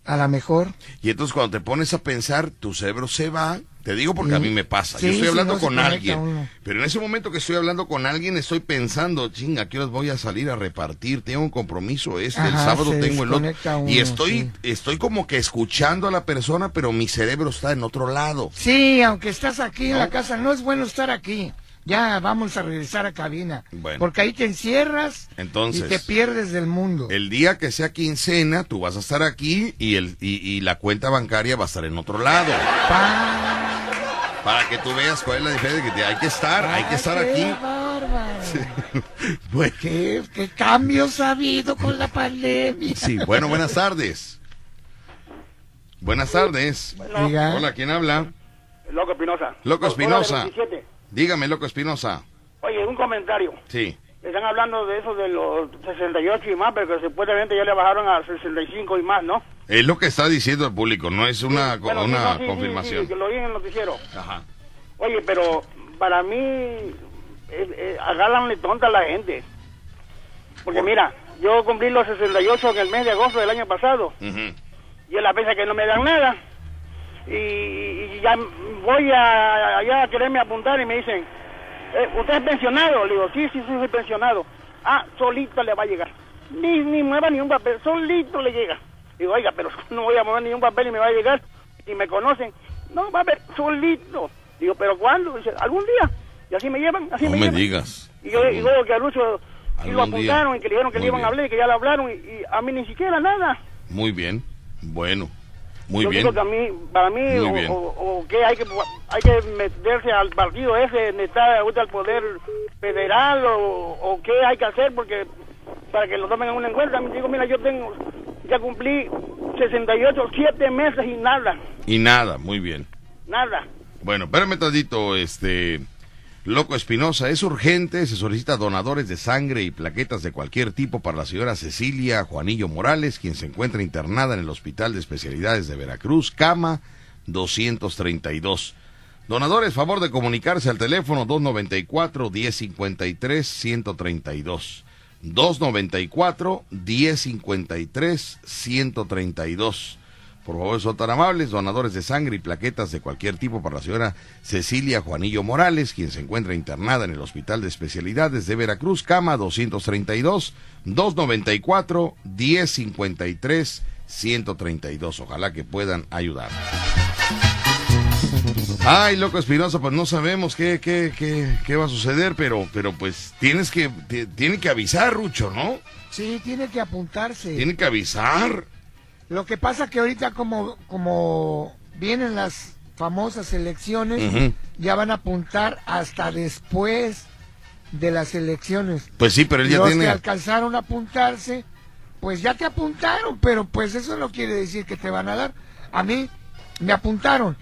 A lo mejor. Y entonces cuando te pones a pensar, tu cerebro se va. Te digo porque a mí me pasa. Sí, Yo estoy hablando no con alguien. uno. Pero en ese momento que estoy hablando con alguien, estoy pensando, chinga, ¿qué horas voy a salir a repartir? Tengo un compromiso este, el sábado tengo el otro. uno, y estoy, sí. estoy como que escuchando a la persona, pero mi cerebro está en otro lado. Sí, aunque estás aquí en la casa, no es bueno estar aquí. Ya vamos a regresar a cabina. Bueno. Porque ahí te encierras Entonces, y te pierdes del mundo. el día que sea quincena, tú vas a estar aquí y, el, y, y la cuenta bancaria va a estar en otro lado. Para que tú veas cuál es la diferencia, que te- hay que estar, hay que estar Qué aquí. bárbaro. Bueno. ¿Qué, qué cambios ha habido con la pandemia? Sí, bueno, buenas tardes. Buenas tardes. Hola, ¿quién habla? Loco Espinosa. Loco Espinosa. 27. Dígame, Loco Espinosa. Oye, un comentario. Sí. Están hablando de eso de los 68 y más, pero que supuestamente ya le bajaron a 65 y más, ¿no? Es lo que está diciendo el público, no es una, Bueno, sí, una no, sí, sí, confirmación. sí, que lo vi en el noticiero. Ajá. Oye, pero para mí, eh, eh, háganle tonta a la gente. Porque mira, yo cumplí los 68 en el mes de agosto del año pasado. Y es la fecha que no me dan nada. Y, y ya voy a, allá a quererme apuntar y me dicen, eh, ¿usted es pensionado? Le digo, sí, sí, sí, soy pensionado. Ah, solito le va a llegar. Ni, ni mueva ni un papel, solito le llega. Digo, oiga, pero no voy a mover ni un papel y me va a llegar. Y me conocen. No, va a ver, solito. Digo, ¿pero cuándo? Dice, algún día. Y así me llevan, así No me, me llevan. digas. Y yo luego que a Lucho y lo día. apuntaron y que le dijeron que Muy le iban a hablar y que ya le hablaron y, y a mí ni siquiera nada. Muy bien. Bueno. Muy yo bien. digo que a mí, para mí, o, o- o que hay que hay que meterse al partido ese, está ahorita el poder federal o, o qué hay que hacer porque para que lo tomen en una encuesta. Digo, mira, yo tengo, ya cumplí 68, 7 meses y nada, Y nada, muy bien. nada. Bueno, espérame tantito, este... Loco Espinosa, es urgente, se solicita donadores de sangre y plaquetas de cualquier tipo para la señora Cecilia Juanillo Morales, quien se encuentra internada en el Hospital de Especialidades de Veracruz, cama 232. Donadores, favor de comunicarse al teléfono 294-1053-132. 294-1053-132. Por favor, son tan amables, donadores de sangre y plaquetas de cualquier tipo para la señora Cecilia Juanillo Morales, quien se encuentra internada en el Hospital de Especialidades de Veracruz, cama 232, 294, 1053, 132. Ojalá que puedan ayudar. Ay, loco Espinosa, pues no sabemos qué, qué, qué, qué va a suceder, pero, pero pues tienes que, tiene que avisar, Rucho, ¿no? Sí, tiene que apuntarse. Tiene que avisar. Lo que pasa que ahorita como, como vienen las famosas elecciones, ya van a apuntar hasta después de las elecciones. Pues sí, pero él ya Los tiene... que alcanzaron a apuntarse, pues ya te apuntaron, pero pues eso no quiere decir que te van a dar. A mí me apuntaron.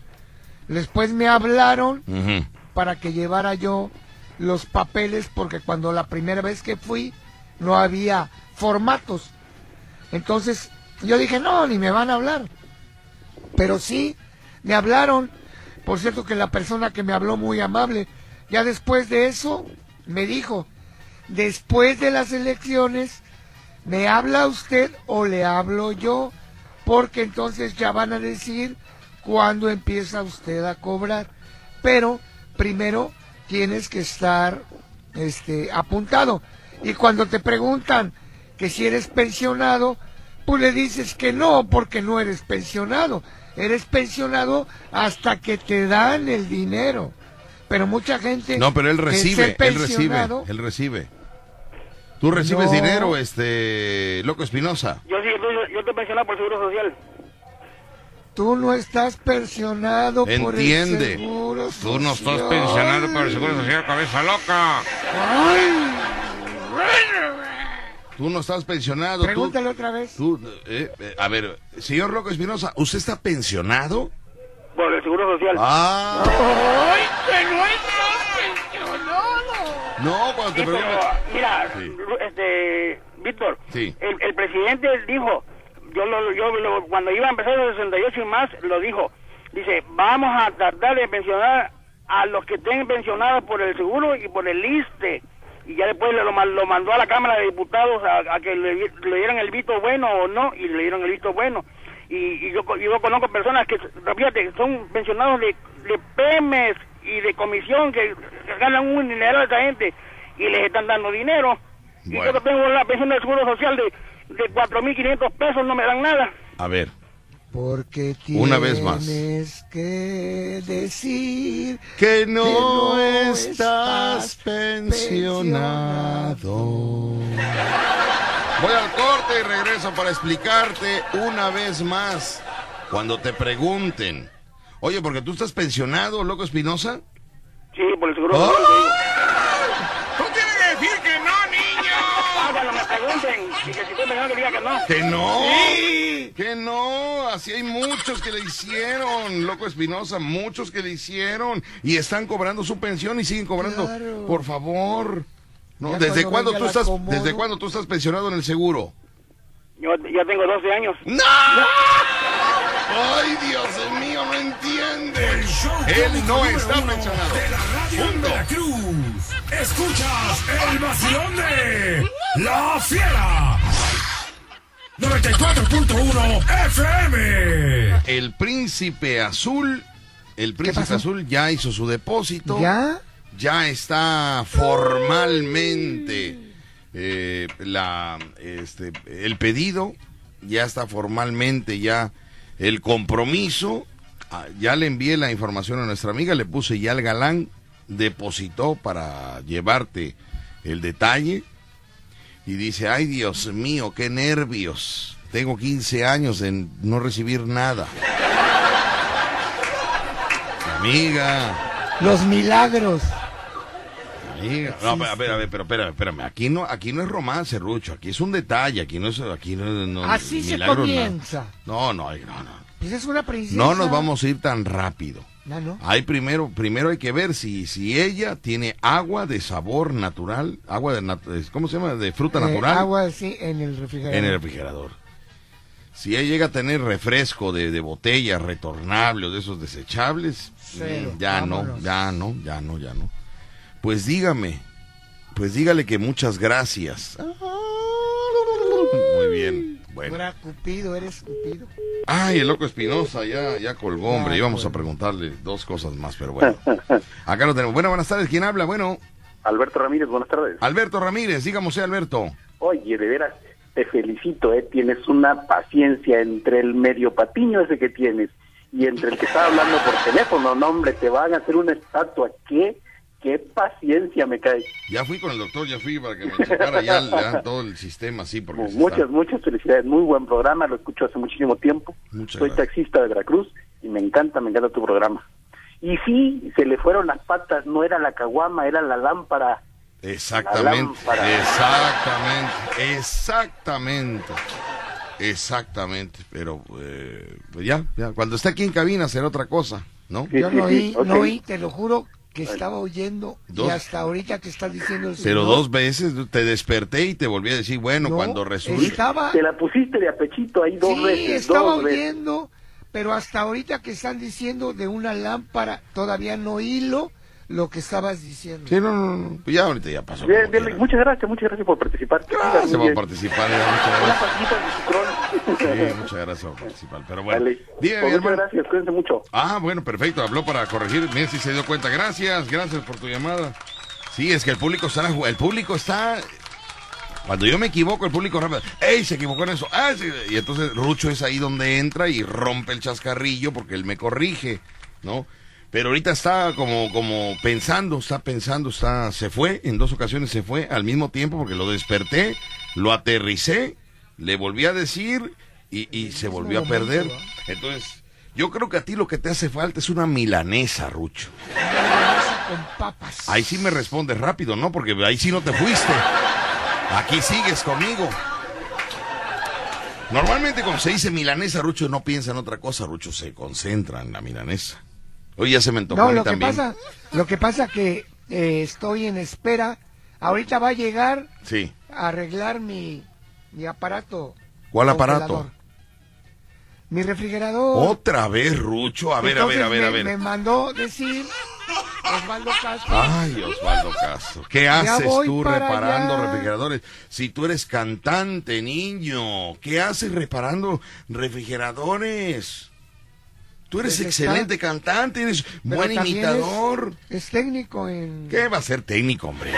Después me hablaron para que llevara yo los papeles porque cuando la primera vez que fui no había formatos. Entonces yo dije, no, ni me van a hablar. Pero sí, me hablaron. Por cierto que la persona que me habló muy amable, ya después de eso, me dijo, después de las elecciones, ¿me habla usted o le hablo yo? Porque entonces ya van a decir cuándo empieza usted a cobrar. Pero primero tienes que estar este, apuntado. Y cuando te preguntan que si eres pensionado, pues le dices que no, porque no eres pensionado. Eres pensionado hasta que te dan el dinero. Pero mucha gente... No, pero él recibe, él recibe, él recibe. Tú recibes No. dinero, este, Loco Espinosa. Yo sí, yo, yo estoy pensionado por el Seguro Social. Tú no estás pensionado por el Entiende. seguro Tú no estás social. pensionado por el Seguro Social, cabeza loca. Tú no estás pensionado. tú- Pregúntale otra vez. Tú, eh, eh, a ver, señor Loco Espinosa, ¿usted está pensionado? Por el Seguro Social. Ah. ¡Ay, que no estás pensionado! No, cuando te Sí, preguntan. mira, Sí. este, Víctor, Sí. el, el presidente dijo, yo, lo, yo lo- cuando iba a empezar el 68 y más, lo dijo, dice, vamos a tratar de pensionar a los que estén pensionados por el seguro y por el ISTE. Y ya después lo, lo mandó a la Cámara de Diputados a, a que le, le dieran el visto bueno o no, y le dieron el visto bueno. Y, y yo, yo conozco personas que, fíjate, son pensionados de, de PEMES y de comisión que ganan un dinero a esa gente y les están dando dinero. Y yo que tengo la pensión del Seguro Social de, de 4.500 pesos, no me dan nada. A ver, Porque tienes Una vez más. que decir que no, no estás pensionado. Voy al corte y regreso para explicarte una vez más. Cuando te pregunten, oye, porque tú estás pensionado, loco Espinosa. Sí, por el Seguro ¡Oh! Y que si estoy pensionado, que diga que no. Que no, Sí. que no, así hay muchos que le hicieron, loco Espinosa, muchos que le hicieron y están cobrando su pensión y siguen cobrando. Claro. Por favor. No, Ya ¿Desde cuando cuándo tú estás acomodo. desde cuándo tú estás pensionado en el seguro? Yo ya tengo 12 años. ¡No! Ay, Dios mío, no entiende. Él no está pensionado. De la radio en Veracruz. Escuchas el vacilón de La Fiera. 94.1 FM. El príncipe azul, el príncipe azul ya hizo su depósito. ¿Ya? Ya está formalmente eh, la, este, el pedido, ya está formalmente ya el compromiso. Ah, Ya le envié la información a nuestra amiga, le puse ya el galán, depositó para llevarte el detalle y dice, ay Dios mío, qué nervios. Tengo 15 años en no recibir nada. Amiga, Los milagros. Amiga. No, a ver, a ver, pero espérame, espérame. Aquí no, aquí no es romance, Rucho. Aquí es un detalle. Aquí no es, aquí no, no- Así se milagros, no. comienza. No, no, ay, no, no. Pues es una princesa. No nos vamos a ir tan rápido. No, no. Hay primero, primero hay que ver si, si ella tiene agua de sabor natural, agua de, nat- ¿cómo se llama? De fruta Eh, natural agua, sí, en el refrigerador. en el refrigerador. Si ella llega a tener refresco de, de botella retornable o de esos desechables, Cero, ya no, vámonos. ya no, ya no, ya no. Pues dígame, pues dígale que muchas gracias. Muy bien, bueno. Era Cupido, eres Cupido. Ay, el loco Espinosa ya, ya colgó, hombre. Íbamos a preguntarle dos cosas más, pero bueno. Acá lo tenemos. Bueno, buenas tardes. ¿Quién habla? Bueno, Alberto Ramírez, buenas tardes. Alberto Ramírez. Dígame Alberto. Oye, de veras, te felicito, ¿eh? Tienes una paciencia entre el medio patiño ese que tienes y entre el que está hablando por teléfono. No, hombre, te van a hacer una estatua. ¿Qué? ¿Qué paciencia me cae? Ya fui con el doctor, ya fui para que me checara ya, ya todo el sistema así, porque Muchas, está- muchas felicidades. Muy buen programa, lo escucho hace muchísimo tiempo. Muchas Soy gracias. taxista de Veracruz y me encanta, me encanta tu programa. Y sí, se le fueron las patas, no era la caguama, era la lámpara. Exactamente, lámpara. exactamente, exactamente, exactamente. Pero eh, pues ya, ya, cuando esté aquí en cabina será otra cosa, ¿no? Yo no oí, no oí, te lo juro que estaba oyendo Dos. y hasta ahorita que estás diciendo el Pero señor, dos veces te desperté y te volví a decir, bueno, No, cuando resulte. estaba- Te la pusiste de apechito ahí dos sí, veces. estaba dos veces. oyendo, pero hasta ahorita que están diciendo de una lámpara, todavía no hilo lo que estabas diciendo. Sí, no, no, no, pues ya ahorita ya pasó. Bien, bien, muchas gracias, muchas gracias por participar. Gracias por participar, ya, muchas gracias. Sí, muchas gracias por participar. Pero bueno, Dale. Pues mi muchas gracias, cuídense mucho. Ah, bueno, perfecto. Habló para corregir. Mira si se dio cuenta. Gracias, gracias por tu llamada. Sí, es que el público está, el público está. Cuando yo me equivoco, el público rápido, ¡ey! Se equivocó en eso. ¡Ah! sí", Y entonces Rucho es ahí donde entra y rompe el chascarrillo porque él me corrige, ¿no? Pero ahorita está como, como pensando, está pensando, está, se fue, en dos ocasiones se fue al mismo tiempo porque lo desperté, lo aterricé, le volví a decir y, y se volvió a perder. Entonces, yo creo que a ti lo que te hace falta es una milanesa, Rucho. Con papas. Ahí sí me respondes rápido, ¿no? Porque ahí sí no te fuiste. Aquí sigues conmigo. Normalmente cuando se dice milanesa, Rucho no piensa en otra cosa, Rucho se concentra en la milanesa. Hoy ya se me antojó a No, lo que también. pasa, lo que pasa que eh, estoy en espera. Ahorita va a llegar Sí. a arreglar mi, mi aparato. ¿Cuál aparato? Mi refrigerador. Otra vez, Rucho. A ver, a ver, a ver, a Entonces ver. me, me mandó decir Osvaldo Castro. Ay, Osvaldo Castro. ¿Qué haces tú para reparando allá. refrigeradores? Si tú eres cantante, niño, ¿qué haces reparando refrigeradores? Tú eres Pues está- excelente cantante, eres Pero buen imitador. Es, es técnico en... ¿Qué va a ser técnico, hombre?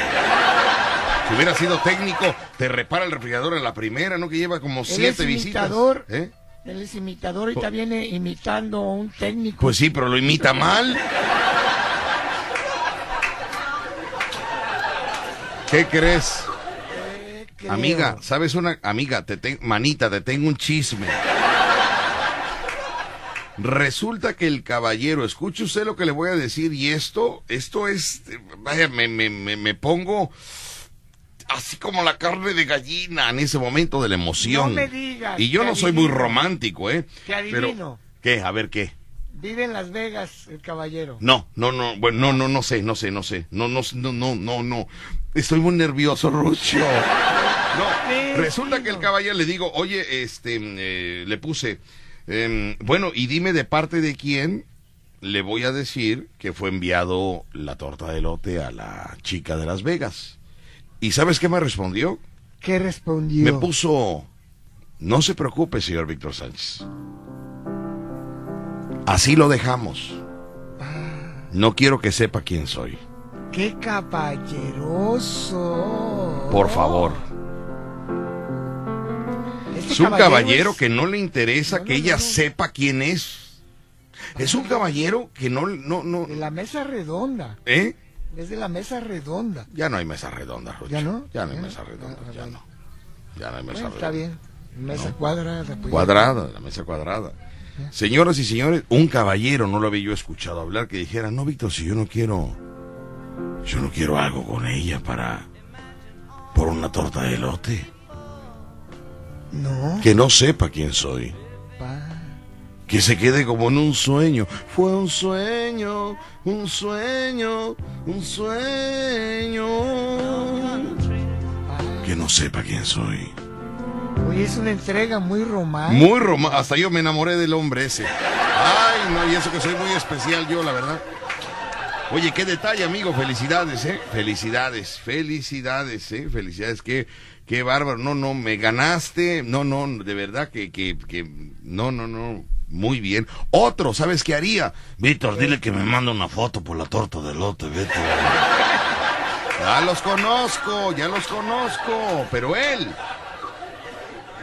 Si hubiera sido técnico, te repara el refrigerador en la primera, ¿no? Que lleva como siete es visitas. imitador. ¿Eh? Él es imitador y ahorita viene imitando a un técnico. Pues sí, pero lo imita mal. ¿Qué crees? creo. Amiga, ¿sabes una amiga? Te ten- manita, te tengo un chisme. Resulta que el caballero, escuche usted lo que le voy a decir y esto, esto es, vaya, me, me, me, me pongo así como la carne de gallina en ese momento de la emoción. No me digas, y yo no soy muy romántico, ¿eh? Te adivino. ¿Qué? A ver, ¿qué? Vive en Las Vegas, el caballero. No, no, no, bueno, no, no, no sé, no sé, no sé. No, no, no, no, no, no. Estoy muy nervioso, Rucho. No, resulta que el caballero le digo, oye, este, eh, le puse, em, bueno, y dime de parte de quién le voy a decir que fue enviado la torta de lote a la chica de Las Vegas. ¿Y sabes qué me respondió? ¿Qué respondió? Me puso, no se preocupe, señor Víctor Sánchez. Así lo dejamos. No quiero que sepa quién soy. ¡Qué caballeroso! Por favor. Este Es un caballero caballero es- que no le interesa que ella sepa quién es. Es un caballero que no, no, no. De la mesa redonda. ¿Eh? Es de la mesa redonda. Ya no hay mesa redonda, Rucho. ¿Ya no? Ya no hay mesa redonda, ya no. Ya no hay mesa Bueno, está redonda. bien. Mesa cuadrada. pues. Cuadrada, la mesa cuadrada. Señoras y señores, un caballero no lo había yo escuchado hablar que dijera, no, Víctor, si yo no quiero, yo no quiero algo con ella para, por una torta de elote. No. Que no sepa quién soy. Que se quede como en un sueño. Fue un sueño, un sueño, un sueño. Que no sepa quién soy. Oye, es una entrega muy romántica. Muy romántico. Hasta yo me enamoré del hombre ese. Ay, no, y eso que soy muy especial yo, la verdad. Oye, qué detalle, amigo. Felicidades, ¿eh? Felicidades, felicidades, ¿eh? Felicidades. Qué, qué bárbaro. No, no, me ganaste. No, no, de verdad que, que, que, no, no, no. Muy bien. Otro, ¿sabes qué haría? Víctor, dile que me manda una foto por la torta de lote, vete. Ya los conozco, ya los conozco. Pero él,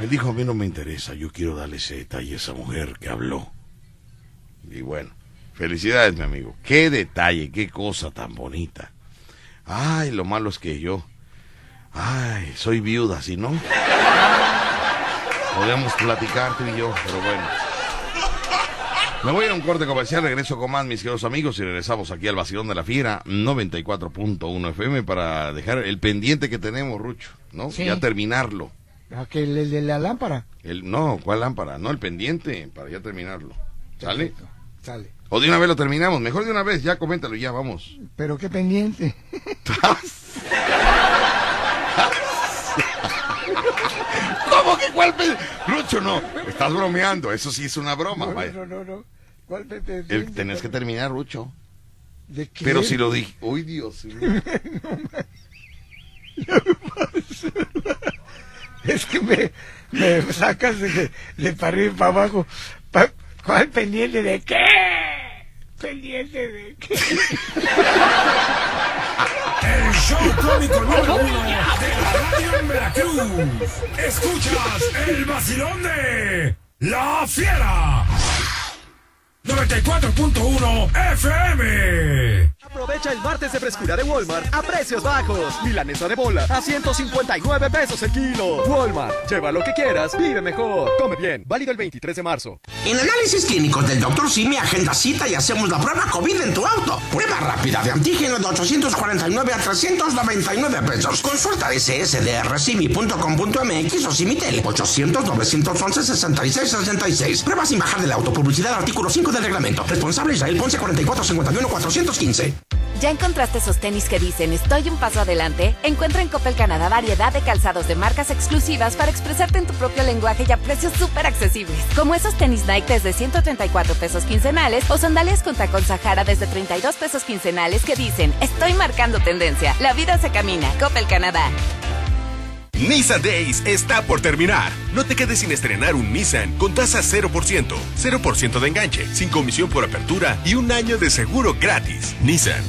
él dijo, a mí no me interesa, yo quiero darle ese detalle a esa mujer que habló. Y bueno, felicidades, mi amigo. Qué detalle, qué cosa tan bonita. Ay, lo malo es que yo, ay, soy viuda, si no, podemos platicar tú y yo, pero bueno. Me voy a un corte comercial, regreso con más, mis queridos amigos, y regresamos aquí al Vacilón de la Fiera, 94.1 FM, para dejar el pendiente que tenemos, Rucho, ¿no? Sí. Ya terminarlo. Ah, que el, el de la lámpara. El, no, ¿cuál lámpara? No, el pendiente, para ya terminarlo. ¿Sale? Sale. O de una vez lo terminamos. Mejor de una vez, ya coméntalo, ya vamos. Pero qué pendiente. ¿Cómo que cuál pe- Rucho, no. Estás bromeando. Eso sí es una broma. No, vaya. no, no, no. ¿Cuál pe- pe- El- tenés que terminar, Rucho. ¿De qué? Pero si lo dije. Uy, Dios mío. Es que me, me sacas de, de para arriba y para abajo. Pa- ¿Cuál pendiente de qué? ¿Pendiente de qué? El show cómico número uno de la radio en Veracruz. Escuchas el vacilón de La Fiera. 94.1 FM. Aprovecha el martes de frescura de Walmart a precios bajos. Milanesa de bola a 159 pesos el kilo. Walmart, lleva lo que quieras, vive mejor. Come bien, válido el 23 de marzo. En Análisis Clínicos del Dr. Simi agenda cita y hacemos la prueba COVID en tu auto. Prueba rápida de antígeno de 849 a 399 pesos. Consulta ssdrcimi.com.mx o Simitel 800 911 6666. Prueba sin bajar del auto. Publicidad artículo 5 del reglamento. Responsable Israel Ponce 44 51 415. ¿Ya encontraste esos tenis que dicen estoy un paso adelante? Encuentra en Coppel Canadá variedad de calzados de marcas exclusivas para expresarte en tu propio lenguaje y a precios súper accesibles. Como esos tenis Nike desde 134 pesos quincenales o sandalias con tacón Sahara desde 32 pesos quincenales que dicen estoy marcando tendencia. La vida se camina. Coppel Canadá. Nissan Days está por terminar. No te quedes sin estrenar un Nissan con tasa 0%, 0% de enganche, sin comisión por apertura y un año de seguro gratis. Nissan.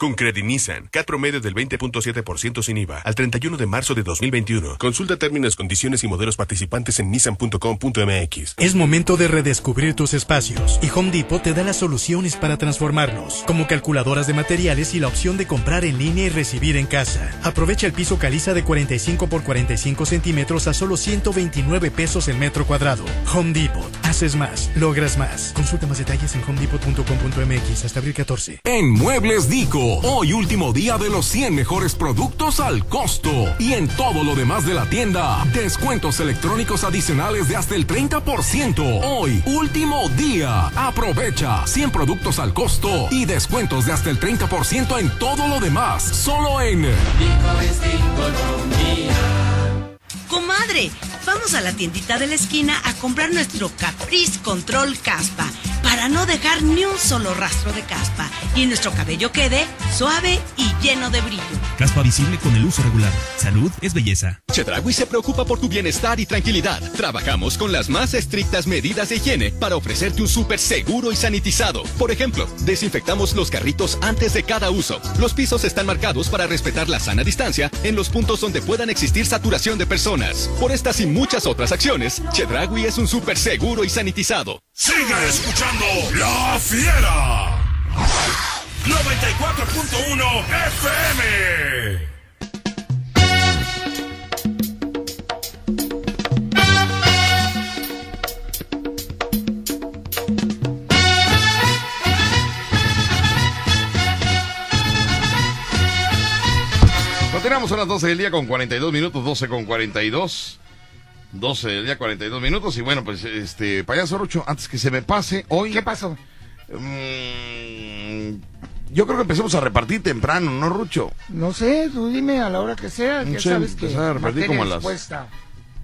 Con Credit Nissan, CAT promedio del 20.7% sin IVA al 31 de marzo de 2021. Consulta términos, condiciones y modelos participantes en nissan.com.mx. Es momento de redescubrir tus espacios y Home Depot te da las soluciones para transformarlos, como calculadoras de materiales y la opción de comprar en línea y recibir en casa. Aprovecha el piso caliza de 45 por 45 centímetros a solo 129 pesos el metro cuadrado. Home Depot. Haces más, logras más. Consulta más detalles en homedepot.com.mx hasta abril 14. En Muebles Dico, hoy último día de los 100 mejores productos al costo. Y en todo lo demás de la tienda, descuentos electrónicos adicionales de hasta el 30%. Hoy, último día. Aprovecha 100 productos al costo y descuentos de hasta el 30% en todo lo demás. Solo en... Comadre, vamos a la tiendita de la esquina a comprar nuestro Caprice Control Caspa para no dejar ni un solo rastro de caspa y nuestro cabello quede suave y lleno de brillo. Caspa visible con el uso regular. Salud es belleza. Chedragui se preocupa por tu bienestar y tranquilidad. Trabajamos con las más estrictas medidas de higiene para ofrecerte un súper seguro y sanitizado. Por ejemplo, desinfectamos los carritos antes de cada uso. Los pisos están marcados para respetar la sana distancia en los puntos donde puedan existir saturación de personas. Por estas y muchas otras acciones, Chedragui es un súper seguro y sanitizado. Sigue escuchando La Fiera. 94.1 FM. Continuamos a las 12 del día con 42 minutos, 12 con 42. 12 del día, 42 minutos. Y bueno, pues, este, payaso Rucho, antes que se me pase, hoy. ¿Qué pasó? Mm, yo creo que empecemos a repartir temprano, ¿no, Rucho? No sé, tú dime a la hora que sea. No Ya sé, sabes que a repartir como a las- expuesta.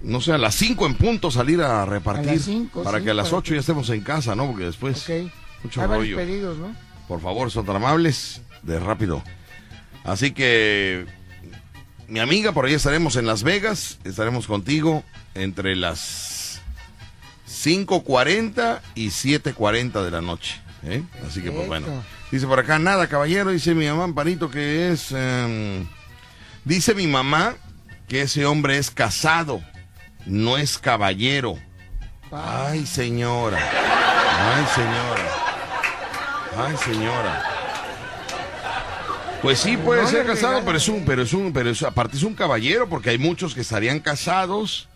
No sé, a las 5 en punto salir a repartir. A las cinco, para sí, que a las para 8 ya estemos en casa, ¿no? Porque después. Ok. Mucho Hay rollo. pedidos, ¿no? Por favor, son tan amables, de rápido. Así que, mi amiga, por ahí estaremos en Las Vegas. Estaremos contigo entre las 5.40 y 7.40 de la noche. ¿eh? Así que, pues bueno. Dice por acá, nada, caballero. Dice mi mamá, Amparito, que es... em, dice mi mamá que ese hombre es casado, no es caballero. Ay, señora. Ay, señora. Ay, señora. Pues sí, puede No ser casado, pero es un, pero es un, pero es, aparte es un caballero, porque hay muchos que estarían casados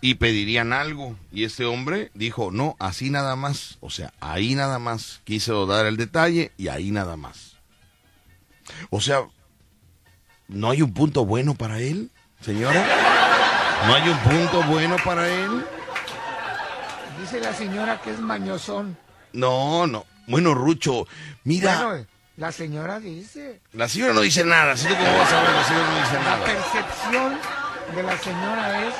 y pedirían algo. Y este hombre dijo, no, así nada más. O sea, ahí nada más. Quiso dar el detalle y ahí nada más. O sea, ¿no hay un punto bueno para él, señora? ¿No hay un punto bueno para él? Dice la señora que es mañosón. No, no. Bueno, Rucho, mira, Bueno, la señora dice. la señora no dice nada. ¿sí cómo vas a ver? La señora no dice La nada. percepción de la señora es.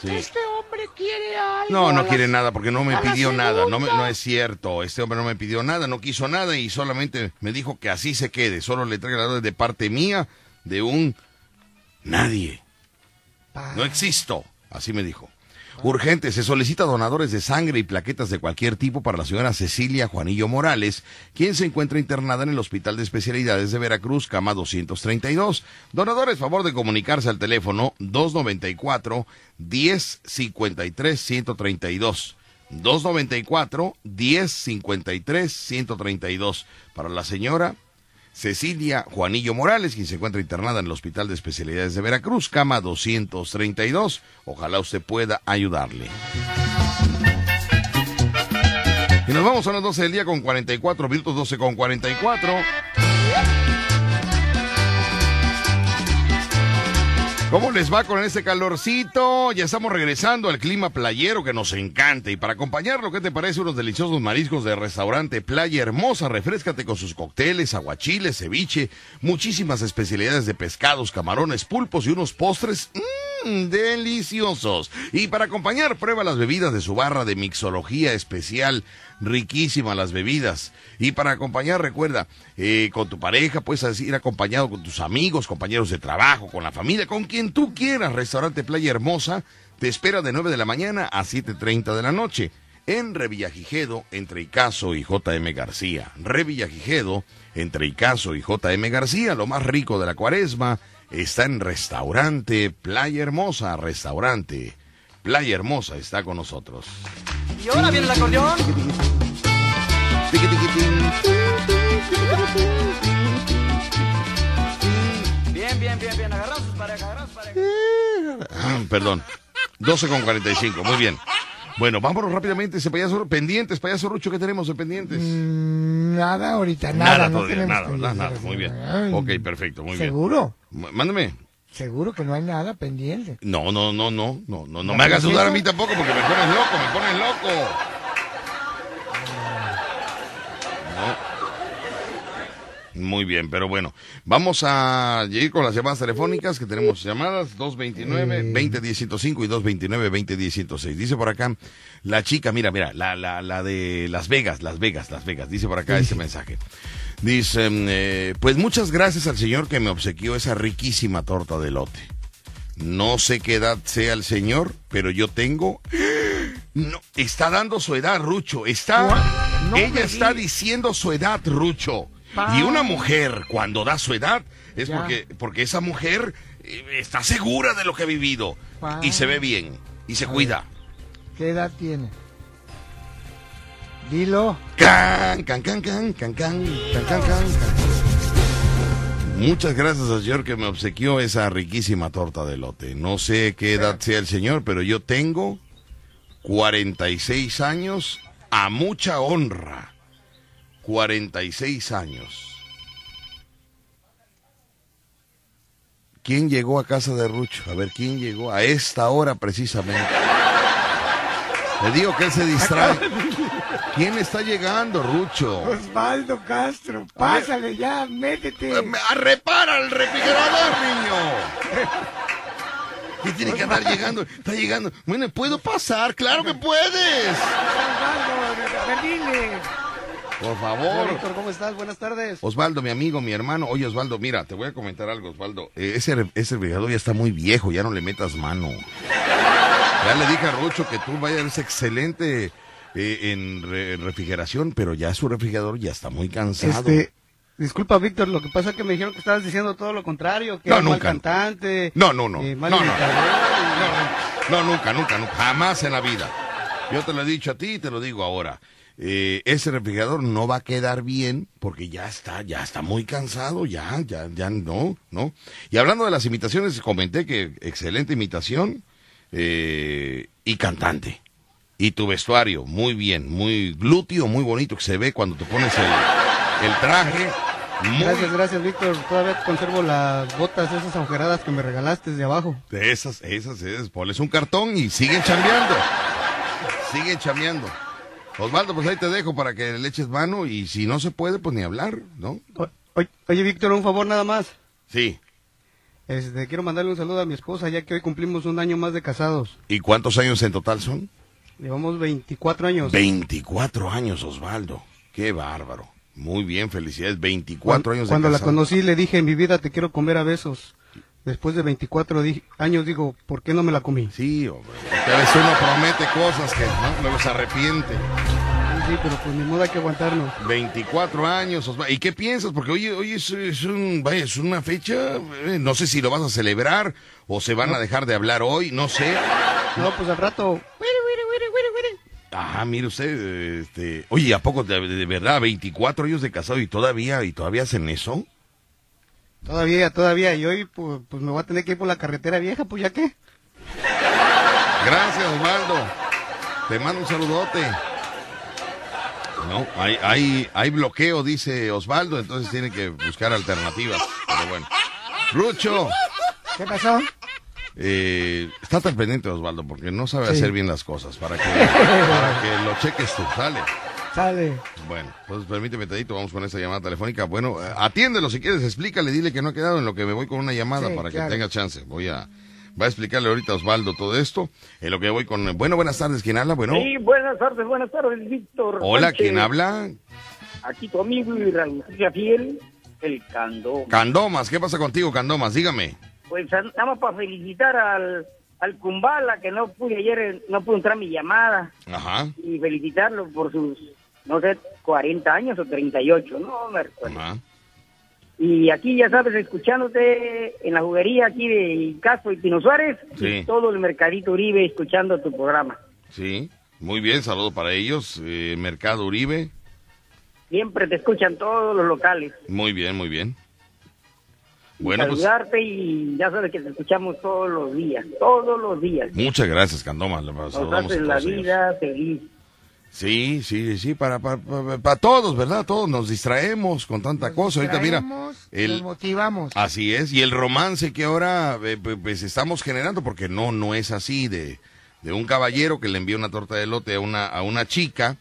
Sí. Este hombre quiere algo. No, no la- quiere nada porque no me la pidió nada. No, me- segunda. no es cierto. Este hombre no me pidió nada, no quiso nada y solamente me dijo que así se quede. Solo le traiga la de parte mía de un nadie. No existo. Así me dijo. Urgente, se solicita donadores de sangre y plaquetas de cualquier tipo para la señora Cecilia Juanillo Morales, quien se encuentra internada en el Hospital de Especialidades de Veracruz, cama 232. Donadores, favor de comunicarse al teléfono 294 1053 132. 294 1053 132 para la señora Cecilia Juanillo Morales, quien se encuentra internada en el Hospital de Especialidades de Veracruz, cama 232. Ojalá usted pueda ayudarle. Y nos vamos a las 12 del día con 44 minutos, 12 con 44. ¿Cómo les va con ese calorcito? Ya estamos regresando al clima playero que nos encanta. Y para acompañarlo, ¿qué te parece unos deliciosos mariscos de restaurante Playa Hermosa? Refrescate con sus cócteles, aguachiles, ceviche, muchísimas especialidades de pescados, camarones, pulpos y unos postres mmm, deliciosos. Y para acompañar, prueba las bebidas de su barra de mixología especial riquísimas las bebidas. Y para acompañar, recuerda, eh, con tu pareja, puedes ir acompañado con tus amigos, compañeros de trabajo, con la familia, con quien tú quieras. Restaurante Playa Hermosa te espera de 9 de la mañana a 7.30 de la noche. En Revillagigedo, entre Icaso y JM García. Revillagigedo, entre Icaso y JM García, lo más rico de la cuaresma, está en Restaurante Playa Hermosa. Restaurante Playa Hermosa está con nosotros. Y ahora viene el acordeón. Bien, bien, bien, bien. Agarrados sus parejas, agarrados sus parejas. Ah, perdón. 12 con 45, muy bien. Bueno, vámonos rápidamente, ese payaso, pendientes, payaso Rucho, ¿qué tenemos de pendientes? Mm, nada ahorita, nada. Nada no todavía, tenemos nada, nada, nada, muy bien. Ay, Ok, perfecto, muy bien. ¿Seguro? Mándame. Seguro que no hay nada pendiente. No, no, no, no, no, no, no ¿No me hagas dudar a mí tampoco porque me pones loco, me pones loco. No. Muy bien, pero bueno, vamos a ir con las llamadas telefónicas que tenemos llamadas 229-20-105 y 229-20-106. Dice por acá la chica, mira, mira, la, la, la de Las Vegas, Las Vegas, Las Vegas, dice por acá ese mensaje. Dice, eh, pues muchas gracias al señor que me obsequió esa riquísima torta de lote. No sé qué edad sea el señor, pero yo tengo... No, está dando su edad, Rucho. Está... No ella está di- diciendo su edad, Rucho. Y una mujer, cuando da su edad, es Ya. porque, porque esa mujer eh, está segura de lo que ha vivido. Y se ve bien. Y se A cuida. ¿Qué edad tiene? Dilo. Can, can, can, can, can, can, can, can, can. Muchas gracias al señor que me obsequió esa riquísima torta de lote. No sé qué edad sea el señor, pero yo tengo 46 años a mucha honra. 46 años. ¿Quién llegó a casa de Rucho? A ver, ¿quién llegó a esta hora precisamente? Le digo que él se distrae. ¿Quién está llegando, Rucho? Osvaldo Castro, pásale ya, métete. ¡A repara el refrigerador, niño! ¿Qué tiene que andar llegando? Está llegando. Bueno, ¿puedo pasar? ¡Claro que puedes! Osvaldo, Por Hola, favor. Víctor, ¿cómo estás? Buenas tardes. Osvaldo, mi amigo, mi hermano. Oye, Osvaldo, mira, te voy a comentar algo, Osvaldo. Eh, ese, ese refrigerador ya está muy viejo, ya no le metas mano. Ya le dije a Rucho que tú vayas excelente eh, en re- refrigeración, pero ya su refrigerador ya está muy cansado. Este, disculpa, Víctor, lo que pasa es que me dijeron que estabas diciendo todo lo contrario, que No, era mal nunca. cantante. No, no, no. eh, mal No, no. imitador. No, nunca, nunca, nunca. Jamás en la vida. Yo te lo he dicho a ti y te lo digo ahora. Eh, ese refrigerador no va a quedar bien porque ya está, ya está muy cansado, ya, ya, ya no, no. Y hablando de las imitaciones, comenté que excelente imitación eh, y cantante. Y tu vestuario, muy bien, muy glúteo, muy bonito que se ve cuando te pones el, el traje. Muy Gracias, gracias, Víctor. Todavía conservo las botas esas agujeradas que me regalaste de abajo. Esas, esas, esas. Ponles un cartón y siguen chambeando. Siguen chambeando. Osvaldo, pues ahí te dejo para que le eches mano y si no se puede, pues ni hablar, ¿no? Oye, oye, Víctor, un favor nada más. Sí. Este, quiero mandarle un saludo a mi esposa, ya que hoy cumplimos un año más de casados. ¿Y cuántos años en total son? Llevamos 24 años. 24 años, Osvaldo. Qué bárbaro. Muy bien, felicidades. 24 Cuando, años de cuando la conocí le dije, en mi vida te quiero comer a besos. Después de 24 di- años digo, ¿por qué no me la comí? Sí, hombre. porque a veces uno promete cosas que ¿no? luego se arrepiente. Sí, sí, pero pues ni modo hay que aguantarnos. 24 años, Osvaldo. ¿Y qué piensas? Porque hoy, hoy es, es un, vaya, es una fecha, eh, no sé si lo vas a celebrar o se van a dejar de hablar hoy, no sé. No, pues al rato. Ajá, mire usted, este, oye, ¿a poco de, de verdad 24 años de casado y todavía y todavía hacen eso? Todavía, todavía. Y hoy pues, pues me voy a tener que ir por la carretera vieja, pues ya qué. Gracias, Osvaldo. Te mando un saludote. No, hay, hay, hay bloqueo, dice Osvaldo, entonces tiene que buscar alternativas. Pero bueno. Rucho, ¿Qué pasó? eh, estate al pendiente, Osvaldo, porque no sabe Sí. hacer bien las cosas. Para que, para que lo cheques tú, sale. Sale. Bueno, entonces permíteme, Tadito, vamos con esa llamada telefónica. Bueno, eh, atiéndelo si quieres, explícale, dile que no ha quedado en lo que me voy con una llamada Sí, para claro. que tenga chance. Voy a, va a explicarle ahorita a Osvaldo todo esto, en lo que voy con... Bueno, buenas tardes, ¿quién habla? Bueno, Sí, buenas tardes, buenas tardes, Víctor. hola, Sánchez. ¿quién habla? Aquí tu amigo y Raúl Fiel, el Cando. Candomas, ¿qué pasa contigo, Candomas? Dígame. Pues nada más para felicitar al, al Kumbala, que no pude ayer, eh, no pudo entrar mi llamada, Ajá, y felicitarlo por sus, no sé, 40 años o 38, no me recuerdo. ajá. Y aquí, ya sabes, escuchándote en la juguería aquí de Castro y Pino Suárez, Sí. y todo el mercadito Uribe escuchando tu programa. Sí, muy bien, saludo para ellos. eh, Mercado Uribe, Siempre te escuchan todos los locales. muy bien, muy bien. Bueno, pues saludarte y ya sabes que te escuchamos todos los días, todos los días. muchas gracias, Candomas. le Nos haces la ellos. vida feliz. Sí, sí, sí, para, para, para, para todos, ¿verdad? Todos nos distraemos con tanta cosa. Ahorita, mira, el, Nos motivamos. Así es, y el romance que ahora eh, pues, estamos generando, porque no, no es así, de, de un caballero que le envía una torta de elote a una, a una chica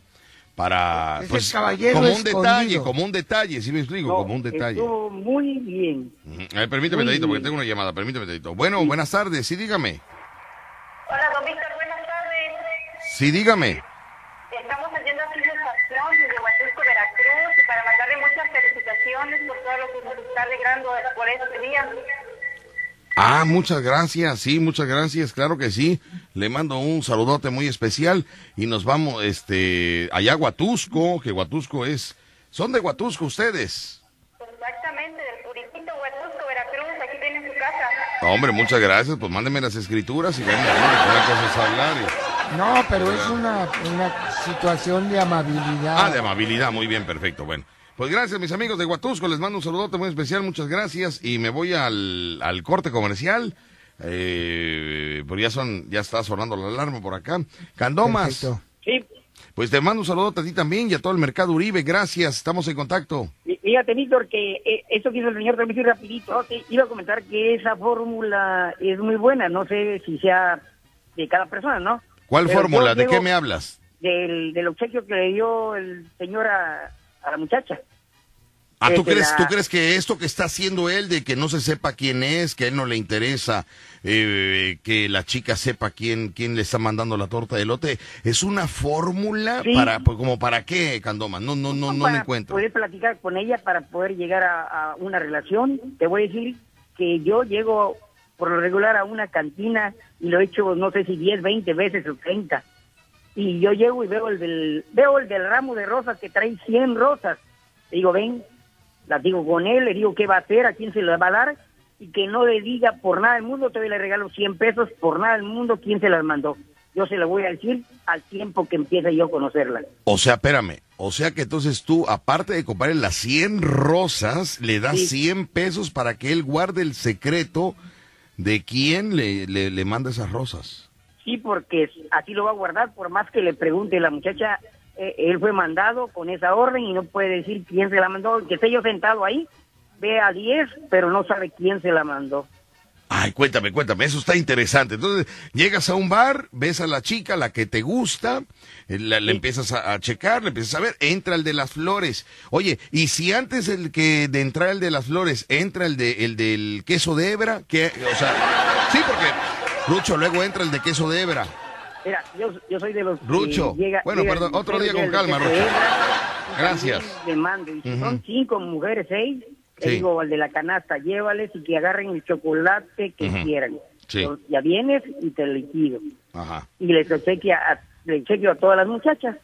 para, pues, caballero como un escondido. detalle, como un detalle, ¿sí me explico? No, como un detalle. Muy bien. A ver, permíteme, Muy Tadito, porque tengo una llamada, permíteme, Tadito. Bueno, buenas tardes, sí, dígame. Hola, don Víctor, buenas tardes. Sí, dígame. Estamos haciendo aquí una estación desde Huatusco, Veracruz, y para mandarle muchas felicitaciones por todo lo que nos está alegrando por este día. Ah, muchas gracias, sí, muchas gracias, claro que sí. Le mando un saludote muy especial y nos vamos, este, allá a Huatusco, que Huatusco es, son de Huatusco ustedes. Exactamente, del puritito Huatusco, Veracruz, aquí tienen su casa. Hombre, muchas gracias, pues mándenme las escrituras y vemos, ¿no? una cosa es hablar. y- No, pero es una, una situación de amabilidad. Ah, de amabilidad, muy bien, perfecto, bueno. Pues gracias, mis amigos de Huatusco, les mando un saludote muy especial, muchas gracias y me voy al, al corte comercial. Eh, pues ya son, ya está sonando la alarma por acá. Candomas. Perfecto. Sí, Pues te mando un saludote a ti también y a todo el mercado Uribe. Gracias, estamos en contacto. Fí- Fíjate, Víctor, que eh, eso que hizo el señor también rapidito, te iba a comentar que esa fórmula es muy buena, no sé si sea de cada persona, ¿no? ¿Cuál Pero fórmula? ¿De qué me hablas? Del, del obsequio que le dio el señor a, a la muchacha. Ah, ¿tú Desde crees, la- ¿tú crees que esto que está haciendo él de que no se sepa quién es, que a él no le interesa eh, que la chica sepa quién, quién le está mandando la torta de elote, es una fórmula Sí. para, pues, como para qué, Candoma? No, no, no, no para le encuentro. poder platicar con ella para poder llegar a, a una relación. Te voy a decir que yo llego por lo regular a una cantina y lo he hecho no sé si 10, 20 veces o 30. Y yo llego y veo el del veo el del ramo de rosas que trae 100 rosas. Le digo, ven, las digo con él, le digo qué va a hacer, a quién se las va a dar y que no le diga por nada del mundo, todavía le regalo 100 pesos, por nada del mundo, quién se las mandó. Yo se las voy a decir al tiempo que empiece yo a conocerla. O sea, espérame. O sea que entonces tú, aparte de comprarle las 100 rosas, le das Sí. 100 pesos para que él guarde el secreto de quién le, le, le manda esas rosas. Sí, porque así lo va a guardar, por más que le pregunte la muchacha, eh, él fue mandado con esa orden y no puede decir quién se la mandó, que esté yo sentado ahí, ve a 10, pero no sabe quién se la mandó. Ay, cuéntame, cuéntame, eso está interesante. Entonces, llegas a un bar, ves a la chica, la que te gusta, eh, la- le empiezas a, a checar, le empiezas a ver, entra el de las flores. Oye, y si antes el que de entrar el de las flores entra el de el del queso de hebra, que, o sea, sí, porque Rucho luego entra el de queso de hebra. Mira, yo, yo soy de los que Rucho. llega- Bueno, llega perdón, otro día con calma, que Rucho. y Gracias. también Le mando, y si Ujú. son cinco mujeres, seis, le Sí. digo al de la canasta, llévales y que agarren el chocolate que Ujú. quieran. Sí. Yo- Ya vienes y te liquido. Ajá. Y les obsequia a, le obsequio a todas las muchachas.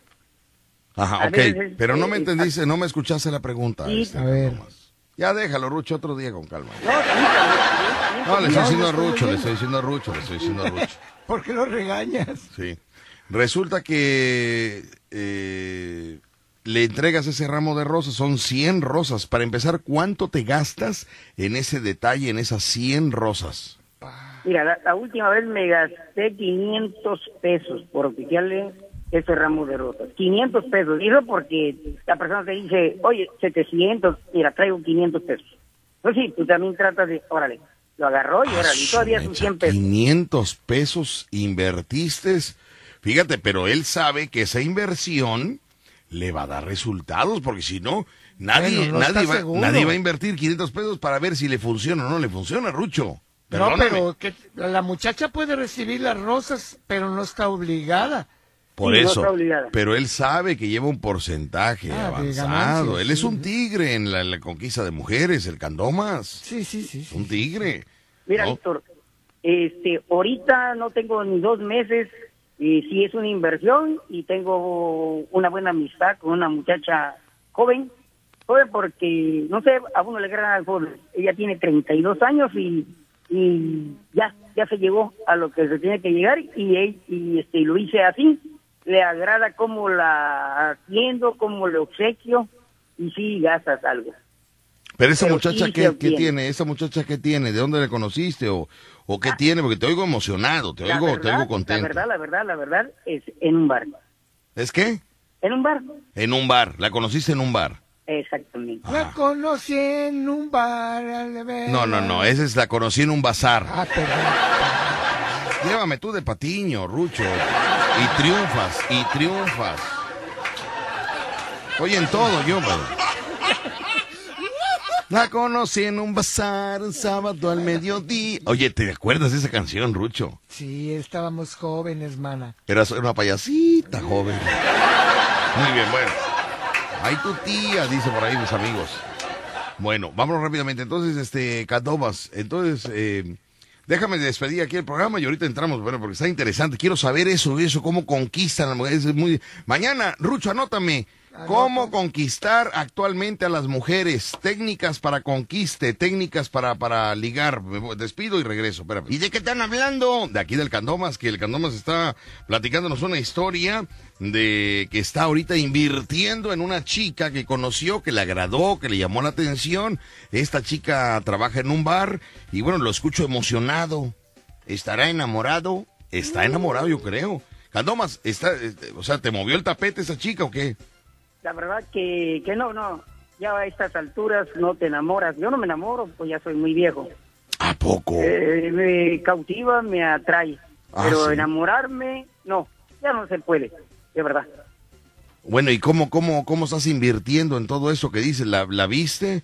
Ajá, A ok. veces, Pero no eh, me entendiste, no me escuchaste la pregunta. Sí. este, A ver. Tomás. Ya déjalo, Rucho, otro día con calma. No, le estoy diciendo a Rucho, le estoy diciendo a Rucho, le estoy diciendo a Rucho. ¿Por qué lo regañas? Sí. Resulta que eh, le entregas ese ramo de rosas, son 100 rosas. Para empezar, ¿cuánto te gastas en ese detalle, en esas 100 rosas? Mira, la, la última vez me gasté 500 pesos por oficiarle ese ramo de rosas. 500 pesos. Y eso porque la persona te dice, oye, 700, mira, traigo 500 pesos. Pues sí, tú también tratas de, órale, lo agarró y ahora y todavía es un 100 pesos. 500 pesos invertiste. Fíjate, pero él sabe que esa inversión le va a dar resultados, porque si no, nadie, Bueno, no nadie, va, nadie va a invertir 500 pesos para ver si le funciona o no le funciona, Rucho. No, Perdóname. pero que la muchacha puede recibir las rosas, pero no está obligada. Por Sí, eso, pero él sabe que lleva un porcentaje Ah, avanzado. él es sí. un tigre en la, en la conquista de mujeres, el Candomas. Sí, sí, sí. Un tigre. Mira, ¿no? Víctor, este, ahorita no tengo ni dos meses y sí es una inversión y tengo una buena amistad con una muchacha joven, joven porque, no sé, a uno le agrada joven. Ella tiene 32 años y, y ya, ya se llegó a lo que se tiene que llegar y, y este, lo hice así. Le agrada cómo la atiendo, cómo le obsequio y sí gastas algo. Pero esa Pero muchacha, sí ¿qué, se qué obtiene. tiene? ¿Esa muchacha qué tiene? ¿De dónde la conociste? ¿O, o qué tiene? Porque te oigo emocionado, te oigo, te oigo contento. La verdad, la verdad, la verdad es en un bar. ¿Es qué? En un bar. En un bar. La conociste en un bar. Exactamente. La conocí en un bar al ver. No, no, no. Esa es la conocí en un bazar. Ah, perdón. Llévame tú de patiño, Rucho. Y triunfas, y triunfas. Oye, en todo yo, pero... La conocí en un bazar un sábado al mediodía. Oye, ¿te acuerdas de esa canción, Rucho? Sí, estábamos jóvenes, mana. Eras una payasita joven. Muy bien, bueno. Ahí tu tía, dice por ahí mis amigos. Bueno, vámonos rápidamente. Entonces, este, Cadobas, entonces, eh, déjame despedir aquí el programa y ahorita entramos, bueno, porque está interesante. Quiero saber eso, eso, cómo conquistan las mujeres. Es muy... Mañana, Rucho, anótame. ¿Cómo conquistar actualmente a las mujeres? Técnicas para conquiste, técnicas para, para ligar. Me despido y regreso. Espérame. ¿Y de qué están hablando? De aquí del Candomas, que el Candomas está platicándonos una historia de que está ahorita invirtiendo en una chica que conoció, que le agradó, que le llamó la atención. Esta chica trabaja en un bar y bueno, lo escucho emocionado. ¿Estará enamorado? Está enamorado, yo creo. Candomas, está, eh, o sea, ¿te movió el tapete esa chica o qué? La verdad que, que no, no. Ya a estas alturas no te enamoras. Yo no me enamoro, pues ya soy muy viejo. ¿A poco? Eh, me cautiva, me atrae. Ah, pero sí. enamorarme, no. Ya no se puede, de verdad. Bueno, ¿y cómo, cómo, cómo estás invirtiendo en todo eso que dices? ¿La, la viste?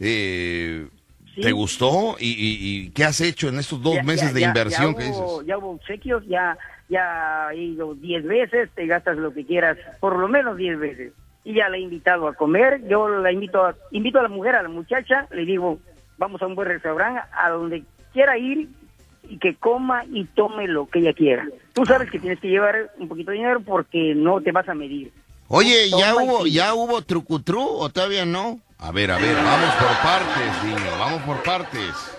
Eh, Sí. ¿Te gustó? ¿Y, y- y qué has hecho en estos dos Ya- meses ya- de ya- inversión que dices? hubo, Ya hubo obsequios, ya, ya he ido 10 veces, te gastas lo que quieras, por lo menos 10 veces. Y ya la he invitado a comer, yo la invito a, invito a la mujer, a la muchacha, le digo, vamos a un buen restaurante, a donde quiera ir y que coma y tome lo que ella quiera. Tú sabes que tienes que llevar un poquito de dinero porque no te vas a medir. Oye, ¿ya Toma hubo, ya hubo trucutru o todavía no? A ver, a ver, vamos por partes, niño, vamos por partes.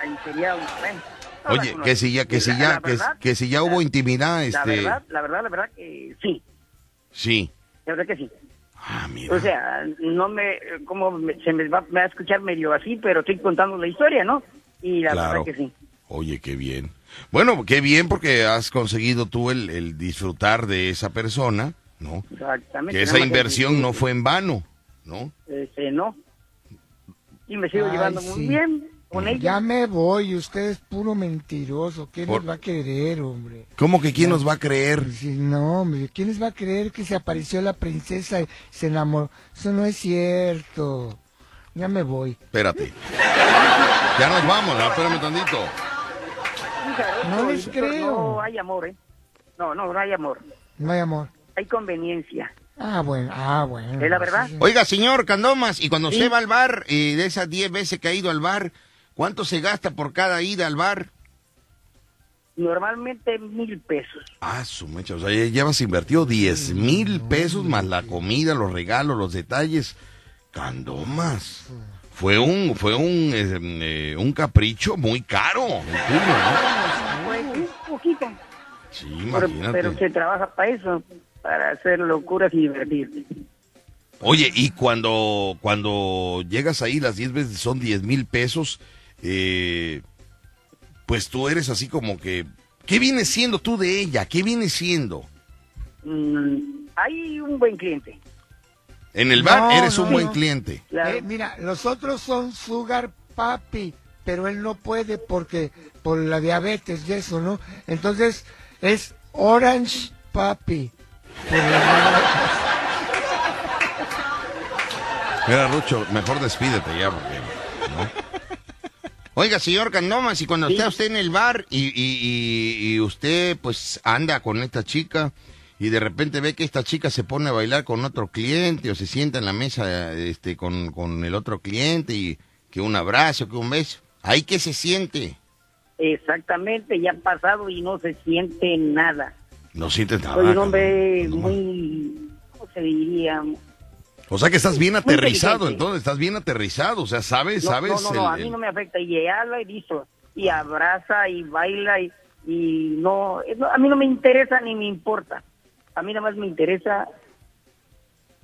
Ahí sería bueno, Oye, que si ya, que si ya, la que, verdad, que si ya hubo intimidad, La este, verdad, la verdad, la verdad que sí, sí. la verdad que sí. Ah, mira. O sea, no me, como me- se me va, me va a escuchar medio así, pero estoy contando la historia, ¿no? Y la Claro. verdad que sí. Oye, qué bien. Bueno, qué bien porque has conseguido tú el, el disfrutar de esa persona, ¿no? Exactamente. Que esa inversión que- no fue en vano, ¿no? Este, no. Y me sigo Ay, llevando muy bien con ella. Ya me voy, usted es puro mentiroso. ¿Quién Por- les va a creer, hombre? ¿Cómo que quién nos va a creer? Sí, no, hombre, ¿quién les va a creer que se apareció la princesa y se enamoró? Eso no es cierto. Ya me voy. Espérate. Ya nos vamos, ¿no? espérame tantito. No les creo. No hay amor, ¿eh? No, no, no hay amor. No hay amor. Hay conveniencia. Ah, bueno, ah, bueno. ¿Es la verdad? Oiga, señor Candomas, y cuando Sí. usted va al bar, y de esas 10 veces que ha ido al bar, ¿cuánto se gasta por cada ida al bar? Normalmente mil pesos. Ah, su mecha, o sea, ya llevas invertido 10 mil pesos más la comida, los regalos, los detalles. Candomas. Fue un, fue un, eh, eh, un capricho muy caro tuyo, ¿no? Pues un poquito. Sí, Pero, imagínate. pero se trabaja para eso, para hacer locuras y divertirte. Oye, y cuando, cuando llegas ahí, las 10 veces son 10 mil pesos, eh, pues tú eres así como que, ¿qué viene siendo tú de ella? ¿Qué viene siendo? Mm, hay un buen cliente. En el bar No, eres no, un buen no. cliente. Claro. Eh, mira, los otros son Sugar Papi. pero él no puede porque por la diabetes y eso, ¿no? Entonces es Orange Papi. Mira, Rucho, mejor despídete ya, porque... Oiga, señor Candomas, y cuando está usted en el bar y, y- y- y usted pues anda con esta chica y de repente ve que esta chica se pone a bailar con otro cliente o se sienta en la mesa este, con, con el otro cliente y que un abrazo, que un beso, ¿ahí qué se siente? Exactamente, ya ha pasado y no se siente nada. No sientes nada. Soy un hombre muy, ¿cómo se diría? O sea que estás bien aterrizado, entonces, estás bien aterrizado, o sea, sabes, No, sabes... no, no, no, el- a mí no me afecta y habla y listo, y abraza y baila y, y no, eh, no, a mí no me interesa ni me importa. A mí nada más me interesa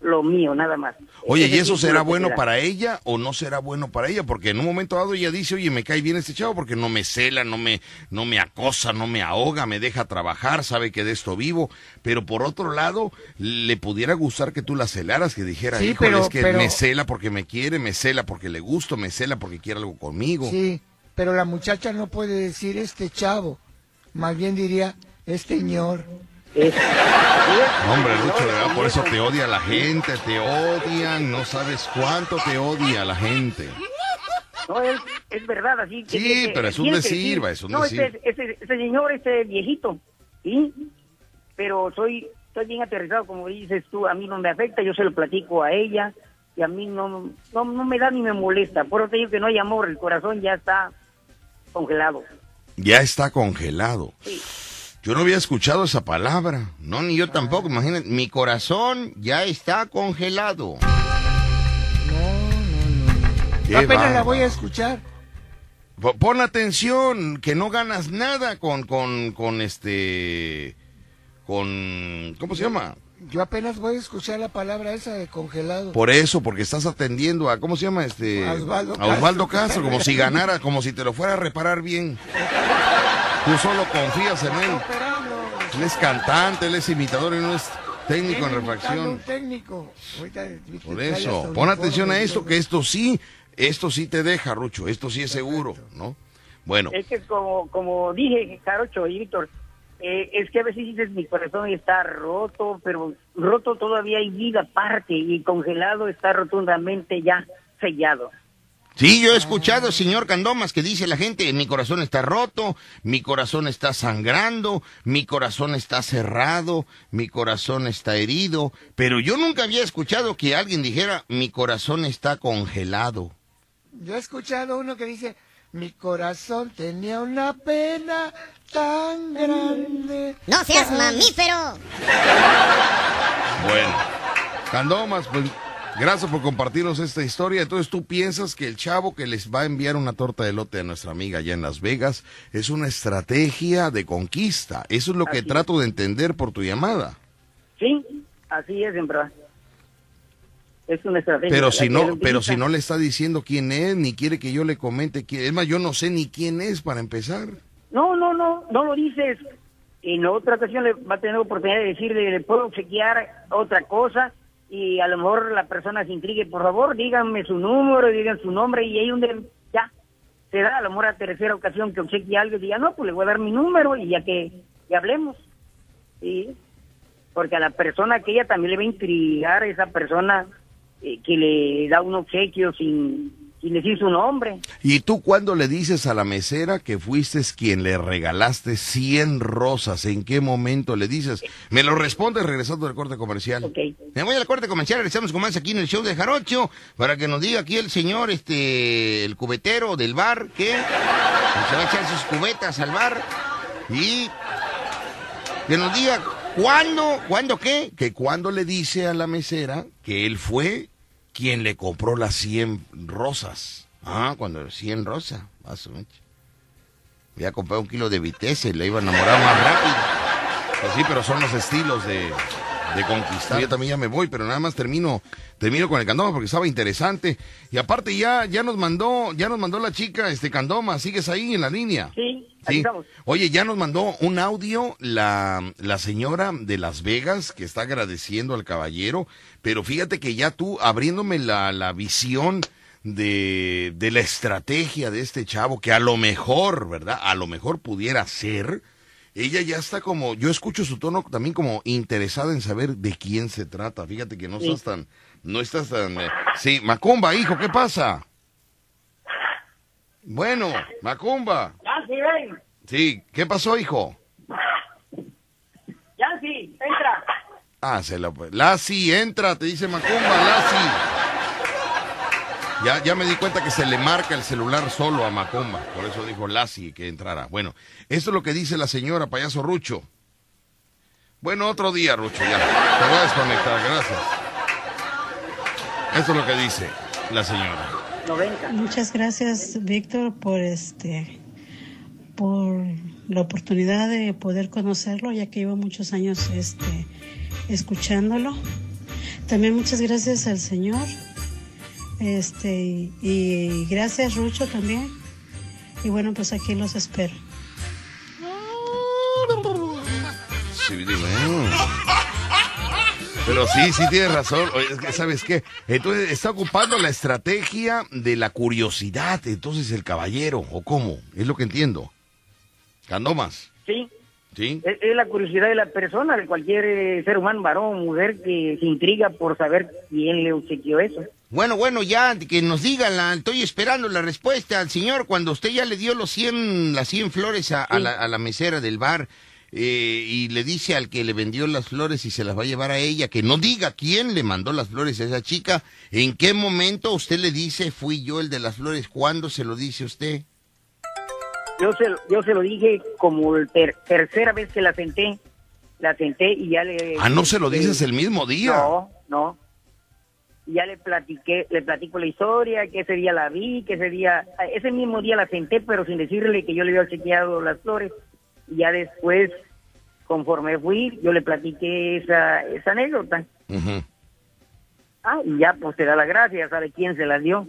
lo mío, nada más. Oye, ¿y eso es será bueno para ella o no será bueno para ella? Porque en un momento dado ella dice, oye, me cae bien este chavo porque no me cela, no me, no me acosa, no me ahoga, me deja trabajar, sabe que de esto vivo. Pero por otro lado, le pudiera gustar que tú la celaras, que dijera, Sí, híjole, pero- es que pero- me cela porque me quiere, me cela porque le gusto, me cela porque quiere algo conmigo. Sí, pero la muchacha no puede decir este chavo, más bien diría este señor. No, hombre, Lucho, verdad, por eso te odia la gente, te odian, no sabes cuánto te odia la gente. No, es, es verdad, así que... Sí, que- pero es un decir, va, es un no, decir. Ese, ese, ese señor, ese viejito, ¿sí? Pero soy, estoy bien aterrizado, como dices tú, a mí no me afecta, yo se lo platico a ella y a mí no, no, no me da ni me molesta. Por eso te digo que no hay amor, el corazón ya está congelado. Ya está congelado. Yo no había escuchado esa palabra. No, ni yo tampoco, imagínate, mi corazón ya está congelado. Qué Apenas la voy a escuchar. Po- Pon atención, que no ganas nada con, con, con este, con, ¿cómo se llama? Yo apenas voy a escuchar la palabra esa de congelado. Por eso, porque estás atendiendo a, ¿cómo se llama este? A Osvaldo a Osvaldo Castro. Castro, como si ganara, como si te lo fuera a reparar bien. Tú solo confías en él. Él es cantante, él es imitador y no es técnico en refracción. un técnico. Por eso, pon atención a esto, que esto sí, esto sí te deja, Rucho, esto sí es seguro, ¿no? Bueno, Es que como, como dije, Jarocho y Víctor, eh, es que a veces dices mi corazón está roto, pero roto todavía hay vida aparte y congelado está rotundamente ya sellado. Sí, yo he escuchado, señor Candomas, que dice la gente, mi corazón está roto, mi corazón está sangrando, mi corazón está cerrado, mi corazón está herido, pero yo nunca había escuchado que alguien dijera, mi corazón está congelado. Yo he escuchado uno que dice, mi corazón tenía una pena tan grande. No seas mamífero. bueno. Candomas, pues gracias por compartirnos esta historia. Entonces tú piensas que el chavo que les va a enviar una torta de lote a nuestra amiga allá en Las Vegas es una estrategia de conquista. Eso es lo que es. trato de entender por tu llamada. Sí, así es, en verdad. Es una estrategia. Pero si no, pero si no le está diciendo quién es, ni quiere que yo le comente quién es más, yo no sé ni quién es para empezar. No, no, no, no lo dices. En otra ocasión le va a tener oportunidad de decirle, le puedo obsequiar otra cosa y a lo mejor la persona se intrigue, por favor, díganme su número, digan su nombre y ahí donde ya se da a lo mejor a tercera ocasión que obsequie algo y diga, no, pues le voy a dar mi número y ya que ya hablemos. Sí, porque a la persona que ella también le va a intrigar, esa persona eh, que le da un obsequio sin, sin decir su nombre. ¿Y tú cuándo le dices a la mesera que fuiste quien le regalaste 100 rosas? ¿En qué momento le dices? Me lo respondes regresando del corte comercial. Me voy al corte comercial, regresamos con más aquí en el show de Jarocho, para que nos diga aquí el señor, este, el cubetero del bar, que se va a echar sus cubetas al bar y que nos diga cuándo, cuándo qué, Que cuando le dice a la mesera que él fue quien le compró las 100 rosas. Ah, cuando 100 rosa, a su mecha. Voy a comprar un kilo de vitesse y le iba a enamorar más rápido. Pues sí, pero son los estilos de, de conquistar. Yo también ya me voy, pero nada más termino, termino con el candoma porque estaba interesante. Y aparte ya, ya nos mandó, ya nos mandó la chica, este candoma, sigues ahí en la línea. Sí, ahí estamos. Oye, ya nos mandó un audio la, la señora de Las Vegas que está agradeciendo al caballero, pero fíjate que ya tú abriéndome la, la visión de, de la estrategia de este chavo, que a lo mejor, ¿verdad? A lo mejor pudiera ser. Ella ya está como, yo escucho su tono también como interesada en saber de quién se trata. Fíjate que no Sí. estás tan, no estás tan, eh, sí, Macumba, hijo, ¿qué pasa? Bueno, Macumba. Ya, sí, ven. Sí, ¿qué pasó, hijo? Ya, sí, entra. Ah, se la Lassi, entra, te dice Macumba, Lassi. Ya, ya me di cuenta que se le marca el celular solo a Macumba, por eso dijo Lassi que entrara. Bueno, esto es lo que dice la señora payaso Rucho. Bueno, otro día, Rucho, ya. Te voy a desconectar, gracias. Esto es lo que dice la señora. 90. Muchas gracias, Víctor, por este por la oportunidad de poder conocerlo, ya que llevo muchos años este escuchándolo. También muchas gracias al Señor. Este y, y gracias Rucho también. Y bueno, pues aquí los espero. Sí. Pero sí, sí tienes razón. Oye, es que, ¿Sabes qué? Entonces está ocupando la estrategia de la curiosidad. Entonces el caballero, ¿o cómo? Es lo que entiendo. Candomas. Sí, ¿Sí? es, es la curiosidad de la persona, de cualquier eh, ser humano, varón o mujer, que se intriga por saber quién le obsequió eso. Bueno, bueno, ya que nos diga, la, estoy esperando la respuesta al señor cuando usted ya le dio los 100, las 100 flores a, a la, a la mesera del bar eh, y le dice al que le vendió las flores y se las va a llevar a ella, que no diga quién le mandó las flores a esa chica, en qué momento usted le dice, fui yo el de las flores, ¿cuándo se lo dice usted? Yo se, lo- yo se lo dije como el ter- tercera vez que la senté, la senté y ya le... Ah, no se lo dices el mismo día. No, no. Y Ya le platiqué, le platico la historia, que ese día la vi, que ese día, ese mismo día la senté, pero sin decirle que yo le había chequeado las flores. Y ya después, conforme fui, yo le platiqué esa, esa anécdota. Ujú. Ah, y ya pues te da las gracias, sabe quién se las dio.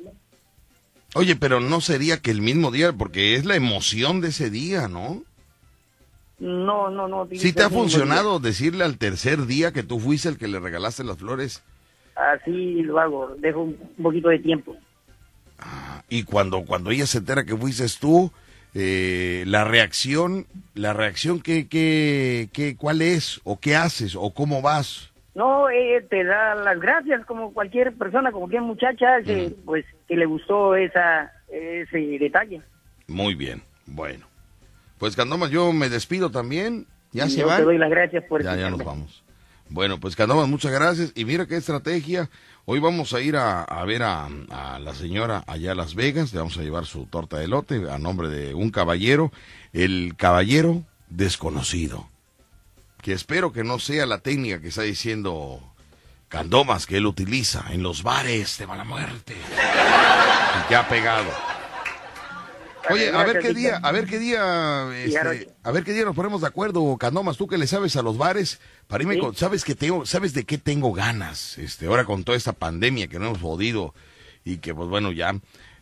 Oye, pero no sería que el mismo día, porque es la emoción de ese día, ¿no? No, no, no. ¿Sí te ha funcionado decirle al tercer día que tú fuiste el que le regalaste las flores? Así lo hago, dejo un poquito de tiempo. Y cuando, cuando ella se entera que fuiste tú, eh, la reacción, la reacción que, que, que, ¿cuál es? ¿O qué haces? ¿O cómo vas? No, eh, te da las gracias como cualquier persona, como cualquier muchacha, que, pues que le gustó esa ese detalle. Muy bien, bueno. Pues Candomas, yo me despido también. ¿Ya Y se yo van? te doy las gracias por Ya, ya nos vamos. Bueno, pues Candomas, muchas gracias. Y mira qué estrategia. Hoy vamos a ir a, ver a, la señora allá a Las Vegas. Le vamos a llevar su torta de elote a nombre de un caballero. El caballero desconocido. Que espero que no sea la técnica que está diciendo Candomas que él utiliza en los bares de mala muerte. Y que ha pegado. Oye, a ver qué día, a ver qué día, este, a ver qué día nos ponemos de acuerdo, Candomas, tú que le sabes a los bares, para irme Sí. con, sabes que tengo, sabes de qué tengo ganas, este, ahora con toda esta pandemia que no hemos podido y que pues bueno ya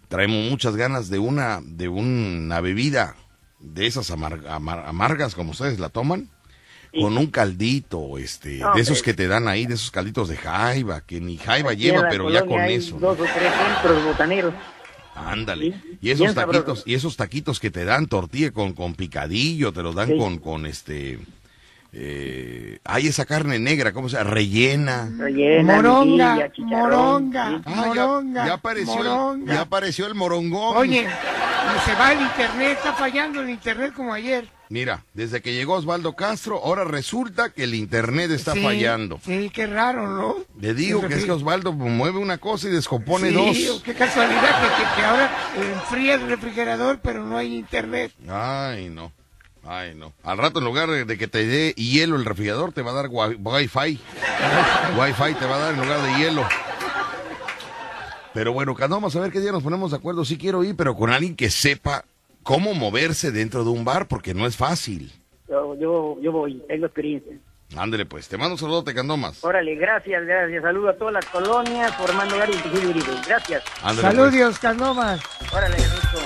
traemos muchas ganas de una, de una bebida de esas amar- amar- amargas como ustedes la toman, con un caldito, este, No, de esos que te dan ahí, de esos calditos de jaiba, que ni jaiba lleva, pero ya con eso. Dos o tres centros botaneros. Ándale. Sí, Y esos bien sabroso. taquitos, y esos taquitos que te dan tortilla con, con picadillo, te los dan Sí. con, con este, eh, hay esa carne negra, ¿cómo se llama? Rellena. Rellena, Moronga, moronga, Ah, ya- moronga, ya, apareció, moronga. El, ya apareció el morongón. Oye, se va el internet, está fallando el internet como ayer. Mira, desde que llegó Osvaldo Castro, ahora resulta que el internet está Sí, fallando. Sí, qué raro, ¿no? Le digo que es que Osvaldo mueve una cosa y descompone Sí, dos. qué casualidad que, que- que ahora enfría el refrigerador, pero no hay internet. Ay, no. Ay, no. Al rato, en lugar de que te dé hielo el refrigerador, te va a dar wi- wifi. wifi te va a dar en lugar de hielo. Pero bueno, vamos a ver qué día nos ponemos de acuerdo. Sí quiero ir, pero con alguien que sepa cómo moverse dentro de un bar, porque no es fácil. Yo, yo, yo voy, tengo experiencia. Ándele pues, te mando un saludote, Candomas. Órale, gracias, gracias. Saludo a todas las colonias, formando Gary y. Gracias. Pues. Saludos, Canomas. Órale, Rico.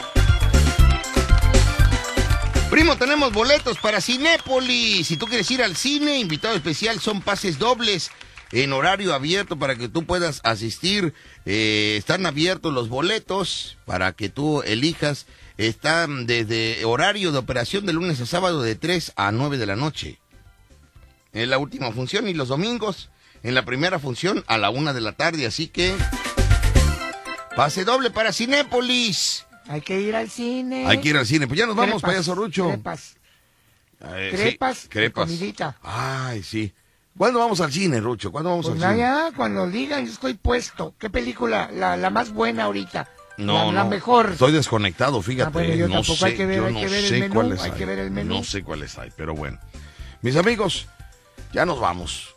Primo, tenemos boletos para Cinépolis. Si tú quieres ir al cine, invitado especial son pases dobles. en horario abierto para que tú puedas asistir. Eh, están abiertos los boletos para que tú elijas. Están desde horario de operación de lunes a sábado de 3 a 9 de la noche. Es la última función y los domingos en la primera función a la 1 de la tarde. Así que pase doble para Cinépolis. Hay que ir al cine. Hay que ir al cine. Pues ya nos vamos, payaso Rucho. Crepas. Eh, Crepas, crepas. comidita. Ay, sí. ¿Cuándo vamos al cine, Rucho? ¿Cuándo vamos Pues al cine? ya, cuando digan, yo estoy puesto. ¿Qué película? La, la más buena ahorita. No, la, no. mejor. Estoy desconectado, fíjate. Ah, bueno, yo no sé, hay que ver- yo hay no que ver el sé menú, cuáles hay que ver el menú. No sé cuáles hay, pero bueno. Mis amigos, ya nos vamos.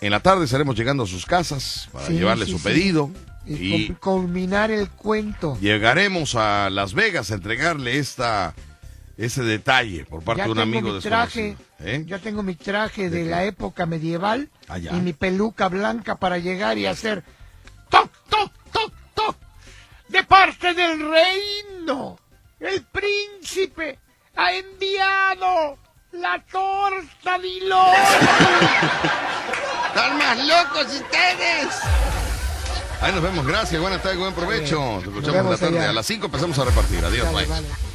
En la tarde estaremos llegando a sus casas para Sí, llevarle sí, su sí. pedido. Y, culminar el cuento. llegaremos a Las Vegas a entregarle esta ese detalle por parte ya de un tengo amigo mi traje. ¿Eh? ya tengo mi traje de, la época medieval Ah, y mi peluca blanca para llegar y hacer toc, toc, de parte del reino. El príncipe ha enviado la torta de ¡Están más locos ustedes! Ahí nos vemos, gracias, buenas tardes, buen provecho. Nos escuchamos la tarde. allá. A las 5 empezamos a repartir. Adiós, Vale, bye. vale.